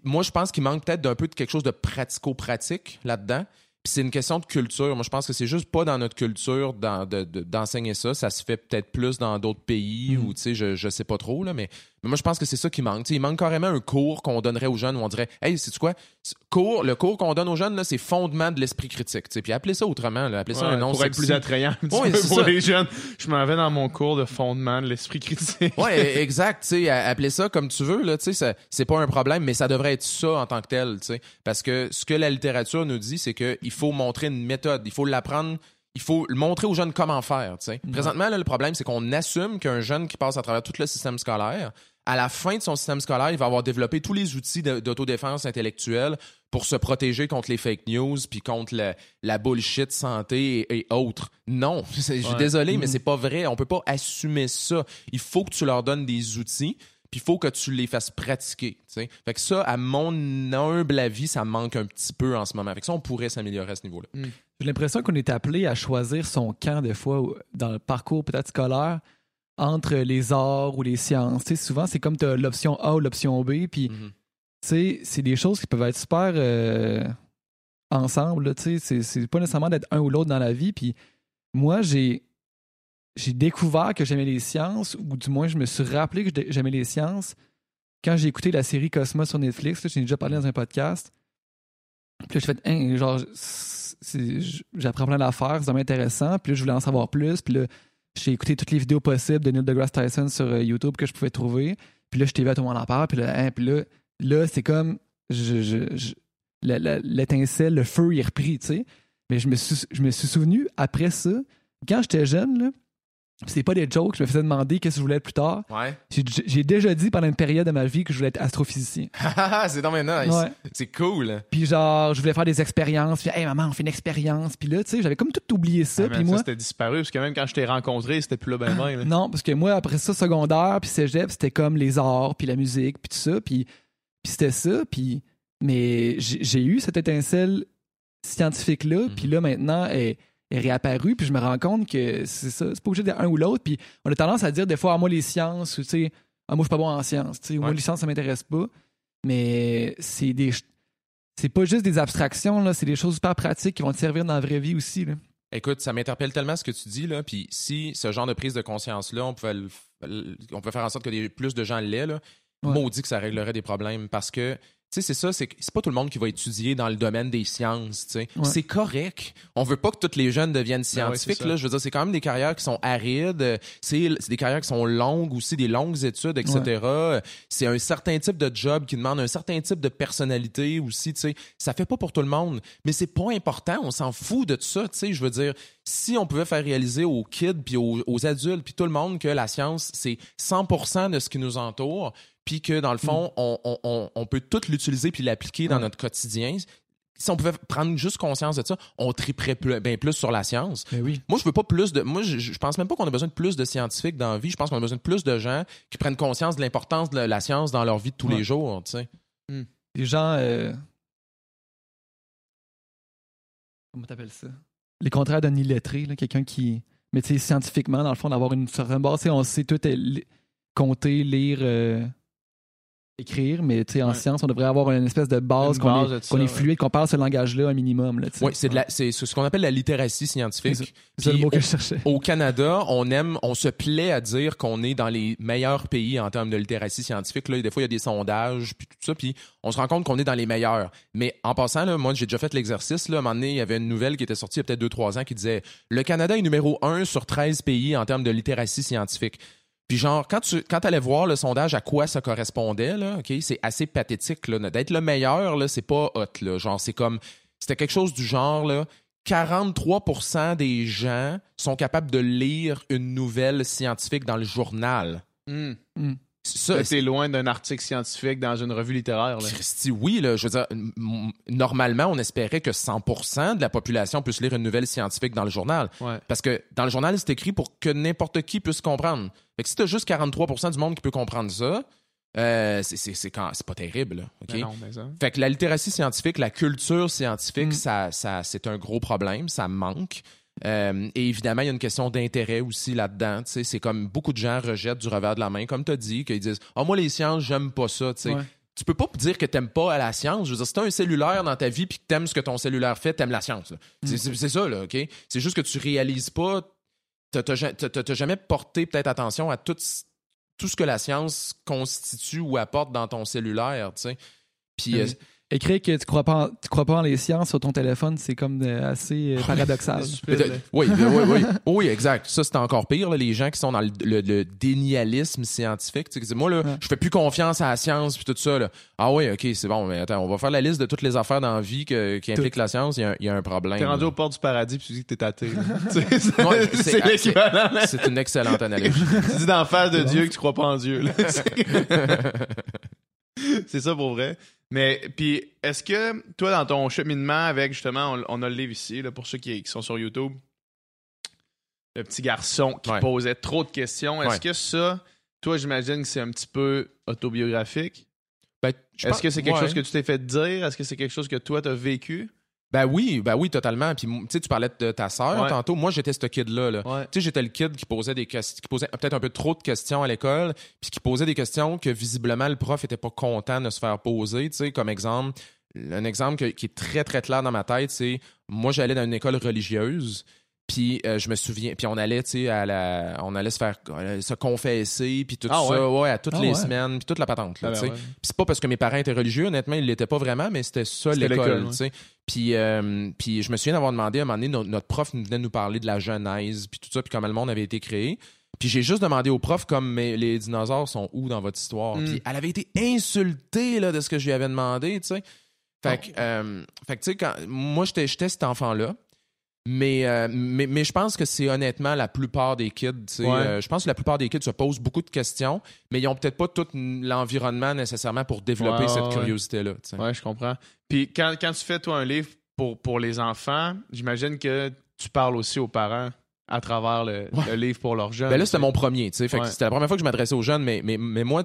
S3: moi, je pense qu'il manque peut-être d'un peu de quelque chose de pratico-pratique là-dedans c'est une question de culture. Moi, je pense que c'est juste pas dans notre culture d'enseigner ça. Ça se fait peut-être plus dans d'autres pays mm. ou, tu sais, je, je sais pas trop, là, mais, moi, je pense que c'est ça qui manque. il manque carrément un cours qu'on donnerait aux jeunes où on dirait, hey, c'est quoi? Cours, le cours qu'on donne aux jeunes, là, c'est fondement de l'esprit critique. Puis appelez ça autrement, là, appelez ça un nom
S1: Pour être plus attrayant pour les jeunes. Je m'en vais dans mon cours de fondement de l'esprit critique.
S3: Oui, exact. Appelez ça comme tu veux, là, c'est pas un problème, mais ça devrait être ça en tant que tel. Parce que ce que la littérature nous dit, c'est qu'il faut montrer une méthode, il faut l'apprendre il faut montrer aux jeunes comment faire. Présentement, le problème, c'est qu'on assume qu'un jeune qui passe à travers tout le système scolaire, à la fin de son système scolaire, il va avoir développé tous les outils d'autodéfense intellectuelle pour se protéger contre les fake news puis contre la, bullshit santé et, autres. Non, je suis désolé, mais mm-hmm. c'est pas vrai. On peut pas assumer ça. Il faut que tu leur donnes des outils puis il faut que tu les fasses pratiquer. Fait que ça, à mon humble avis, ça manque un petit peu en ce moment. Fait que ça, on pourrait s'améliorer à ce niveau-là. Mm.
S2: J'ai l'impression qu'on est appelé à choisir son camp des fois dans le parcours peut-être scolaire entre les arts ou les sciences. souvent, c'est comme tu as l'option A ou l'option B, puis mm-hmm. c'est des choses qui peuvent être super... Euh, ensemble. C'est pas nécessairement d'être un ou l'autre dans la vie. Puis moi, j'ai j'ai découvert que j'aimais les sciences, ou du moins je me suis rappelé que j'aimais les sciences quand j'ai écouté la série Cosmos sur Netflix. J'ai déjà parlé dans un podcast. Puis là, je fais, hein, genre, j'apprends plein d'affaires, c'est vraiment intéressant. Puis là, je voulais en savoir plus. Puis là, j'ai écouté toutes les vidéos possibles de Neil deGrasse Tyson sur euh, YouTube que je pouvais trouver. Puis là, je t'ai vu à tout monde en parle. Puis là, hein, là, là c'est comme je, l'étincelle, le feu est repris, tu sais. Mais je me, suis, je me suis souvenu, après ça, quand j'étais jeune, là, c'est pas des jokes, je me faisais demander qu'est-ce que je voulais être plus tard.
S3: Ouais.
S2: J'ai déjà dit pendant une période de ma vie que je voulais être astrophysicien.
S3: c'est dans mes nice. C'est cool.
S2: Puis genre, je voulais faire des expériences. Puis, hey maman, on fait une expérience. Puis là, tu sais, j'avais comme tout oublié ça. Ah, puis moi.
S1: Ça, c'était disparu parce que même quand je t'ai rencontré, c'était plus là ben même.
S2: non, parce que moi, après ça, secondaire, puis cégep, c'était comme les arts, puis la musique, puis tout ça. Puis, puis c'était ça. Puis, mais j'ai eu cette étincelle scientifique-là. Puis là, maintenant, elle est réapparu, puis je me rends compte que c'est ça, c'est pas obligé d'être un ou l'autre. Puis on a tendance à dire des fois, à ah, moi les sciences, ou tu sais, ah, moi je suis pas bon en sciences, tu sais, moi les sciences ça m'intéresse pas. Mais c'est des. C'est pas juste des abstractions, là, c'est des choses super pratiques qui vont te servir dans la vraie vie aussi. Là.
S3: Écoute, ça m'interpelle tellement ce que tu dis, là. Puis si ce genre de prise de conscience-là, on pouvait, on peut faire en sorte que plus de gens l'aient, là, maudit que ça réglerait des problèmes. Parce que tu sais, c'est ça, c'est pas tout le monde qui va étudier dans le domaine des sciences, tu sais. C'est correct. On veut pas que tous les jeunes deviennent ben scientifiques, là. Je veux dire, c'est quand même des carrières qui sont arides. C'est des carrières qui sont longues aussi, des longues études, etc. C'est un certain type de job qui demande un certain type de personnalité aussi, tu sais. Ça fait pas pour tout le monde. Mais c'est pas important. On s'en fout de ça, tu sais. Je veux dire, si on pouvait faire réaliser aux kids puis aux, aux adultes puis tout le monde que la science, c'est 100% de ce qui nous entoure, puis que dans le fond, mm. on, peut tout l'utiliser puis l'appliquer dans notre quotidien. Si on pouvait prendre juste conscience de ça, on triperait plus, ben plus sur la science.
S2: Ben oui.
S3: Moi, je veux pas plus de. Moi, je, pense même pas qu'on a besoin de plus de scientifiques dans la vie. Je pense qu'on a besoin de plus de gens qui prennent conscience de l'importance de la science dans leur vie de tous les jours. Tu sais.
S2: Mm. Les gens. Euh... Comment t'appelles ça? Les contraires d'un illettré, quelqu'un qui. Mais tu sais, scientifiquement, dans le fond, d'avoir une certaine base, on sait tout compter, lire. Euh, écrire, mais en science, on devrait avoir une espèce de base qu'on est, est, fluide, qu'on parle ce langage-là un minimum.
S3: Oui, c'est ce qu'on appelle la littératie scientifique.
S2: C'est le mot que je cherchais.
S3: Au Canada, on aime, on se plaît à dire qu'on est dans les meilleurs pays en termes de littératie scientifique. Là, des fois, il y a des sondages, puis tout ça, puis on se rend compte qu'on est dans les meilleurs. Mais en passant, là, moi, j'ai déjà fait l'exercice. À un moment donné, il y avait une nouvelle qui était sortie il y a peut-être 2-3 ans qui disait « Le Canada est numéro 1 sur 13 pays en termes de littératie scientifique ». Puis genre, quand tu quand allais voir le sondage à quoi ça correspondait, là, OK, c'est assez pathétique. Là, d'être le meilleur, là, c'est pas hot. Là. Genre, c'est comme. C'était quelque chose du genre, là. 43% des gens sont capables de lire une nouvelle scientifique dans le journal.
S1: Hmm. Hmm. Ça, c'est loin d'un article scientifique dans une revue littéraire. Là.
S3: Christy, oui, là, je veux dire, normalement, on espérait que 100% de la population puisse lire une nouvelle scientifique dans le journal. Parce que dans le journal, c'est écrit pour que n'importe qui puisse comprendre. Fait que si t'as juste 43% du monde qui peut comprendre ça, euh, c'est pas terrible. OK? Non, mais ça... Fait que la littératie scientifique, la culture scientifique, mm. ça, ça c'est un gros problème, ça manque. Euh, et évidemment, il y a une question d'intérêt aussi là-dedans. C'est comme beaucoup de gens rejettent du revers de la main, comme tu as dit, qu'ils disent Ah, moi, les sciences, j'aime pas ça. Tu peux pas dire que t'aimes pas la science. Je veux dire, si t'as un cellulaire dans ta vie puis que t'aimes ce que ton cellulaire fait, t'aimes la science. Mm. C'est ça, là, OK? C'est juste que tu réalises pas, t'as jamais porté peut-être attention à tout, tout ce que la science constitue ou apporte dans ton cellulaire, tu sais. Puis. Euh,
S2: écrire que tu crois pas tu crois pas en les sciences sur ton téléphone, c'est comme euh, assez euh, paradoxal.
S3: oui, oui, oui, oui, exact. Ça c'est encore pire les gens qui sont dans le, dénialisme scientifique. moi là, je fais plus confiance à la science puis tout ça. Là. Ah oui, ok, c'est bon, mais attends, on va faire la liste de toutes les affaires dans la vie qui impliquent la science. Il y, a un problème.
S1: T'es rendu au port du paradis puis tu dis que t'es athée. c'est l'équivalent.
S3: C'est une excellente analogie.
S1: tu dis d'en face de Dieu que tu crois pas en Dieu. c'est ça pour vrai. Mais puis, est-ce que toi, dans ton cheminement avec justement, on, a le livre ici, là, pour ceux qui, sont sur YouTube, le petit garçon qui posait trop de questions, est-ce que ça, toi, j'imagine que c'est un petit peu autobiographique? Ben, est-ce que c'est quelque chose que tu t'es fait dire? Est-ce que c'est quelque chose que toi, tu as vécu?
S3: Ben oui, ben oui, totalement. Puis tu parlais de ta sœur tantôt. Moi, j'étais ce kid-là. Là. Tu sais, j'étais le kid qui posait des questions, qui posait peut-être un peu trop de questions à l'école, puis qui posait des questions que visiblement le prof était pas content de se faire poser. Tu sais, comme exemple, un exemple qui est très, très clair dans ma tête, c'est moi, j'allais dans une école religieuse. Puis euh, je me souviens, puis on allait, tu sais, à la, on allait se faire, euh, se confesser, puis tout
S1: ah
S3: ça,
S1: ouais?
S3: à toutes
S2: Ah
S3: les
S2: ouais.
S3: semaines, puis toute la patente, là,
S1: Ah ben
S3: tu sais.
S1: ouais.
S3: Puis c'est pas parce que mes parents étaient religieux, honnêtement, ils l'étaient pas vraiment, mais c'était ça l'école, tu sais. Puis, euh, puis je me souviens d'avoir demandé à un moment donné, no- notre prof nous venait nous parler de la Genèse, puis tout ça, puis comment le monde avait été créé. Puis j'ai juste demandé au prof comme mais les dinosaures sont où dans votre histoire?
S1: Mm.
S3: Puis elle avait été insultée là, de ce que je lui avais demandé, tu sais. Fait que, euh, fait que, tu sais, quand moi j'étais j'étais cet enfant-là. Mais, euh, mais, mais je pense que c'est honnêtement la plupart des kids.
S1: Ouais.
S3: euh, je pense que la plupart des kids se posent beaucoup de questions, mais ils ont peut-être pas tout l'environnement nécessairement pour développer
S1: Ouais,
S3: cette
S1: ouais,
S3: curiosité-là.
S1: Ouais, je comprends. Puis quand, quand tu fais, toi, un livre pour, pour les enfants, j'imagine que tu parles aussi aux parents à travers le, livre pour leurs jeunes.
S3: Ben là, c'était mon premier, c'était la première fois que je m'adressais aux jeunes, mais, mais, mais moi,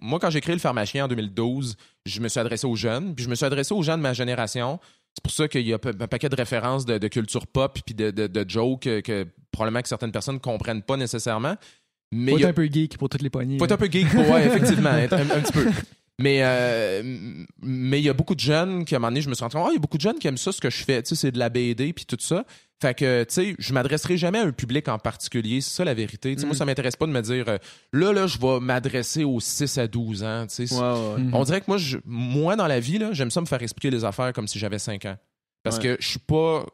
S3: moi, quand j'ai créé le pharmacien en 2012, je me suis adressé aux jeunes, puis je me suis adressé aux gens de ma génération. C'est pour ça qu'il y a un paquet de références de, de culture pop puis de, de, de jokes que, que probablement que certaines personnes comprennent pas nécessairement. Mais
S2: Faut être
S3: a-
S2: un peu geek pour toutes les poignées.
S3: faut être
S2: là.
S3: un peu geek pour, ouais, effectivement, un, un petit peu. Mais euh, mais il y a beaucoup de jeunes qui, à un moment donné, je me suis rendu compte, ah, il y a beaucoup de jeunes qui aiment ça, ce que je fais. Tu sais, c'est de la BD puis tout ça. Fait que, tu sais, je m'adresserai jamais à un public en particulier. C'est ça la vérité. Tu sais, Moi,
S1: Mm.
S3: ça m'intéresse pas de me dire, euh, là, là, je vais m'adresser aux 6 à 12 ans. Tu sais,
S1: Ouais, ouais.
S2: Mhm.
S3: on dirait que moi, je, moi dans la vie, là, j'aime ça me faire expliquer les affaires comme si j'avais 5 ans. Parce
S1: Ouais.
S3: que je suis pas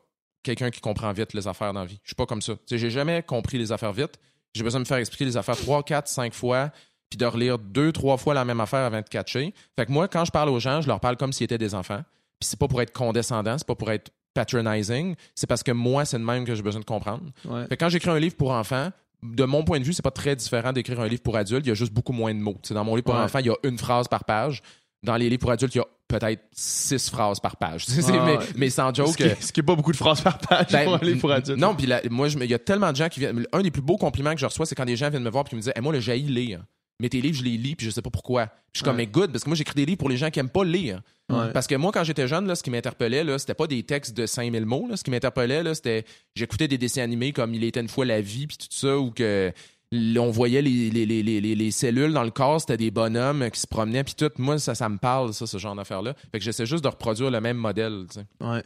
S3: quelqu'un qui comprend vite les affaires dans la vie. Je suis pas comme ça. Tu sais, j'ai jamais compris les affaires vite. J'ai besoin de me faire expliquer les affaires 3, 4, 5 fois, puis de relire deux, trois fois la même affaire avant de catcher. Fait que moi, quand je parle aux gens, je leur parle comme s'ils étaient des enfants. Puis c'est pas pour être condescendant, c'est pas pour être patronizing, c'est parce que moi, c'est de même que j'ai besoin de comprendre.
S1: Ouais.
S3: Fait que quand j'écris un livre pour enfants, de mon point de vue, c'est pas très différent d'écrire un livre pour adultes. Il y a juste beaucoup moins de mots. Tu sais, dans mon livre pour
S1: Ouais.
S3: enfants, il y a une phrase par page. Dans les livres pour adultes, il y a peut-être six phrases par page. Mais, sans joke.
S1: Ce qui, ce qui est pas beaucoup de phrases par page
S3: Ben,
S1: pour un livre pour adultes.
S3: Non, puis moi, il y a tellement de gens qui viennent. Un des plus beaux compliments que je reçois, c'est quand des gens viennent me voir et qui me disent Hey, Moi, le j'ai lire. Mais tes livres, je les lis, puis je sais pas pourquoi. Puis je suis comme, mais good, parce que moi, j'écris des livres pour les gens qui aiment pas lire.
S1: Ouais.
S3: Parce que moi, quand j'étais jeune, là, ce qui m'interpellait, là, c'était pas des textes de 5000 mots. Là. Ce qui m'interpellait, là, c'était. J'écoutais des dessins animés comme Il était une fois la vie, puis tout ça, ou que. On voyait les, les, les, les, les- les cellules dans le corps, c'était des bonhommes qui se promenaient, puis tout. Moi, ça, ça me parle, ça, ce genre d'affaires-là. Fait que j'essaie juste de reproduire le même modèle, tu sais.
S1: Ouais.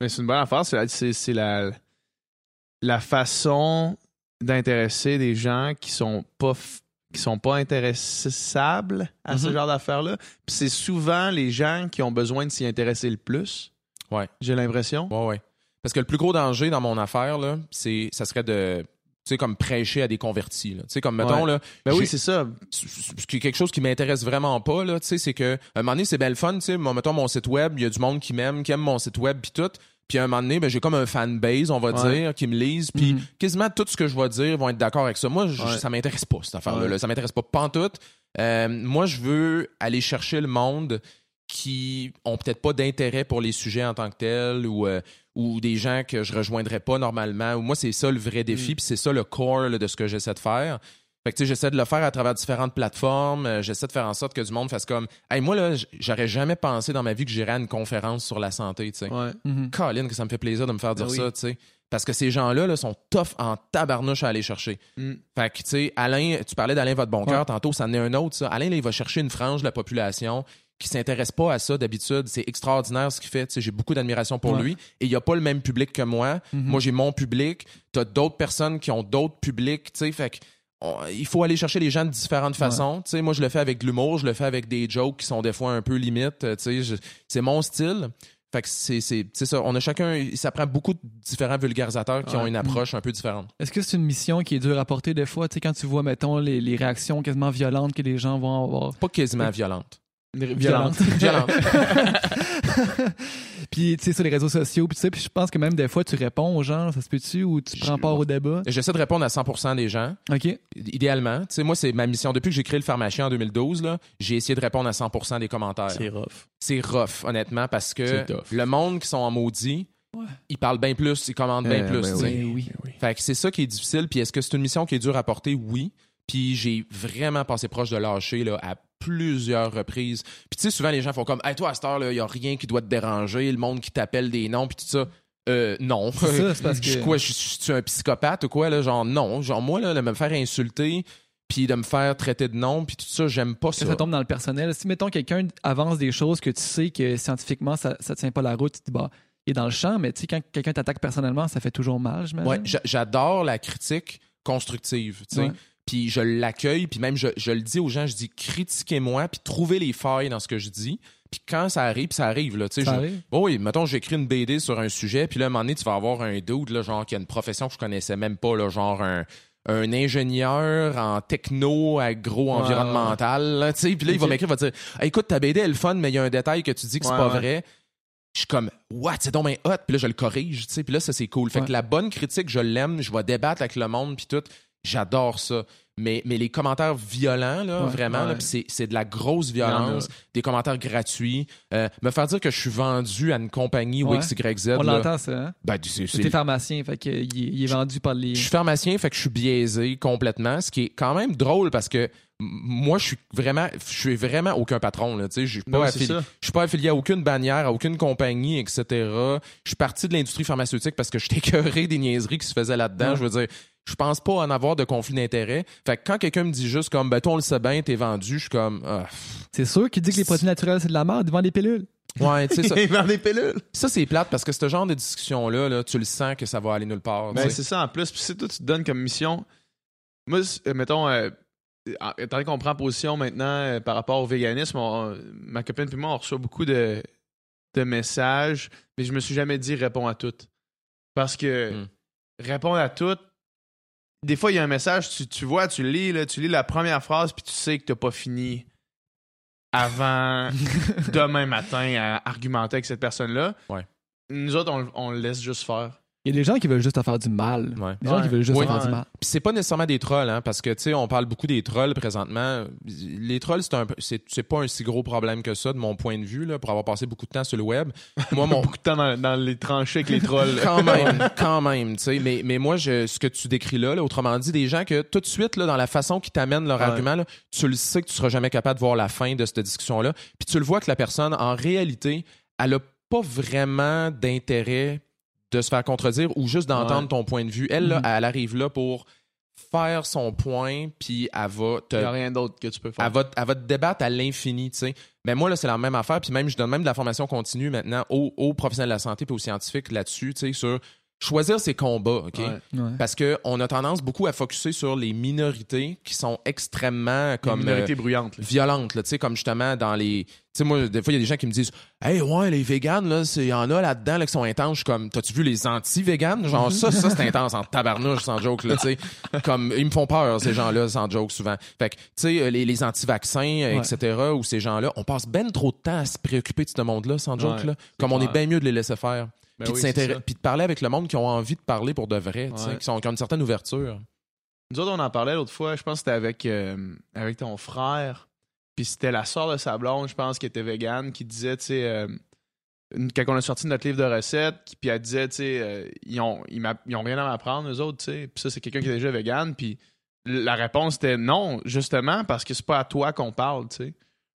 S1: Mais c'est une bonne affaire. C'est la, c'est, la, la façon d'intéresser des gens qui sont pas qui sont pas intéressables à ce
S3: Mhm.
S1: genre d'affaires-là. Puis c'est souvent les gens qui ont besoin de s'y intéresser le plus.
S3: Ouais.
S1: J'ai l'impression.
S3: Ouais, ouais. Parce que le plus gros danger dans mon affaire, là, c'est, ça serait de, tu sais, comme prêcher à des convertis, là. Tu sais, comme, mettons,
S1: Ouais.
S3: là,
S1: Ben oui, c'est ça.
S3: c- c- c- quelque chose qui m'intéresse vraiment pas, là, tu sais, c'est que, à un moment donné, c'est belle fun, tu sais, mettons, mon site web, il y a du monde qui m'aime, qui aime mon site web, puis tout. Puis à un moment donné, ben, j'ai comme un fanbase, on va
S1: Ouais.
S3: dire, qui me lise, puis
S2: Mhm.
S3: quasiment tout ce que je vais dire vont être d'accord avec ça. Moi, je-
S1: Ouais.
S3: ça m'intéresse pas, cette affaire-là.
S1: Ouais.
S3: Ça m'intéresse pas pantoute. Euh, moi, je veux aller chercher le monde qui ont peut-être pas d'intérêt pour les sujets en tant que tels ou, euh, ou des gens que je rejoindrais pas normalement. Moi, c'est ça le vrai défi,
S1: Mm.
S3: puis c'est ça le core là, de ce que j'essaie de faire. Fait que tu sais, j'essaie de le faire à travers différentes plateformes. Euh, j'essaie de faire en sorte que du monde fasse comme Hey, moi, là, j'aurais jamais pensé dans ma vie que j'irais à une conférence sur la santé, tu sais.
S1: Ouais.
S2: Mhm.
S3: Colin, que ça me fait plaisir de me faire dire
S1: Ben oui.
S3: ça, tu sais. Parce que ces gens-là là, sont tough en tabarnouche à aller chercher.
S1: Mm.
S3: Fait que, tu sais, Alain, tu parlais d'Alain Votre Bon Cœur
S2: Ouais.
S3: tantôt, ça en est un autre, ça. Alain, là, il va chercher une frange de la population qui s'intéresse pas à ça d'habitude. C'est extraordinaire ce qu'il fait. Tu sais, j'ai beaucoup d'admiration pour
S2: Ouais.
S3: lui. Et il y a pas le même public que moi.
S2: Mhm.
S3: Moi, j'ai mon public. T'as d'autres personnes qui ont d'autres publics, tu sais. Fait que, on- il faut aller chercher les gens de différentes façons. Tu sais, moi, je le fais avec de l'humour, je le fais avec des jokes qui sont des fois un peu limites. euh, Tu sais, je- c'est mon style. Fait que c'est c'est- c'est ça. On a chacun, ça prend beaucoup de différents vulgarisateurs qui
S1: Ouais.
S3: ont une approche un peu différente.
S2: Est-ce que c'est une mission qui est dure à porter des fois, tu sais, quand tu vois, mettons, les, les réactions quasiment violentes que les gens vont avoir?
S3: Pas quasiment violente.
S1: Violente.
S3: Violente.
S2: puis, tu sais, sur les réseaux sociaux, puis puis je pense que même des fois, tu réponds aux gens, ça se peut-tu, ou tu prends part au débat?
S3: J'essaie de répondre à 100% des gens.
S2: OK.
S3: Idéalement, tu sais, moi, c'est ma mission. Depuis que j'ai créé le pharmacien en 2012, là, j'ai essayé de répondre à 100% des commentaires.
S1: C'est rough.
S3: C'est rough, honnêtement, parce que le monde qui sont en maudit,
S2: Ouais.
S3: ils parlent bien plus, ils commandent bien
S1: Eh,
S3: plus.
S1: ben
S3: tu sais.
S2: oui.
S1: oui.
S3: Fait que c'est ça qui est difficile. Puis est-ce que c'est une mission qui est dure à porter? Oui. Puis j'ai vraiment passé proche de lâcher là, à plusieurs reprises. Puis tu sais, souvent les gens font comme Hey, toi, à cette heure, il n'y a rien qui doit te déranger, le monde qui t'appelle des noms, puis tout ça. Euh, non.
S2: C'est ça, parce
S3: Je suis
S2: que-
S3: quoi, je suis- je suis un psychopathe ou quoi, là? Genre, non. Genre, moi, là, de me faire insulter, puis de me faire traiter de nom, puis tout ça, j'aime pas ça.
S2: Ça tombe dans le personnel. Si, mettons, quelqu'un avance des choses que tu sais que scientifiquement, ça ne tient pas la route, tu te dis, bah, il est dans le champ, mais tu sais, quand quelqu'un t'attaque personnellement, ça fait toujours mal, je
S3: Ouais, j'adore la critique constructive, tu sais. Puis je l'accueille, puis même je, je, le dis aux gens, je dis critiquez-moi, puis trouvez les failles dans ce que je dis. Puis quand ça arrive, ça arrive là, tu sais. Oh oui, mettons j'écris une BD sur un sujet, puis là à un moment donné tu vas avoir un dude là, genre qui a une profession que je connaissais même pas là, genre un un ingénieur en techno agro-environnemental, tu sais, puis là, il va m'écrire, il va dire écoute, ta BD, elle est fun, mais il y a un détail que tu dis que c'est pas vrai. Je suis comme, what, c'est donc bien hot, puis là, je le corrige, tu sais, puis là, ça, c'est cool. Fait que la bonne critique, je l'aime, je vais débattre avec le monde, puis tout. J'adore ça. Mais, mais les commentaires violents, là, vraiment, c'est de la grosse violence, des commentaires gratuits. Euh, me faire dire que je suis vendu à une compagnie ou XYZ.
S2: On l'entend, ça. Hein?
S3: Ben,
S2: c'est pharmacien, fait qu'il il est vendu par les.
S3: Je suis pharmacien, fait que je suis biaisé complètement, ce qui est quand même drôle parce que moi, je suis vraiment, je suis vraiment aucun patron. Là, je suis pas, affilié, je suis pas affilié à aucune bannière, à aucune compagnie, etc. Je suis parti de l'industrie pharmaceutique parce que j'étais écœuré des niaiseries qui se faisaient là-dedans. Je veux dire, je pense pas en avoir de conflit d'intérêt. Fait que quand quelqu'un me dit juste comme, ben, toi, on le sait bien, t'es vendu, je suis comme, ah,
S2: C'est sûr qu'il dit que les produits naturels, c'est de la merde, devant des pilules.
S3: Ouais, tu sais ça.
S1: Il vend des pilules.
S3: Ça, c'est plate parce que ce genre de discussion-là, là, tu le sens que ça va aller nulle part.
S1: Ben, c'est ça en plus. Puis si toi, tu te donnes comme mission. Moi, euh, mettons, euh, étant donné qu'on prend position maintenant euh, par rapport au véganisme, ma copine et moi, on reçoit beaucoup de, de messages, mais je me suis jamais dit réponds à toutes. Parce que hmm. répondre à toutes, des fois, il y a un message, tu, vois, tu lis, là, tu lis la première phrase, puis tu sais que tu n'as pas fini avant demain matin à argumenter avec cette personne-là. Nous autres, on, on le laisse juste faire.
S2: Il y a des gens qui veulent juste te faire du mal. Des gens qui veulent juste te faire du mal.
S3: Puis c'est pas nécessairement des trolls, hein, parce que tu sais, on parle beaucoup des trolls présentement. Les trolls, c'est un c'est pas un si gros problème que ça de mon point de vue là, pour avoir passé beaucoup de temps sur le web.
S1: Moi, mon beaucoup de temps dans, les tranchées avec les trolls.
S3: quand même, quand même, tu sais. Mais mais moi, je, ce que tu décris là, autrement dit, des gens que tout de suite là, dans la façon qu'ils t'amènent leur argument, là, tu le sais que tu seras jamais capable de voir la fin de cette discussion là. Puis tu le vois que la personne, en réalité, elle a pas vraiment d'intérêt de se faire contredire ou juste d'entendre ton point de vue. Elle, là, mm-hmm. elle arrive là pour faire son point, puis elle va te.
S1: Il n'y a rien d'autre que tu peux faire.
S3: Elle va, elle va te débattre à l'infini, tu sais. Mais moi, là, c'est la même affaire. Puis même, je donne même de la formation continue maintenant aux, aux professionnels de la santé puis aux scientifiques là-dessus, tu sais, sur choisir ses combats, OK? Parce qu'on a tendance beaucoup à focuser sur les minorités qui sont extrêmement comme.
S1: minorités bruyantes.
S3: Violentes, tu sais, comme justement dans les. Tu sais, moi, des fois, il y a des gens qui me disent Hey, ouais, les véganes, là, il y en a là-dedans là, qui sont intenses. Je suis comme, t'as-tu vu les anti-véganes? Genre, ça, ça, c'est intense en tabarnouche, sans joke, là, tu sais. Comme, ils me font peur, ces gens-là, sans joke, souvent. Fait que, tu sais, les, les anti-vaccins, etc., ou ces gens-là, on passe ben trop de temps à se préoccuper de ce monde-là, sans joke, là. Comme on est bien mieux de les laisser faire. Ben puis, de parler avec le monde qui ont envie de parler pour de vrai, qui, sont, ont une certaine ouverture.
S1: Nous autres, on en parlait l'autre fois, je pense que c'était avec, euh, avec ton frère, puis c'était la soeur de sa blonde, je pense, qui était végane, qui disait, tu sais, euh, quand on a sorti notre livre de recettes, puis elle disait, tu sais, euh, ils, ont, ils, ont rien à m'apprendre, eux autres, tu sais, puis ça, c'est quelqu'un qui est déjà végane, puis la réponse était non, justement, parce que c'est pas à toi qu'on parle, tu sais.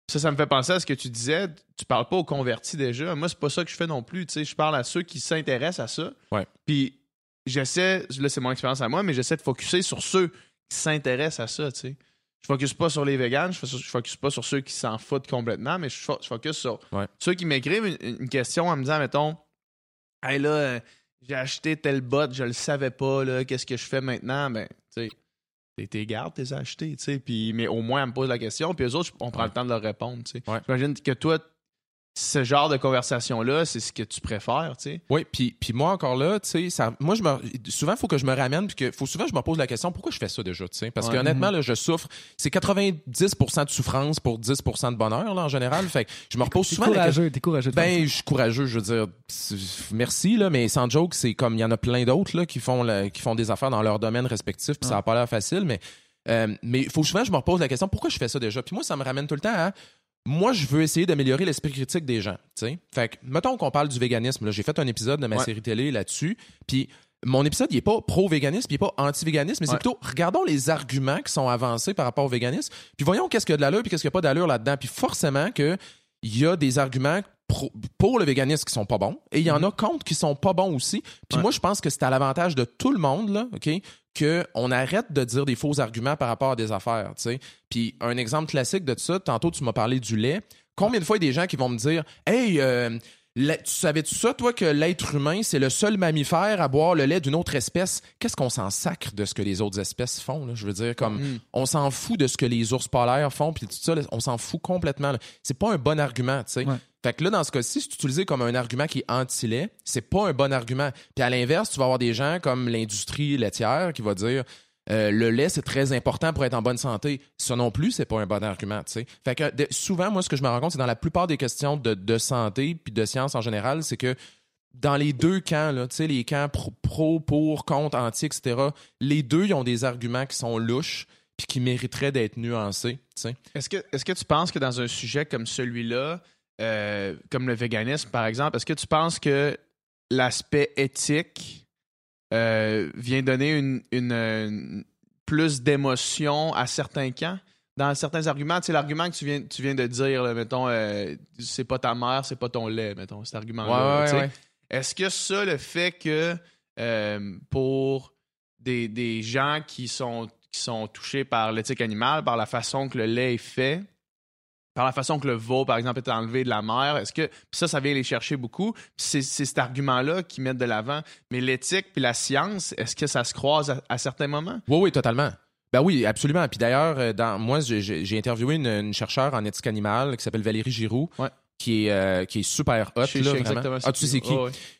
S1: Ça, ça me fait penser à ce que tu disais. Tu parles pas aux convertis déjà. Moi, c'est pas ça que je fais non plus. Tu sais, je parle à ceux qui s'intéressent à ça.
S3: Ouais.
S1: Puis j'essaie, là, c'est mon expérience à moi, mais j'essaie de focuser sur ceux qui s'intéressent à ça. Tu sais. Je focus pas sur les vegans, je, focus pas sur ceux qui s'en foutent complètement, mais je, focus sur ceux qui m'écrivent une, question en me disant, mettons, hey là, euh, j'ai acheté tel bot, je le savais pas, là, qu'est-ce que je fais maintenant? Ben, tu sais t'es gardes, t'es acheté, tu sais. Puis, mais au moins, elle me pose la question, puis eux autres, on prend le temps de leur répondre, tu sais. J'imagine que toi, ce genre de conversation-là, c'est ce que tu préfères, tu sais.
S3: Oui, puis, puis moi, encore là, tu sais, ça, moi, je me, souvent, il faut que je me ramène, puis que, faut souvent, je me pose la question, pourquoi je fais ça déjà, tu sais? Parce que, honnêtement, là, je souffre. C'est 90% de souffrance pour 10% de bonheur, là, en général. Fait que je me repose souvent.
S2: Courageux, t'es courageux.
S3: Ben, je suis courageux, je veux dire, merci, là, mais sans joke, c'est comme, il y en a plein d'autres, là, qui font, qui font des affaires dans leur domaine respectif, puis ça n'a pas l'air facile, mais, euh, mais faut souvent, je me repose la question, pourquoi je fais ça déjà? Puis moi, ça me ramène tout le temps à, moi, je veux essayer d'améliorer l'esprit critique des gens. T'sais. Fait que, mettons qu'on parle du véganisme. J'ai fait un épisode de ma série télé là-dessus. Puis mon épisode, il n'est pas pro-véganisme, il n'est pas anti-véganisme, mais c'est plutôt regardons les arguments qui sont avancés par rapport au véganisme, puis voyons qu'est-ce qu'il y a de l'allure, puis qu'est-ce qu'il n'y a pas d'allure là-dedans. Puis forcément que il y a des arguments pour le véganisme qui sont pas bons et il y en a mm-hmm. contre qui sont pas bons aussi. Puis moi, je pense que c'est à l'avantage de tout le monde, là, OK? qu'on arrête de dire des faux arguments par rapport à des affaires, tu sais. Puis un exemple classique de ça, tantôt tu m'as parlé du lait. Combien de fois il y a des gens qui vont me dire Hey, euh, tu savais-tu ça, toi, que l'être humain, c'est le seul mammifère à boire le lait d'une autre espèce? Qu'est-ce qu'on s'en sacre de ce que les autres espèces font? Là? Je veux dire, comme, mm. on s'en fout de ce que les ours polaires font, puis tout ça, on s'en fout complètement. C'est pas un bon argument, tu sais. Fait que là, dans ce cas-ci, si tu utilises comme un argument qui est anti-lait, c'est pas un bon argument. Puis à l'inverse, tu vas avoir des gens comme l'industrie laitière qui va dire euh, le lait, c'est très important pour être en bonne santé. Ça non plus, c'est pas un bon argument. sais. Fait que souvent, moi, ce que je me rends compte, c'est dans la plupart des questions de, santé puis de science en général, c'est que dans les deux camps, là, les camps pro, pour, contre, anti, etc., les deux, ils ont des arguments qui sont louches puis qui mériteraient d'être nuancés.
S1: Est-ce que, que tu penses que dans un sujet comme celui-là, euh, comme le véganisme, par exemple, est-ce que tu penses que l'aspect éthique euh, vient donner une, plus d'émotion à certains camps. Dans certains arguments, tu sais, l'argument que tu viens, tu viens de dire, mettons, euh, c'est pas ta mère, c'est pas ton lait, mettons, cet argument-là. Est-ce que ça, le fait que euh, pour des, des, gens qui sont, qui sont touchés par l'éthique animale, par la façon que le lait est fait, par la façon que le veau, par exemple, est enlevé de la mer. Est-ce que ça, ça vient les chercher beaucoup? C'est cet argument-là qu'ils mettent de l'avant. Mais l'éthique puis la science, est-ce que ça se croise à, certains moments?
S3: Oui, oui, totalement. Ben oui, absolument. Puis d'ailleurs, euh, dans, moi, j'ai interviewé une, une, chercheure en éthique animale qui s'appelle Valérie Giroux. Ouais qui est, euh, qui est super hot. là, vraiment. Ah, tu sais qui?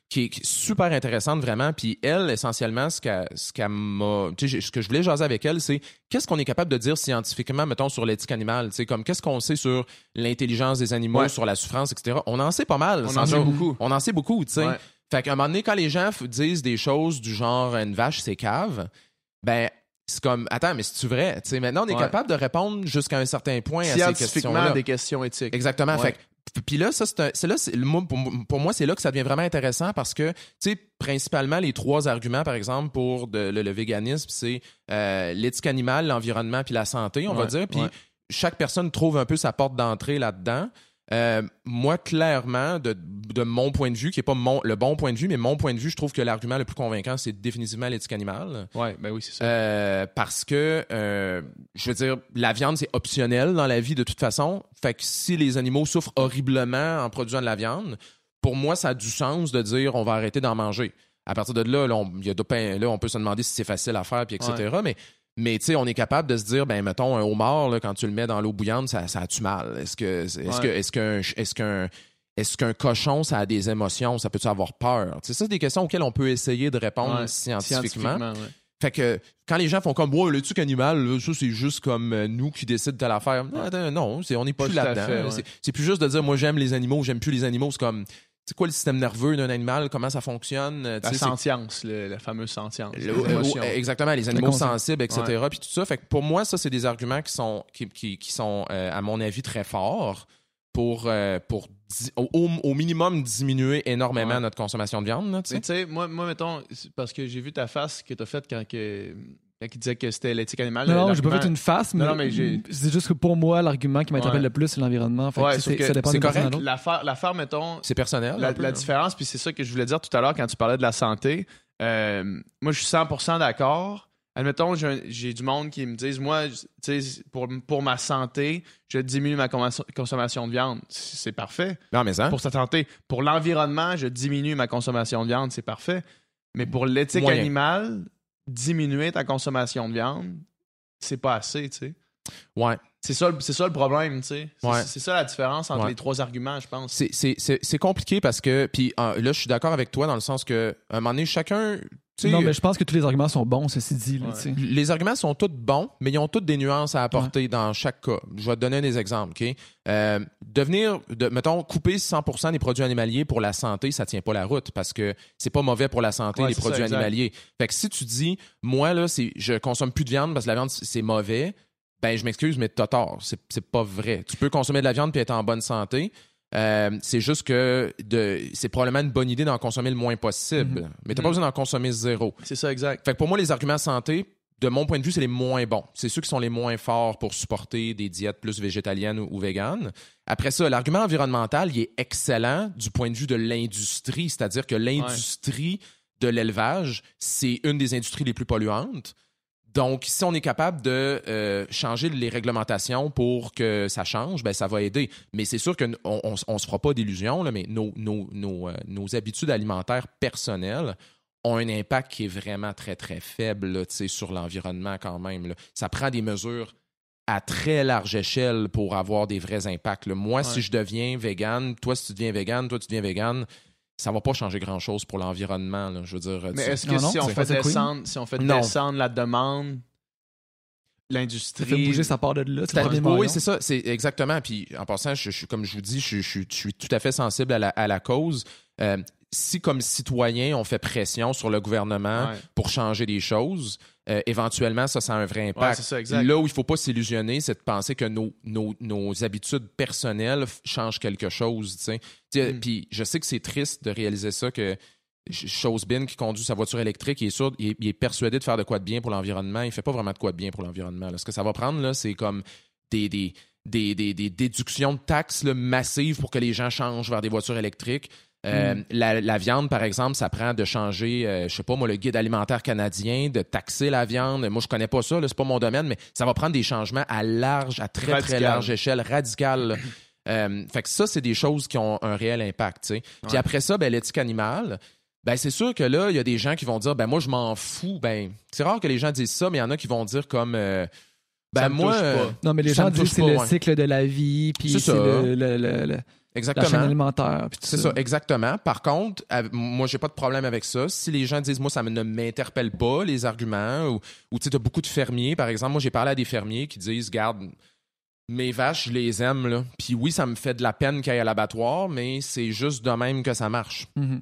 S3: Qui? est super intéressante, vraiment. Puis elle, essentiellement, ce qu'elle ce m'a. Ce que je voulais jaser avec elle, c'est qu'est-ce qu'on est capable de dire scientifiquement, mettons, sur l'éthique animale? Tu sais, comme qu'est-ce qu'on sait sur l'intelligence des animaux, sur la souffrance, etc. On en sait pas mal.
S1: On en sait beaucoup.
S3: On en sait beaucoup, tu sais. Fait qu'à un moment donné, quand les gens disent des choses du genre une vache, c'est cave, ben c'est comme attends mais c'est vrai tu sais maintenant on est capable de répondre jusqu'à un certain point à ces questions là
S1: des questions éthiques
S3: exactement fait puis là, ça, c'est là, pour, moi, c'est là que ça devient vraiment intéressant parce que, tu sais, principalement, les trois arguments, par exemple, pour le, véganisme, c'est euh, l'éthique animale, l'environnement puis la santé, on va dire. Puis chaque personne trouve un peu sa porte d'entrée là-dedans. Euh, moi, clairement, de, mon point de vue, qui n'est pas mon, le bon point de vue, mais mon point de vue, je trouve que l'argument le plus convaincant, c'est définitivement l'éthique animale.
S1: Ouais, ben oui, c'est ça.
S3: Euh, parce que, euh, je veux dire, la viande, c'est optionnel dans la vie de toute façon. Fait que si les animaux souffrent horriblement en produisant de la viande, pour moi, ça a du sens de dire on va arrêter d'en manger. À partir de là, là, on, y a de, là, on peut se demander si c'est facile à faire, puis etc. Mais mais tu sais, on est capable de se dire, ben mettons un homard là, quand tu le mets dans l'eau bouillante, ça, ça a-tu mal Est-ce que est-ce que est-ce qu'un est-ce qu'un est-ce qu'un cochon, ça a des émotions, ça peut-tu avoir peur? C'est ça des questions auxquelles on peut essayer de répondre scientifiquement. Fait que quand les gens font comme ouais, le truc animal, ça c'est juste comme euh, nous qui décident de l'affaire. Non, non c'est, on n'est plus là-dedans. C'est, plus juste de dire moi j'aime les animaux, j'aime plus les animaux. C'est comme c'est quoi le système nerveux d'un animal, comment ça fonctionne?
S1: Euh, la sentience, la fameuse sentience.
S3: exactement, les animaux sensibles, etc. Puis tout ça. Fait que pour moi, ça, c'est des arguments qui sont, qui, qui, sont euh, à mon avis, très forts pour, euh, pour au, minimum diminuer énormément notre consommation de viande.
S1: Tu sais, moi, moi, mettons, parce que j'ai vu ta face que tu as faite quand que qui disait que c'était l'éthique animale.
S2: Non, j'ai pas fait une face, mais, c'est juste que pour moi, l'argument qui m'interpelle le plus, c'est l'environnement.
S1: Ouais, c'est correct. L'affaire, mettons.
S3: C'est personnel.
S1: La, différence, puis c'est ça que je voulais dire tout à l'heure quand tu parlais de la santé. Euh, moi, je suis 100% d'accord. Admettons, j'ai du monde qui me disent, moi, pour, pour ma santé, je diminue ma consommation de viande. C'est parfait.
S3: Non, mais ça.
S1: Pour sa santé. Pour l'environnement, je diminue ma consommation de viande. C'est parfait. Mais pour l'éthique animale, diminuer ta consommation de viande, c'est pas assez, tu sais.
S3: Ouais.
S1: C'est ça, c'est ça le problème, tu sais. C'est ça la différence entre les trois arguments, je pense.
S3: C'est compliqué parce que, puis euh, là, je suis d'accord avec toi dans le sens que, à un moment donné, chacun
S2: non, mais je pense que tous les arguments sont bons, ceci dit.
S3: les arguments sont tous bons, mais ils ont toutes des nuances à apporter dans chaque cas. Je vais te donner des exemples. OK? Euh, devenir, de, mettons, couper 100% des produits animaliers pour la santé, ça tient pas la route parce que c'est pas mauvais pour la santé, les produits animaliers. Fait que si tu dis, moi, là, je consomme plus de viande parce que la viande, c'est mauvais, ben, je m'excuse, mais t'as tort. C'est pas vrai. Tu peux consommer de la viande puis être en bonne santé. Euh, c'est juste que c'est probablement une bonne idée d'en consommer le moins possible. Mhm. Mais tu n'as pas mhm. besoin d'en consommer zéro.
S1: C'est ça, exact.
S3: Fait que pour moi, les arguments santé, de mon point de vue, c'est les moins bons. C'est ceux qui sont les moins forts pour supporter des diètes plus végétaliennes ou, véganes. Après ça, l'argument environnemental, il est excellent du point de vue de l'industrie, c'est-à-dire que l'industrie de l'élevage, c'est une des industries les plus polluantes. Donc, si on est capable de euh, changer les réglementations pour que ça change, ben ça va aider. Mais c'est sûr qu'on on, on, se fera pas d'illusions, mais nos, nos, nos, euh, nos, habitudes alimentaires personnelles ont un impact qui est vraiment très, très faible là, sur l'environnement quand même. Là. Ça prend des mesures à très large échelle pour avoir des vrais impacts. Moi, si je deviens vegan, toi, si tu deviens vegan, toi, tu deviens vegan, ça va pas changer grand-chose pour l'environnement. Je veux dire.
S1: Mais est-ce que si, on fait descendre, si on fait descendre la demande, l'industrie.
S2: Ça fait bouger sa part de là.
S3: Oui, c'est ça. C'est exactement. Puis en passant, je, je, comme je vous dis, je, je, suis tout à fait sensible à la, à la cause. Euh, si, comme citoyen, on fait pression sur le gouvernement pour changer des choses, euh, éventuellement, ça, ça a un vrai impact. Là où il ne faut pas s'illusionner, c'est de penser que nos, nos, nos, habitudes personnelles changent quelque chose. Mm. Puis je sais que c'est triste de réaliser ça, que Chosebin, qui conduit sa voiture électrique, il est, sûr, il est, persuadé de faire de quoi de bien pour l'environnement. Il ne fait pas vraiment de quoi de bien pour l'environnement. Ce que ça va prendre, c'est comme des, des, des, des, déductions de taxes massives pour que les gens changent vers des voitures électriques. Euh, mm. la, viande, par exemple, ça prend de changer, euh, je sais pas moi, le guide alimentaire canadien, de taxer la viande. Moi, je connais pas ça, c'est pas mon domaine, mais ça va prendre des changements à large, à très très large échelle, radicale. Euh, fait que ça, c'est des choses qui ont un réel impact. Puis après ça, ben, l'éthique animale. Ben, c'est sûr que là, il y a des gens qui vont dire, ben, moi, je m'en fous. Ben, c'est rare que les gens disent ça, mais il y en a qui vont dire comme, ben, moi.
S2: non, mais les gens disent c'est le cycle de la vie, puis c'est le,
S3: Exactement.
S2: La chaîne alimentaire.
S3: C'est ça. exactement. Par contre, moi, j'ai pas de problème avec ça. Si les gens disent, moi, ça ne m'interpelle pas, les arguments, ou, ou tu sais, beaucoup de fermiers, par exemple. Moi, j'ai parlé à des fermiers qui disent, garde, mes vaches, je les aime, là. Puis oui, ça me fait de la peine qu'ils aillent à l'abattoir, mais c'est juste de même que ça marche.
S2: Mm-hmm.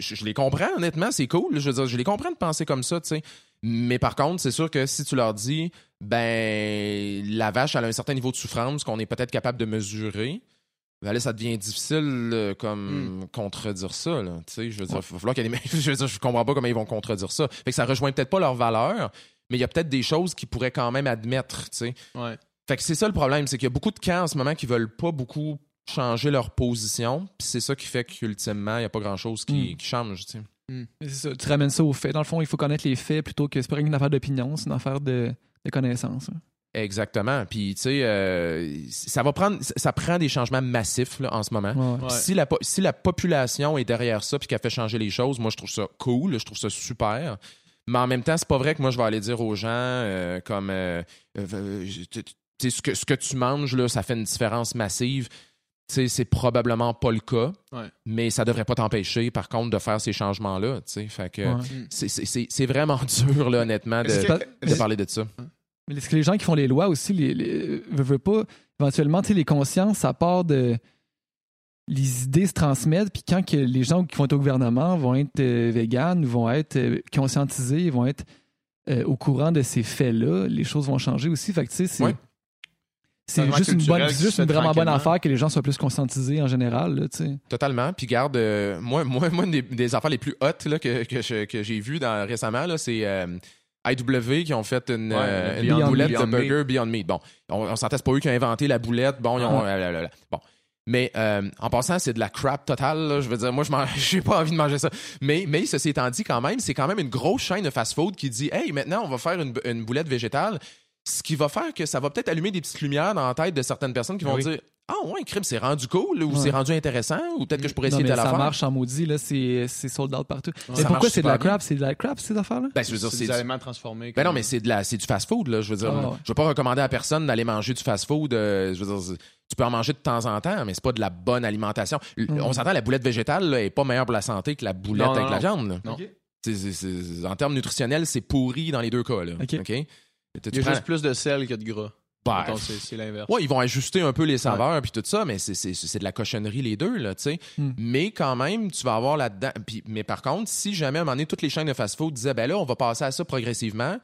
S3: je, les comprends, honnêtement, c'est cool. Je veux dire, je les comprends de penser comme ça, tu sais. Mais par contre, c'est sûr que si tu leur dis, ben, la vache, elle a un certain niveau de souffrance qu'on est peut-être capable de mesurer, là, ça devient difficile comme hmm. contredire ça. Là. Je veux dire, falloir qu'il y ait je, veux dire, je comprends pas comment ils vont contredire ça. Fait que ça rejoint peut-être pas leur valeur, mais il y a peut-être des choses qu'ils pourraient quand même admettre.
S1: Ouais.
S3: Fait que c'est ça le problème, c'est qu'il y a beaucoup de cas en ce moment qui veulent pas beaucoup changer leur position. Puis c'est ça qui fait qu'ultimement, il n'y a pas grand-chose qui, hmm. qui change.
S2: Hmm. Ça, tu ramènes ça aux faits. Dans le fond, il faut connaître les faits plutôt que c'est pas une affaire d'opinion, c'est une affaire de, de connaissance. Hein.
S3: Exactement. Puis, tu sais, euh, ça va prendre, ça prend des changements massifs là, en ce moment. Si, la, si la population est derrière ça puis qu'elle fait changer les choses, moi, je trouve ça cool, je trouve ça super. Mais en même temps, c'est pas vrai que moi, je vais aller dire aux gens euh, comme euh, ce, que, ce que tu manges, là, ça fait une différence massive. C'est probablement pas le cas, mais ça devrait pas t'empêcher, par contre, de faire ces changements-là. Fait que c'est vraiment dur, là, honnêtement, de, de parler de ça.
S2: Mais est-ce que les gens qui font les lois aussi, les, les veulent, pas, éventuellement, les consciences, ça part de. Les idées se transmettent, puis quand que les gens qui vont être au gouvernement vont être euh, véganes, vont être euh, conscientisés, vont être euh, au courant de ces faits-là, les choses vont changer aussi. Fait que, tu sais, c'est. C'est juste, une, bonne, juste une vraiment bonne affaire que les gens soient plus conscientisés en général. Là,
S3: Totalement. Puis garde, moi, moi, moi, une des, affaires les plus hautes là, que, que, que j'ai vues récemment, c'est IW qui ont fait une, euh, boulette de burger Beyond Meat. Bon, on, on s'entend, c'est pas eux qui ont inventé la boulette. Bon, ils ont, ah. bon. Mais euh, en passant, c'est de la crap totale. Je veux dire, moi, je j'ai pas envie de manger ça. Mais, mais ceci étant dit, quand même, c'est quand même une grosse chaîne de fast-food qui dit, hey, maintenant, on va faire une, une boulette végétale. Ce qui va faire que ça va peut-être allumer des petites lumières dans la tête de certaines personnes qui vont dire ah ouais, crime, c'est rendu cool ou c'est rendu intéressant ou peut-être que je pourrais essayer de la faire.
S2: Ça marche en maudit, là, c'est, sold out partout. mais pourquoi c'est de la crap? C'est de la crap, ces affaires-là?
S1: Ben, je veux dire, c'est, des aliments transformés.
S3: Ben non, mais c'est, de la, c'est du fast-food, là. Je veux dire, ah, je veux pas recommander à personne d'aller manger du fast-food. Euh, je veux dire, tu peux en manger de temps en temps, mais c'est pas de la bonne alimentation. Mm. On s'entend, la boulette végétale là, est pas meilleure pour la santé que la boulette avec la viande. Non. en termes nutritionnels, c'est pourri dans les deux cas. Là.
S1: Il y a juste plus de sel que de gras.
S3: Bah, c'est l'inverse. Ouais, ils vont ajuster un peu les saveurs puis tout ça, mais c'est de la cochonnerie les deux, là, tu sais. Hmm. Mais quand même, tu vas avoir là-dedans. Mais par contre, si jamais à un moment donné, toutes les chaînes de fast-food disaient, ben là, on va passer à ça progressivement,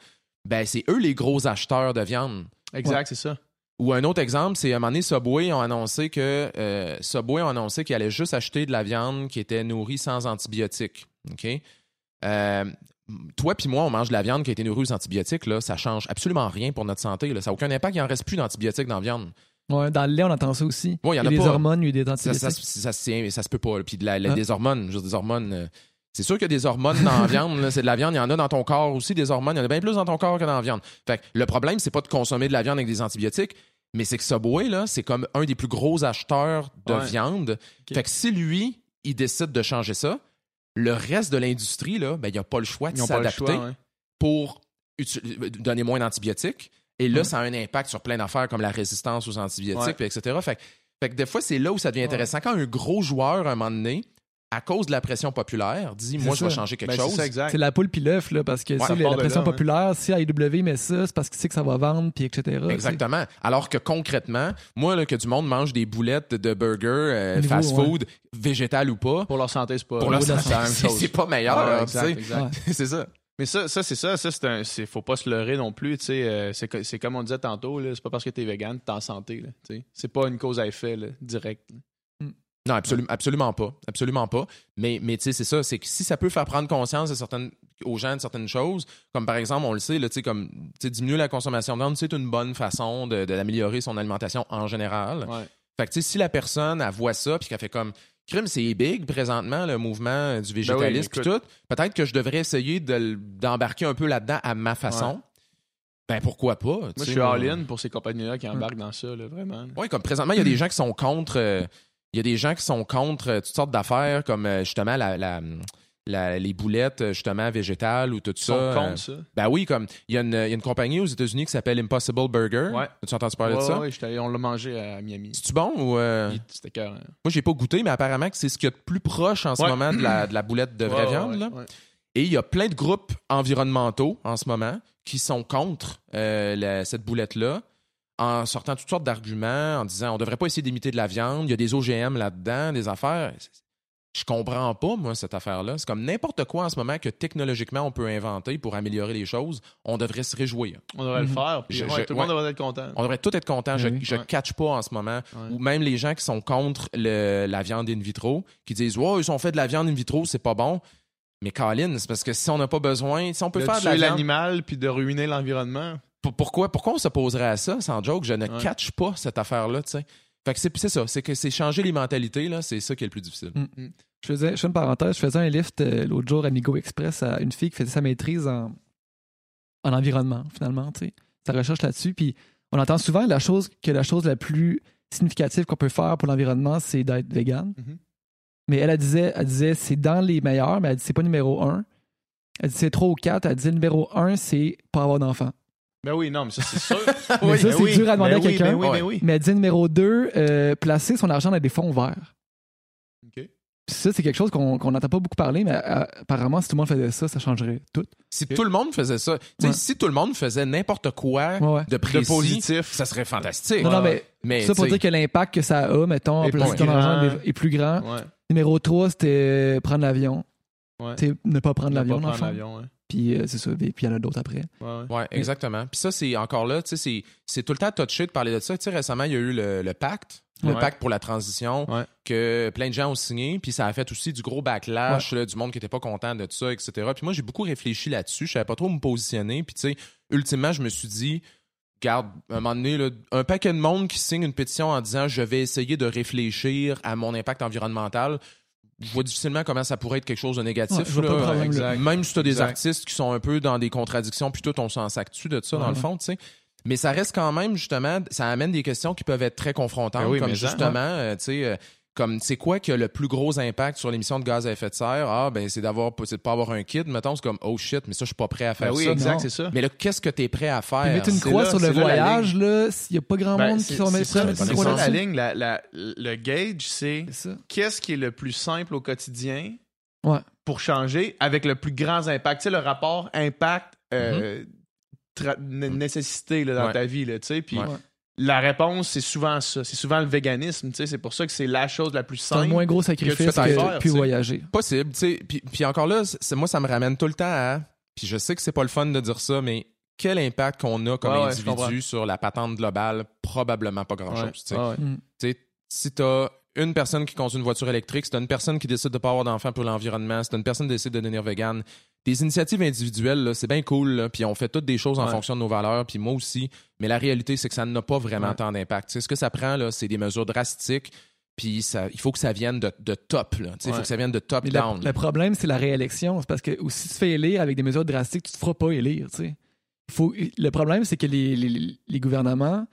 S3: ben c'est eux les gros acheteurs de viande.
S1: Exact, c'est ça.
S3: Ou un autre exemple, c'est à un moment donné, Subway ont annoncé que euh, Subway ont annoncé qu'ils allaient juste acheter de la viande qui était nourrie sans antibiotiques. OK? Euh, toi puis moi, on mange de la viande qui a été nourrie aux antibiotiques, là, ça change absolument rien pour notre santé. Là. Ça n'a aucun impact. Il n'en reste plus d'antibiotiques dans la viande.
S2: Ouais, dans le lait, on entend ça aussi.
S3: Ouais, il y en
S2: a,
S3: a
S2: des hormones, il y a des
S3: Ça,
S2: antibiotiques.
S3: ça, ça, se ça peut pas. Puis de la- la-
S2: Ah.
S3: des hormones, dire, des hormones. euh, c'est sûr qu'il y a des hormones dans la viande. C'est de la viande. Il y en a dans ton corps aussi, des hormones. Il y en a bien plus dans ton corps que dans la viande. Fait que le problème, c'est pas de consommer de la viande avec des antibiotiques, mais c'est que Subway, là, c'est comme un des plus gros acheteurs de
S1: Ouais.
S3: viande. Fait que si lui, il décide de changer ça, le reste de l'industrie, là, ben, il n'y a pas le choix de s'adapter
S1: ouais.
S3: pour donner moins d'antibiotiques. Et là,
S2: Ouais.
S3: ça a un impact sur plein d'affaires comme la résistance aux antibiotiques,
S1: Ouais.
S3: puis etc. Fait, fait que des fois, c'est là où ça devient intéressant. Quand un gros joueur, à un moment donné, à cause de la pression populaire, dit Moi, je vais
S2: ça.
S3: changer quelque
S1: Ben,
S3: chose.
S1: ça.
S2: C'est la poule puis l'œuf, là, parce que
S3: Ouais,
S2: si
S3: ça
S2: la, pression
S1: là, hein.
S2: populaire, si AEW met ça, c'est parce que c'est que ça va vendre, puis etc.
S3: Exactement. Alors que concrètement, moi, là, que du monde mange des boulettes de burger, euh,
S2: Niveau,
S3: fast-food, végétal ou pas,
S1: Pour leur santé, c'est pas,
S3: pour leur santé,
S1: la même
S3: c'est
S1: chose.
S3: c'est pas meilleur.
S1: Ouais,
S3: hein, c'est ça.
S1: Mais ça, ça c'est ça. Ça, c'est un. c'est- faut pas se leurrer non plus. tu sais, euh, c'est, co- c'est comme on disait tantôt, là, c'est pas parce que t'es vegan que t'es en santé. Là, tu sais. c'est pas une cause à effet là, direct.
S3: Non, absolument, absolument pas. Absolument pas. Mais, mais tu sais, c'est ça. C'est que si ça peut faire prendre conscience de certaines, aux gens de certaines choses, comme par exemple, on le sait, là, tu sais, comme diminuer la consommation de viande, c'est une bonne façon de, de- d'améliorer son alimentation en général.
S1: Ouais.
S3: Fait que tu sais, si la personne, elle voit ça, puis qu'elle fait comme. Crime, c'est big présentement, le mouvement du végétalisme,
S1: Ben écoute.
S3: tout. Peut-être que je devrais essayer de d'embarquer un peu là-dedans à ma façon.
S1: Ouais.
S3: Ben pourquoi pas?
S1: Moi, je suis all-in pour ces compagnies-là qui embarquent dans ça, là, vraiment.
S3: oui, comme présentement, il y a des gens qui sont contre. euh, Il y a des gens qui sont contre euh, toutes sortes d'affaires, comme euh, justement la, la- la- les boulettes, euh, justement, végétales ou tout
S1: Ils
S3: ça.
S1: sont contre ça.
S3: ben oui, comme il y, a une- il y a une compagnie aux États-Unis qui s'appelle Impossible Burger.
S1: Ouais.
S3: As-tu entendu parler
S1: Ouais,
S3: de ça?
S1: ouais, allé- on l'a mangé à Miami.
S3: C'est-tu bon ou. euh,
S1: C'était cœur.
S3: Moi, j'ai pas goûté, mais apparemment que c'est ce qu'il y a de plus proche en ce moment de la, de la boulette de vraie viande. là. Et il y a plein de groupes environnementaux en ce moment qui sont contre euh, la- cette boulette-là en sortant toutes sortes d'arguments, en disant on devrait pas essayer d'imiter de la viande, il y a des OGM là-dedans, des affaires. Je comprends pas, moi, cette affaire-là. C'est comme n'importe quoi en ce moment que technologiquement on peut inventer pour améliorer les choses. On devrait se réjouir.
S1: On devrait le
S2: Mhm.
S1: faire. Puis,
S3: Je-
S1: ouais,
S3: je-
S1: tout le monde
S3: ouais.
S1: devrait être content.
S3: On devrait tout être content. Je, je
S1: Ouais.
S3: catch pas en ce moment.
S1: Ouais.
S3: Ou même les gens qui sont contre le- la viande in vitro, qui disent Ouais, ils ont fait de la viande in vitro, c'est pas bon. Mais Colin, c'est parce que si on n'a pas besoin, si on peut
S1: de
S3: faire de
S1: tuer
S3: la viande,
S1: l'animal puis de ruiner l'environnement.
S3: Pour- pourquoi, pourquoi on s'opposerait à ça, sans joke? Je ne
S1: Ouais.
S3: catch pas cette affaire-là, tu sais. Fait que c'est ça, c'est que c'est changer les mentalités, là, c'est ça qui est le plus difficile.
S2: Je faisais, je fais une parenthèse, je faisais un lift euh, l'autre jour à Migo Express à une fille qui faisait sa maîtrise en, en environnement, finalement, tu sais. Sa recherche là-dessus. Puis on entend souvent la chose, que la chose la plus significative qu'on peut faire pour l'environnement, c'est d'être vegan.
S1: Mhm.
S2: Mais elle, elle disait, elle disait c'est dans les meilleurs, mais elle dit c'est pas numéro un. Elle dit c'est trois ou quatre. Elle dit numéro un, c'est pas avoir d'enfant.
S1: Ben oui, non, mais ça, c'est sûr.
S2: Mais ça,
S1: Ben
S2: c'est
S1: oui,
S2: dur à demander
S1: ben
S2: à
S1: oui,
S2: quelqu'un.
S1: Ben oui, ben oui.
S2: Mais elle dit numéro deux, euh, placer son argent dans des fonds verts.
S1: OK.
S2: Puis ça, c'est quelque chose qu'on n'entend pas beaucoup parler, mais euh, apparemment, si tout le monde faisait ça, ça changerait tout.
S3: Si tout le monde faisait ça, tu sais,
S2: Ouais.
S3: si tout le monde faisait n'importe quoi
S2: Ouais, ouais.
S3: de précis,
S1: De positif.
S3: ça serait fantastique.
S2: Non, non, mais
S3: mais
S2: ça pour dire que l'impact que ça a, mettons, en
S1: Est
S2: placer
S1: plus
S2: ton argent
S1: grand.
S2: est, est plus grand.
S1: Ouais.
S2: Numéro 3, c'était euh, prendre l'avion.
S1: Ouais.
S2: Tu sais, ne pas prendre l'avion,
S1: pas
S2: Puis euh, c'est ça, puis il y en a d'autres après.
S1: Ouais, ouais.
S3: Ouais, exactement. Puis ça, c'est encore là, tu sais, c'est- tout le temps touché de parler de ça. Tu sais, récemment, il y a eu le, le pacte, le
S1: Ouais.
S3: pacte pour la transition,
S1: Ouais.
S3: que plein de gens ont signé, puis ça a fait aussi du gros backlash, là, du monde qui était pas content de ça, etc. Puis moi, j'ai beaucoup réfléchi là-dessus. Je savais pas trop me positionner. Puis tu sais, ultimement, je me suis dit, garde, à un moment donné, là, un paquet de monde qui signe une pétition en disant je vais essayer de réfléchir à mon impact environnemental. Je vois difficilement comment ça pourrait être quelque chose de négatif.
S2: Ouais,
S3: là.
S2: problème.
S3: Même si tu as des
S1: Exact.
S3: artistes qui sont un peu dans des contradictions, puis tout, on s'en sac-tu de ça, dans le fond, tu sais. Mais ça reste quand même, justement, ça amène des questions qui peuvent être très confrontantes,
S1: Ben oui,
S3: comme
S1: ça,
S3: justement, euh, tu sais, euh, comme c'est quoi qui a le plus gros impact sur l'émission de gaz à effet de serre? Ah, ben, c'est d'avoir, c'est de pas avoir un kid, mettons, c'est comme, oh shit, mais ça, je suis pas prêt à faire
S1: Ben oui,
S3: ça.
S1: exact, c'est ça.
S3: Mais là, qu'est-ce que tu es prêt à faire?
S2: Puis mettre une croix
S1: là-
S2: sur le voyage, là, s'il n'y a pas grand
S1: Ben,
S2: monde qui sont prêts
S1: ça,
S2: à mettre une croix
S1: ça la ligne. La, la- le gauge, c'est qu'est-ce qui est le plus simple au quotidien
S2: Ouais.
S1: pour changer avec le plus grand impact? Tu sais, le rapport impact euh, nécessité là, dans
S3: Ouais.
S1: ta vie. Là, tu sais, puis
S3: Ouais.
S1: La réponse, c'est souvent ça. C'est souvent le véganisme. tu sais, C'est pour ça que c'est la chose la plus
S2: C'est un
S1: simple.
S2: moins gros sacrifice
S1: que
S2: que, puis
S1: tu sais.
S2: voyager.
S3: Possible. Puis, puis encore là, c'est- moi, ça me ramène tout le temps à. Puis je sais que c'est pas le fun de dire ça, mais quel impact qu'on a comme
S1: ouais,
S3: individu sur la patente globale? Probablement pas grand-chose.
S1: Ouais.
S2: Mm.
S3: Si t'as une personne qui conduit une voiture électrique, si t'as une personne qui décide de pas avoir d'enfant pour l'environnement, si t'as une personne qui décide de devenir vegan, des initiatives individuelles, c'est bien cool, puis on fait toutes des choses en fonction de nos valeurs, puis moi aussi, mais la réalité, c'est que ça n'a pas vraiment tant d'impact. Ce que ça prend, là, c'est des mesures drastiques, puis il faut que ça vienne de, top. Là. Il faut que ça vienne de top down.
S2: Le, problème, c'est la réélection. C'est parce que si tu fais élire avec des mesures drastiques, tu te feras pas élire. Faut, le problème, c'est que les, les, gouvernements,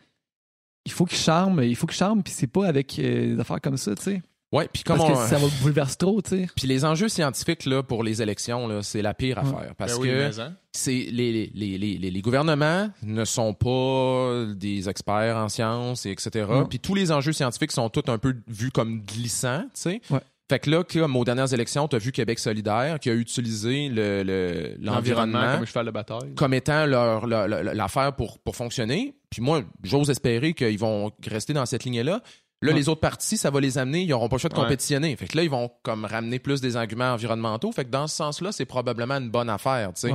S2: il faut qu'ils charment, il faut qu'ils charment, puis c'est pas avec euh, des affaires comme ça, tu sais.
S3: Ouais, puis comme
S2: parce que ça va bouleverser trop, tu sais.
S3: Puis les enjeux scientifiques là pour les élections là, c'est la pire affaire parce ben que hein? c'est les, les, les, les, gouvernements ne sont pas des experts en sciences et etc. Puis tous les enjeux scientifiques sont tous un peu vus comme glissants, tu sais.
S2: Ouais.
S3: Fait que là, comme aux dernières élections, tu as vu Québec solidaire qui a utilisé le, l'environnement
S1: comme cheval de bataille.
S3: Comme étant leur, l'affaire pour, pour fonctionner. Puis moi, j'ose espérer qu'ils vont rester dans cette lignée-là. Là, les autres partis, ça va les amener, ils n'auront pas le choix de compétitionner. Fait que là, ils vont comme ramener plus des arguments environnementaux. Fait que dans ce sens-là, c'est probablement une bonne affaire, tu sais.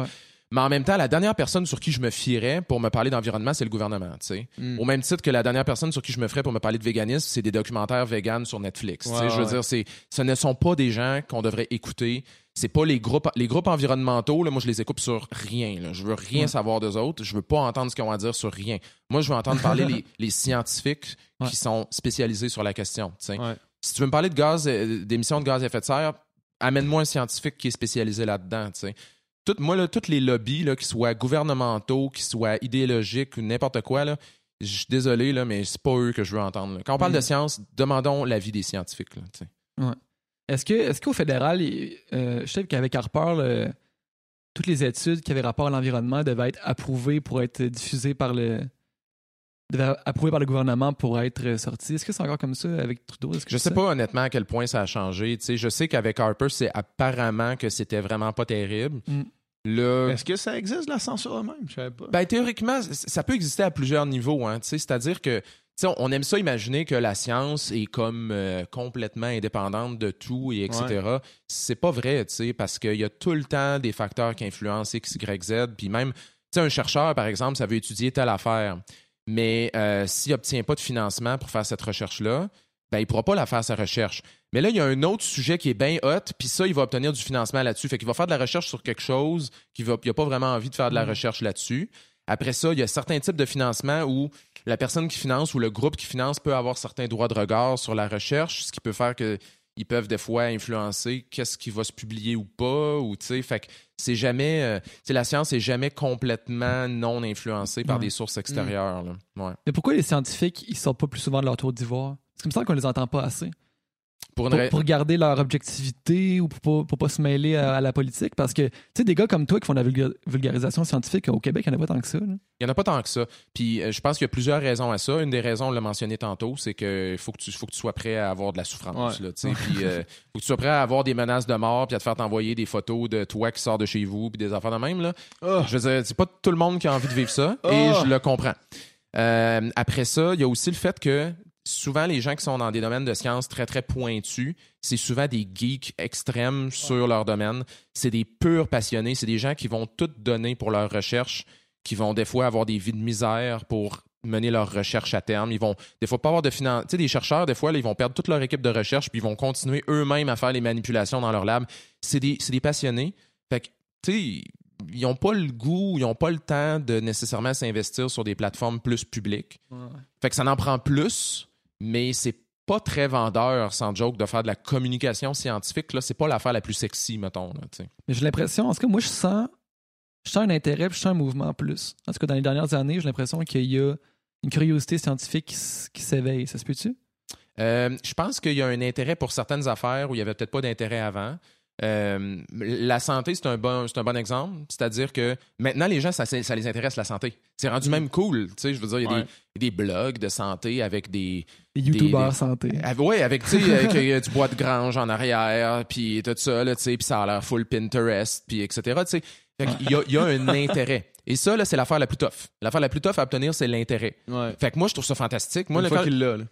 S3: Mais en même temps, la dernière personne sur qui je me fierais pour me parler d'environnement, c'est le gouvernement. tu sais. Hmm. Au même titre que la dernière personne sur qui je me ferais pour me parler de véganisme, c'est des documentaires véganes sur Netflix. je veux dire, c'est, ce ne sont pas des gens qu'on devrait écouter. C'est pas les groupes, les groupes environnementaux. Là, moi, je les écoute sur rien. Là. Je veux rien savoir d'eux autres. Je veux pas entendre ce qu'ils ont à dire sur rien. Moi, je veux entendre parler les, les, scientifiques qui sont spécialisés sur la question. sais. Si tu veux me parler de gaz, euh, d'émissions de gaz à effet de serre, amène-moi un scientifique qui est spécialisé là-dedans. Moi, là, tous les lobbies, là, qu'ils soient gouvernementaux, qu'ils soient idéologiques ou n'importe quoi, là, je suis désolé, là, mais c'est pas eux que je veux entendre. Quand on parle de mm. science, demandons l'avis des scientifiques.
S2: Est-ce que est-ce qu'au fédéral, euh, je sais qu'avec Harper, toutes les études qui avaient rapport à l'environnement devaient être approuvées pour être diffusées par le approuvées par le gouvernement pour être sorties. Est-ce que c'est encore comme ça avec Trudeau?
S3: je sais pas honnêtement à quel point ça a changé. je sais qu'avec Harper, c'est apparemment que c'était vraiment pas terrible. Mm.
S1: Est-ce que ça existe la censure même? Je savais pas.
S3: Ben, théoriquement, ça peut exister à plusieurs niveaux. Hein, C'est-à-dire que on aime ça imaginer que la science est comme euh, complètement indépendante de tout et etc. C'est pas vrai, parce qu'il y a tout le temps des facteurs qui influencent X, Y, Z. Puis même, un chercheur, par exemple, ça veut étudier telle affaire. Mais euh, s'il n'obtient pas de financement pour faire cette recherche-là, ben, il ne pourra pas la faire, sa recherche. Mais là, il y a un autre sujet qui est bien hot, puis ça, il va obtenir du financement là-dessus. Fait qu'il va faire de la recherche sur quelque chose qu'il n'a pas vraiment envie de faire de la mm. recherche là-dessus. Après ça, il y a certains types de financement où la personne qui finance ou le groupe qui finance peut avoir certains droits de regard sur la recherche, ce qui peut faire qu'ils peuvent des fois influencer qu'est-ce qui va se publier ou pas, ou tu sais, fait que c'est jamais, euh, la science est jamais complètement non influencée par des sources extérieures.
S2: Mais pourquoi les scientifiques ils sortent pas plus souvent de leur tour d'ivoire? C'est comme ça qu'on les entend pas assez. Pour, garder leur objectivité ou pour pas, pas se mêler à, la politique? Parce que, tu sais, des gars comme toi qui font de la vulgarisation scientifique au Québec, il n'y en a pas tant que ça. Il
S3: n'y en a pas tant que ça. Puis euh, je pense qu'il y a plusieurs raisons à ça. Une des raisons, on l'a mentionné tantôt, c'est qu'il faut, que tu, faut que tu sois prêt à avoir de la souffrance. puis il euh, faut que tu sois prêt à avoir des menaces de mort puis à te faire t'envoyer des photos de toi qui sort de chez vous puis des affaires de même. Là. Ah. Je veux dire, c'est pas tout le monde qui a envie de vivre ça et ah. je le comprends. Euh, après ça, il y a aussi le fait que souvent, les gens qui sont dans des domaines de sciences très, très pointus, c'est souvent des geeks extrêmes sur leur domaine. C'est des purs passionnés. C'est des gens qui vont tout donner pour leur recherche, qui vont des fois avoir des vies de misère pour mener leur recherche à terme. Ils vont des fois pas avoir de finance. Tu sais, des chercheurs, des fois, ils vont perdre toute leur équipe de recherche, puis ils vont continuer eux-mêmes à faire les manipulations dans leur lab. C'est des, des passionnés. Fait que, tu sais, ils n'ont pas le goût, ils n'ont pas le temps de nécessairement s'investir sur des plateformes plus publiques. Fait que ça en prend plus, mais c'est pas très vendeur, sans joke, de faire de la communication scientifique. Là, c'est pas l'affaire la plus sexy, mettons.
S2: mais j'ai l'impression, en tout cas, moi, je sens, je sens un intérêt, puis je sens un mouvement plus. En tout cas, dans les dernières années, j'ai l'impression qu'il y a une curiosité scientifique qui, s'éveille. Ça se peut-tu?
S3: Euh, je pense qu'il y a un intérêt pour certaines affaires où il n'y avait peut-être pas d'intérêt avant. Euh, la santé, c'est un, bon, un bon exemple. C'est-à-dire que maintenant, les gens, ça, ça, les intéresse, la santé. C'est rendu mm. même cool. Tu sais, je veux dire, il y a des, blogs de santé avec des.
S2: Des youtubeurs santé.
S3: oui, avec, tu sais, avec, du bois de grange en arrière, puis tout ça, tu sais, puis ça a l'air full Pinterest, puis etc. Tu sais. Il y a, y a un intérêt. Et ça, là, c'est l'affaire la plus tough. L'affaire la plus tough à obtenir, c'est l'intérêt. Fait que moi, je trouve ça fantastique. Moi,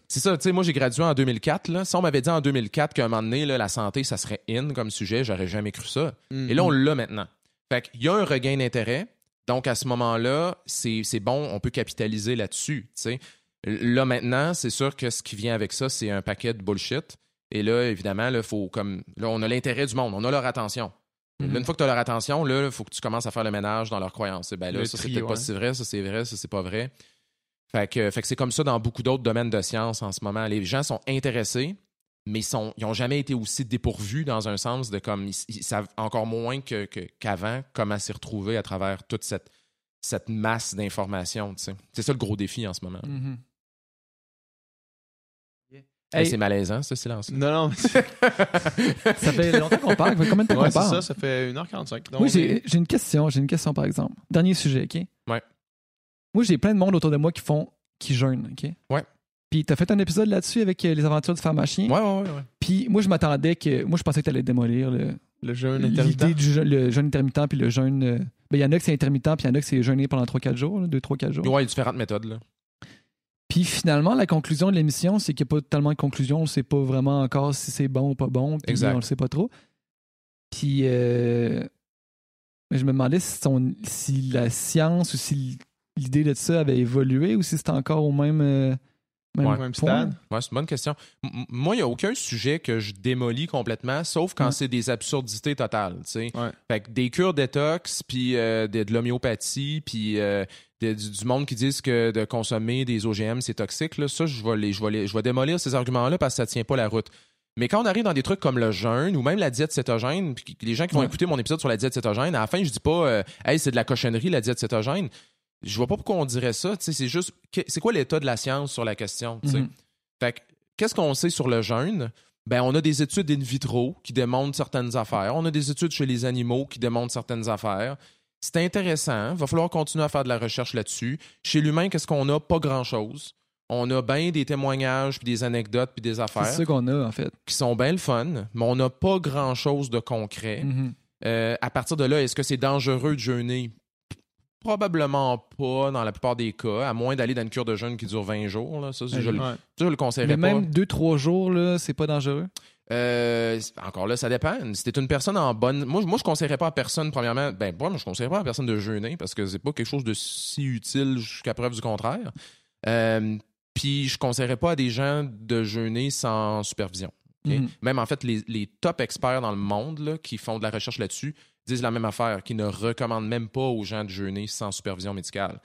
S3: C'est ça, tu sais, moi, j'ai gradué en 2004. Là. Si on m'avait dit en 2004 qu'à un moment donné, la santé, ça serait in comme sujet, j'aurais jamais cru ça. Et là, on mm-hmm. l'a maintenant. Fait qu'il y a un regain d'intérêt. Donc, à ce moment-là, c'est bon, on peut capitaliser là-dessus, tu sais. Là, maintenant, c'est sûr que ce qui vient avec ça, c'est un paquet de bullshit. Et là, évidemment, là, faut comme. Là, on a l'intérêt du monde, on a leur attention.
S2: Mhm.
S3: Une fois que tu as leur attention, là, il faut que tu commences à faire le ménage dans leurs croyances. Et ben là,
S1: Le
S3: ça, c'est peut-être pas si vrai, ça, c'est vrai, ça, c'est pas vrai. Fait que, fait que c'est comme ça dans beaucoup d'autres domaines de science en ce moment. Les gens sont intéressés, mais ils sont, ils ont jamais été aussi dépourvus dans un sens de comme. Ils, ils savent encore moins que- qu'avant comment s'y retrouver à travers toute cette, cette masse d'informations. C'est ça le gros défi en ce moment.
S2: Mhm.
S3: Hey,
S2: Hey,
S3: c'est malaisant, ce silence.
S1: Non, non, mais
S2: ça fait longtemps qu'on parle. Ça fait combien de temps
S1: ouais,
S2: qu'on parle?
S1: ça, ça fait 1h45. Donc,
S2: Moi, j'ai j'ai une question. J'ai une question, par exemple. Dernier sujet, OK?
S3: Ouais.
S2: Moi, j'ai plein de monde autour de moi qui font qui jeûnent, OK?
S3: Ouais.
S2: Puis t'as fait un épisode là-dessus avec euh, les aventures du pharmacien?
S3: Ouais, ouais, ouais. ouais.
S2: Puis moi, je m'attendais que... Moi, je pensais que t'allais démolir le-
S1: le jeûne intermittent.
S2: l'idée du jeûne, le jeûne intermittent puis le jeûne... euh, Ben, il y en a que c'est intermittent puis il y en a que c'est jeûner pendant 3-4 jours, 2-3-4 jours.
S3: Ouais, il y a différentes méthodes. Là.
S2: Puis finalement, la conclusion de l'émission, c'est qu'il n'y a pas tellement de conclusion. On ne sait pas vraiment encore si c'est bon ou pas bon. Puis
S3: Exact.
S2: on ne le sait pas trop. Puis euh, je me demandais si, son- si la science ou si l'idée de ça avait évolué ou si c'était encore au même, euh, même,
S3: Ouais,
S1: même
S2: point.
S1: stade?
S3: Ouais, c'est une bonne question. M- moi, il n'y a aucun sujet que je démolis complètement, sauf quand c'est des absurdités totales. Fait que des cures détox, puis euh, de, de l'homéopathie, puis euh, du, du monde qui disent que de consommer des OGM, c'est toxique, là, ça, je vais, les, je, vais les- je vais démolir ces arguments-là parce que ça tient pas la route. Mais quand on arrive dans des trucs comme le jeûne ou même la diète cétogène, puis les gens qui vont
S2: Ouais.
S3: écouter mon épisode sur la diète cétogène, à la fin, je dis pas euh, Hey, c'est de la cochonnerie, la diète cétogène. Je vois pas pourquoi on dirait ça. C'est juste, c'est quoi l'état de la science sur la question?
S2: Mhm.
S3: Fait qu'est-ce qu'on sait sur le jeûne? Ben, on a des études in vitro qui démontrent certaines affaires. On a des études chez les animaux qui démontrent certaines affaires. C'est intéressant. Va falloir continuer à faire de la recherche là-dessus. Chez l'humain, qu'est-ce qu'on a? Pas grand-chose. On a bien des témoignages, puis des anecdotes, puis des
S2: C'est
S3: affaires
S2: ça qu'on a, en fait.
S3: qui sont bien le fun, mais on n'a pas grand-chose de concret.
S2: Mhm.
S3: Euh, à partir de là, est-ce que c'est dangereux de jeûner? Probablement pas dans la plupart des cas, à moins d'aller dans une cure de jeûne qui dure 20 jours. Là. Ça, je, le- je conseillerais
S2: Mais
S3: pas.
S2: même 2-3 jours, là, c'est pas dangereux?
S3: Euh, encore là, ça dépend. Si t'es une personne en bonne. Moi, moi je conseillerais pas à personne, premièrement. Ben, moi, je conseillerais pas à personne de jeûner parce que c'est pas quelque chose de si utile jusqu'à preuve du contraire. Euh, Puis, je conseillerais pas à des gens de jeûner sans supervision.
S2: Mhm.
S3: Même en fait, les, les top experts dans le monde là, qui font de la recherche là-dessus disent la même affaire, qui ne recommandent même pas aux gens de jeûner sans supervision médicale.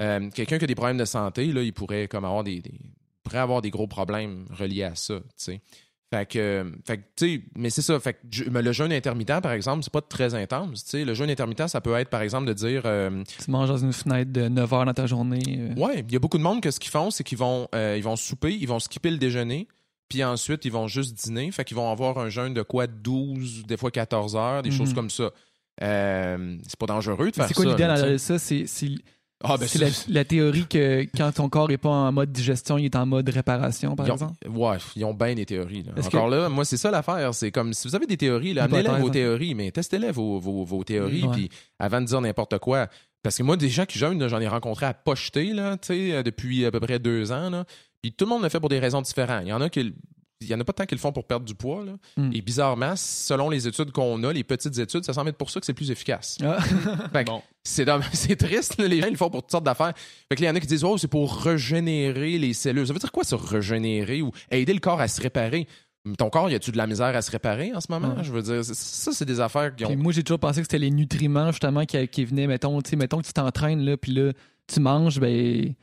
S3: Euh, Quelqu'un qui a des problèmes de santé, là, il pourrait comme avoir des, des- pourrait avoir des gros problèmes reliés à ça. Fait que, fait que, tu sais, mais c'est ça. Fait que mais le jeûne intermittent, par exemple, c'est pas très intense. Le jeûne intermittent, ça peut être, par exemple, de dire, euh,
S2: Tu manges dans une fenêtre de 9 heures dans ta journée. euh,
S3: ouais, il y a beaucoup de monde que ce qu'ils font, c'est qu'ils vont, euh, ils vont souper, ils vont skipper le déjeuner, puis ensuite ils vont juste dîner. Fait qu'ils vont avoir un jeûne de quoi 12, des fois 14 heures, des
S2: Mhm.
S3: choses comme ça. Euh, c'est pas dangereux de faire
S2: C'est quoi
S3: ça.
S2: l'idée derrière ça? C'est
S3: Ah, ben,
S2: la,
S3: ça-
S2: la théorie que quand ton corps n'est pas en mode digestion, il est en mode réparation, par
S3: Ils ont-
S2: exemple?
S3: Ouais, ils ont bien des théories. là. Encore là, moi, c'est ça l'affaire. C'est comme si vous avez des théories, amenez-les vos
S2: hein.
S3: théories, mais testez-les vos, vos, vos théories, puis avant de dire n'importe quoi. Parce que moi, des gens qui jeûnent, j'en ai rencontré à pocheter, là, tu sais, depuis à peu près deux ans, là. Puis tout le monde le fait pour des raisons différentes. Il y en a qui. Il y en a pas tant qui le font pour perdre du poids. Là.
S2: Mm.
S3: Et bizarrement, selon les études qu'on a, les petites études, ça semble être pour ça que c'est plus efficace.
S2: Ah.
S1: Bon.
S3: c'est, triste, là, les gens ils le font pour toutes sortes d'affaires. Fait que là, il y en a qui disent Oh, c'est pour régénérer les cellules. Ça veut dire quoi, ça, régénérer ou aider le corps à se réparer? Ton corps, y a-tu de la misère à se réparer en ce moment?
S2: Ouais.
S3: Je veux dire, ça, c'est des affaires qui
S2: Puis
S3: ont.
S2: moi, j'ai toujours pensé que c'était les nutriments, justement, qui, qui venaient, mettons, tu sais, mettons que tu t'entraînes, là, puis là, tu manges, ben,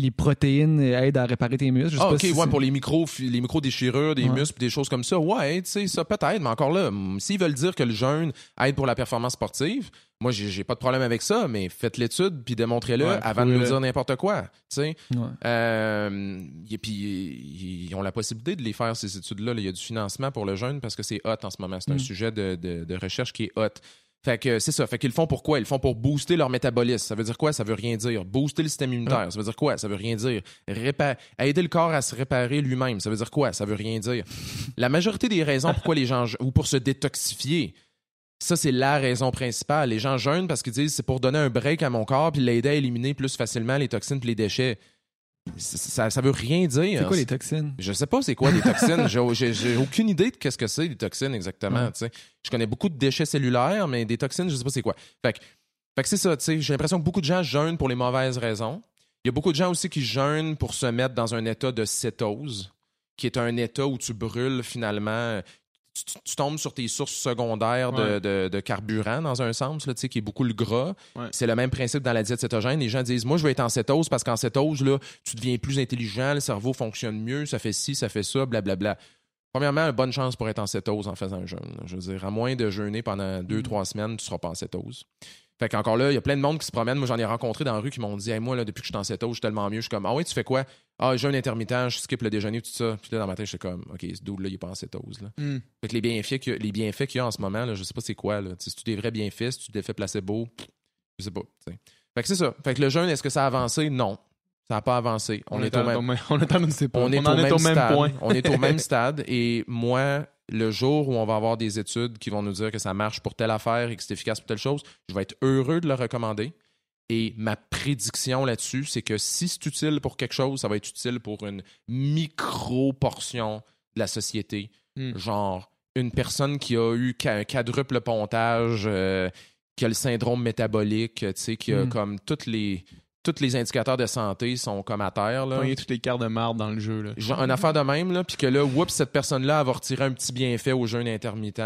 S2: les protéines aident à réparer tes muscles. Je sais
S3: Ah,
S2: pas
S3: ok,
S2: si
S3: ouais, pour les micro, les micro déchirures, des
S2: Ouais.
S3: muscles, des choses comme ça. Ouais, tu sais, ça peut-être, mais encore là, s'ils veulent dire que le jeûne aide pour la performance sportive, moi, j'ai pas de problème avec ça, mais faites l'étude puis démontrez-le
S1: Ouais,
S3: avant de nous dire n'importe quoi. Tu sais.
S2: Ouais.
S3: Euh, et puis, ils ont la possibilité de les faire, ces études-là. là. Il y a du financement pour le jeûne parce que c'est hot en ce moment. C'est un
S2: Mm.
S3: sujet de, de- de recherche qui est hot. Fait que c'est ça. Fait qu'ils le font pourquoi? Ils le font pour booster leur métabolisme. Ça veut dire quoi? Ça veut rien dire. Booster le système immunitaire. Ça veut dire quoi? Ça veut rien dire. Répa- Aider le corps à se réparer lui-même. Ça veut dire quoi? Ça veut rien dire. La majorité des raisons pourquoi les gens... ou pour se détoxifier, ça, c'est la raison principale. Les gens jeûnent parce qu'ils disent c'est pour donner un break à mon corps puis l'aider à éliminer plus facilement les toxines puis les déchets. Ça, ça veut rien dire.
S2: C'est quoi les toxines?
S3: Je sais pas c'est quoi des toxines. J'ai- aucune idée de qu'est-ce que c'est des toxines exactement.
S2: Ouais.
S3: Je connais beaucoup de déchets cellulaires, mais des toxines, je sais pas c'est quoi. Fait que, fait que c'est ça. tu sais. J'ai l'impression que beaucoup de gens jeûnent pour les mauvaises raisons. Il y a beaucoup de gens aussi qui jeûnent pour se mettre dans un état de cétose, qui est un état où tu brûles finalement. Tu, tombes sur tes sources secondaires de, carburant, dans un sens, là, qui est beaucoup le gras. C'est le même principe dans la diète cétogène. Les gens disent Moi, je veux être en cétose parce qu'en cétose, là, tu deviens plus intelligent, le cerveau fonctionne mieux, ça fait ci, ça fait ça, blablabla. Premièrement, bonne chance pour être en cétose en faisant un jeûne. Je veux dire, à moins de jeûner pendant deux, mm. trois semaines, tu ne seras pas en cétose. Fait qu'encore là, il y a plein de monde qui se promène. Moi, j'en ai rencontré dans la rue qui m'ont dit Moi, là, depuis que je suis en cétose, je suis tellement mieux. Je suis comme Ah oui, tu fais quoi? Ah, jeûne intermittent, je skip le déjeuner, tout ça. Puis là, dans ma tête, je suis comme OK, ce dude là, il est pas en cétose. Là. Mm. Fait que les bienfaits qu'il y, y a en ce moment, là, je sais pas c'est quoi. Là. Si tu des vrais bienfaits, si tu t'es fait placebo, je sais pas. Fait que c'est ça. Fait que le jeûne, est-ce que ça a avancé? Non. Ça n'a pas avancé. On, est, au même,
S1: on est,
S3: on est, au, même, point. on est au même stade. Et moi, le jour où on va avoir des études qui vont nous dire que ça marche pour telle affaire et que c'est efficace pour telle chose, je vais être heureux de le recommander. Et ma prédiction là-dessus, c'est que si c'est utile pour quelque chose, ça va être utile pour une micro-portion de la société. Hmm. Genre, une personne qui a eu un quadruple pontage, euh, qui a le syndrome métabolique, qui a hmm. comme toutes les tous les indicateurs de santé sont comme à terre. Là.
S1: A toutes les cartes de marde dans le jeu. Là.
S3: Genre, une affaire de même, là, puis que là, oups, cette personne-là va retirer un petit bienfait au jeûne intermittent.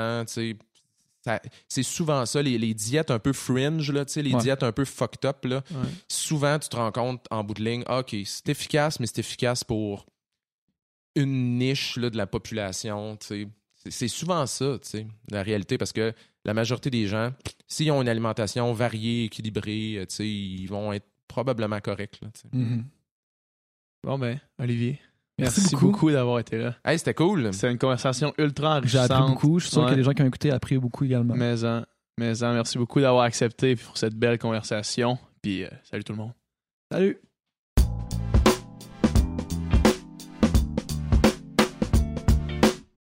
S3: C'est souvent ça, les, diètes un peu fringe, là, les diètes un peu fucked up. Là. Souvent, tu te rends compte en bout de ligne, ah, OK, c'est efficace, mais c'est efficace pour une niche là, de la population. C'est souvent ça, la réalité, parce que la majorité des gens, s'ils ont une alimentation variée, équilibrée, ils vont être probablement correct. Là,
S1: mm-hmm. Bon, ben, Olivier. Merci, beaucoup, d'avoir été là.
S3: Hey, c'était cool.
S1: C'est une conversation ultra enrichissante.
S2: J'ai appris beaucoup. Je suis sûr que les gens qui ont écouté ont appris beaucoup également.
S1: Mais, en, mais merci beaucoup d'avoir accepté pour cette belle conversation. Puis, euh, salut tout le monde.
S2: Salut.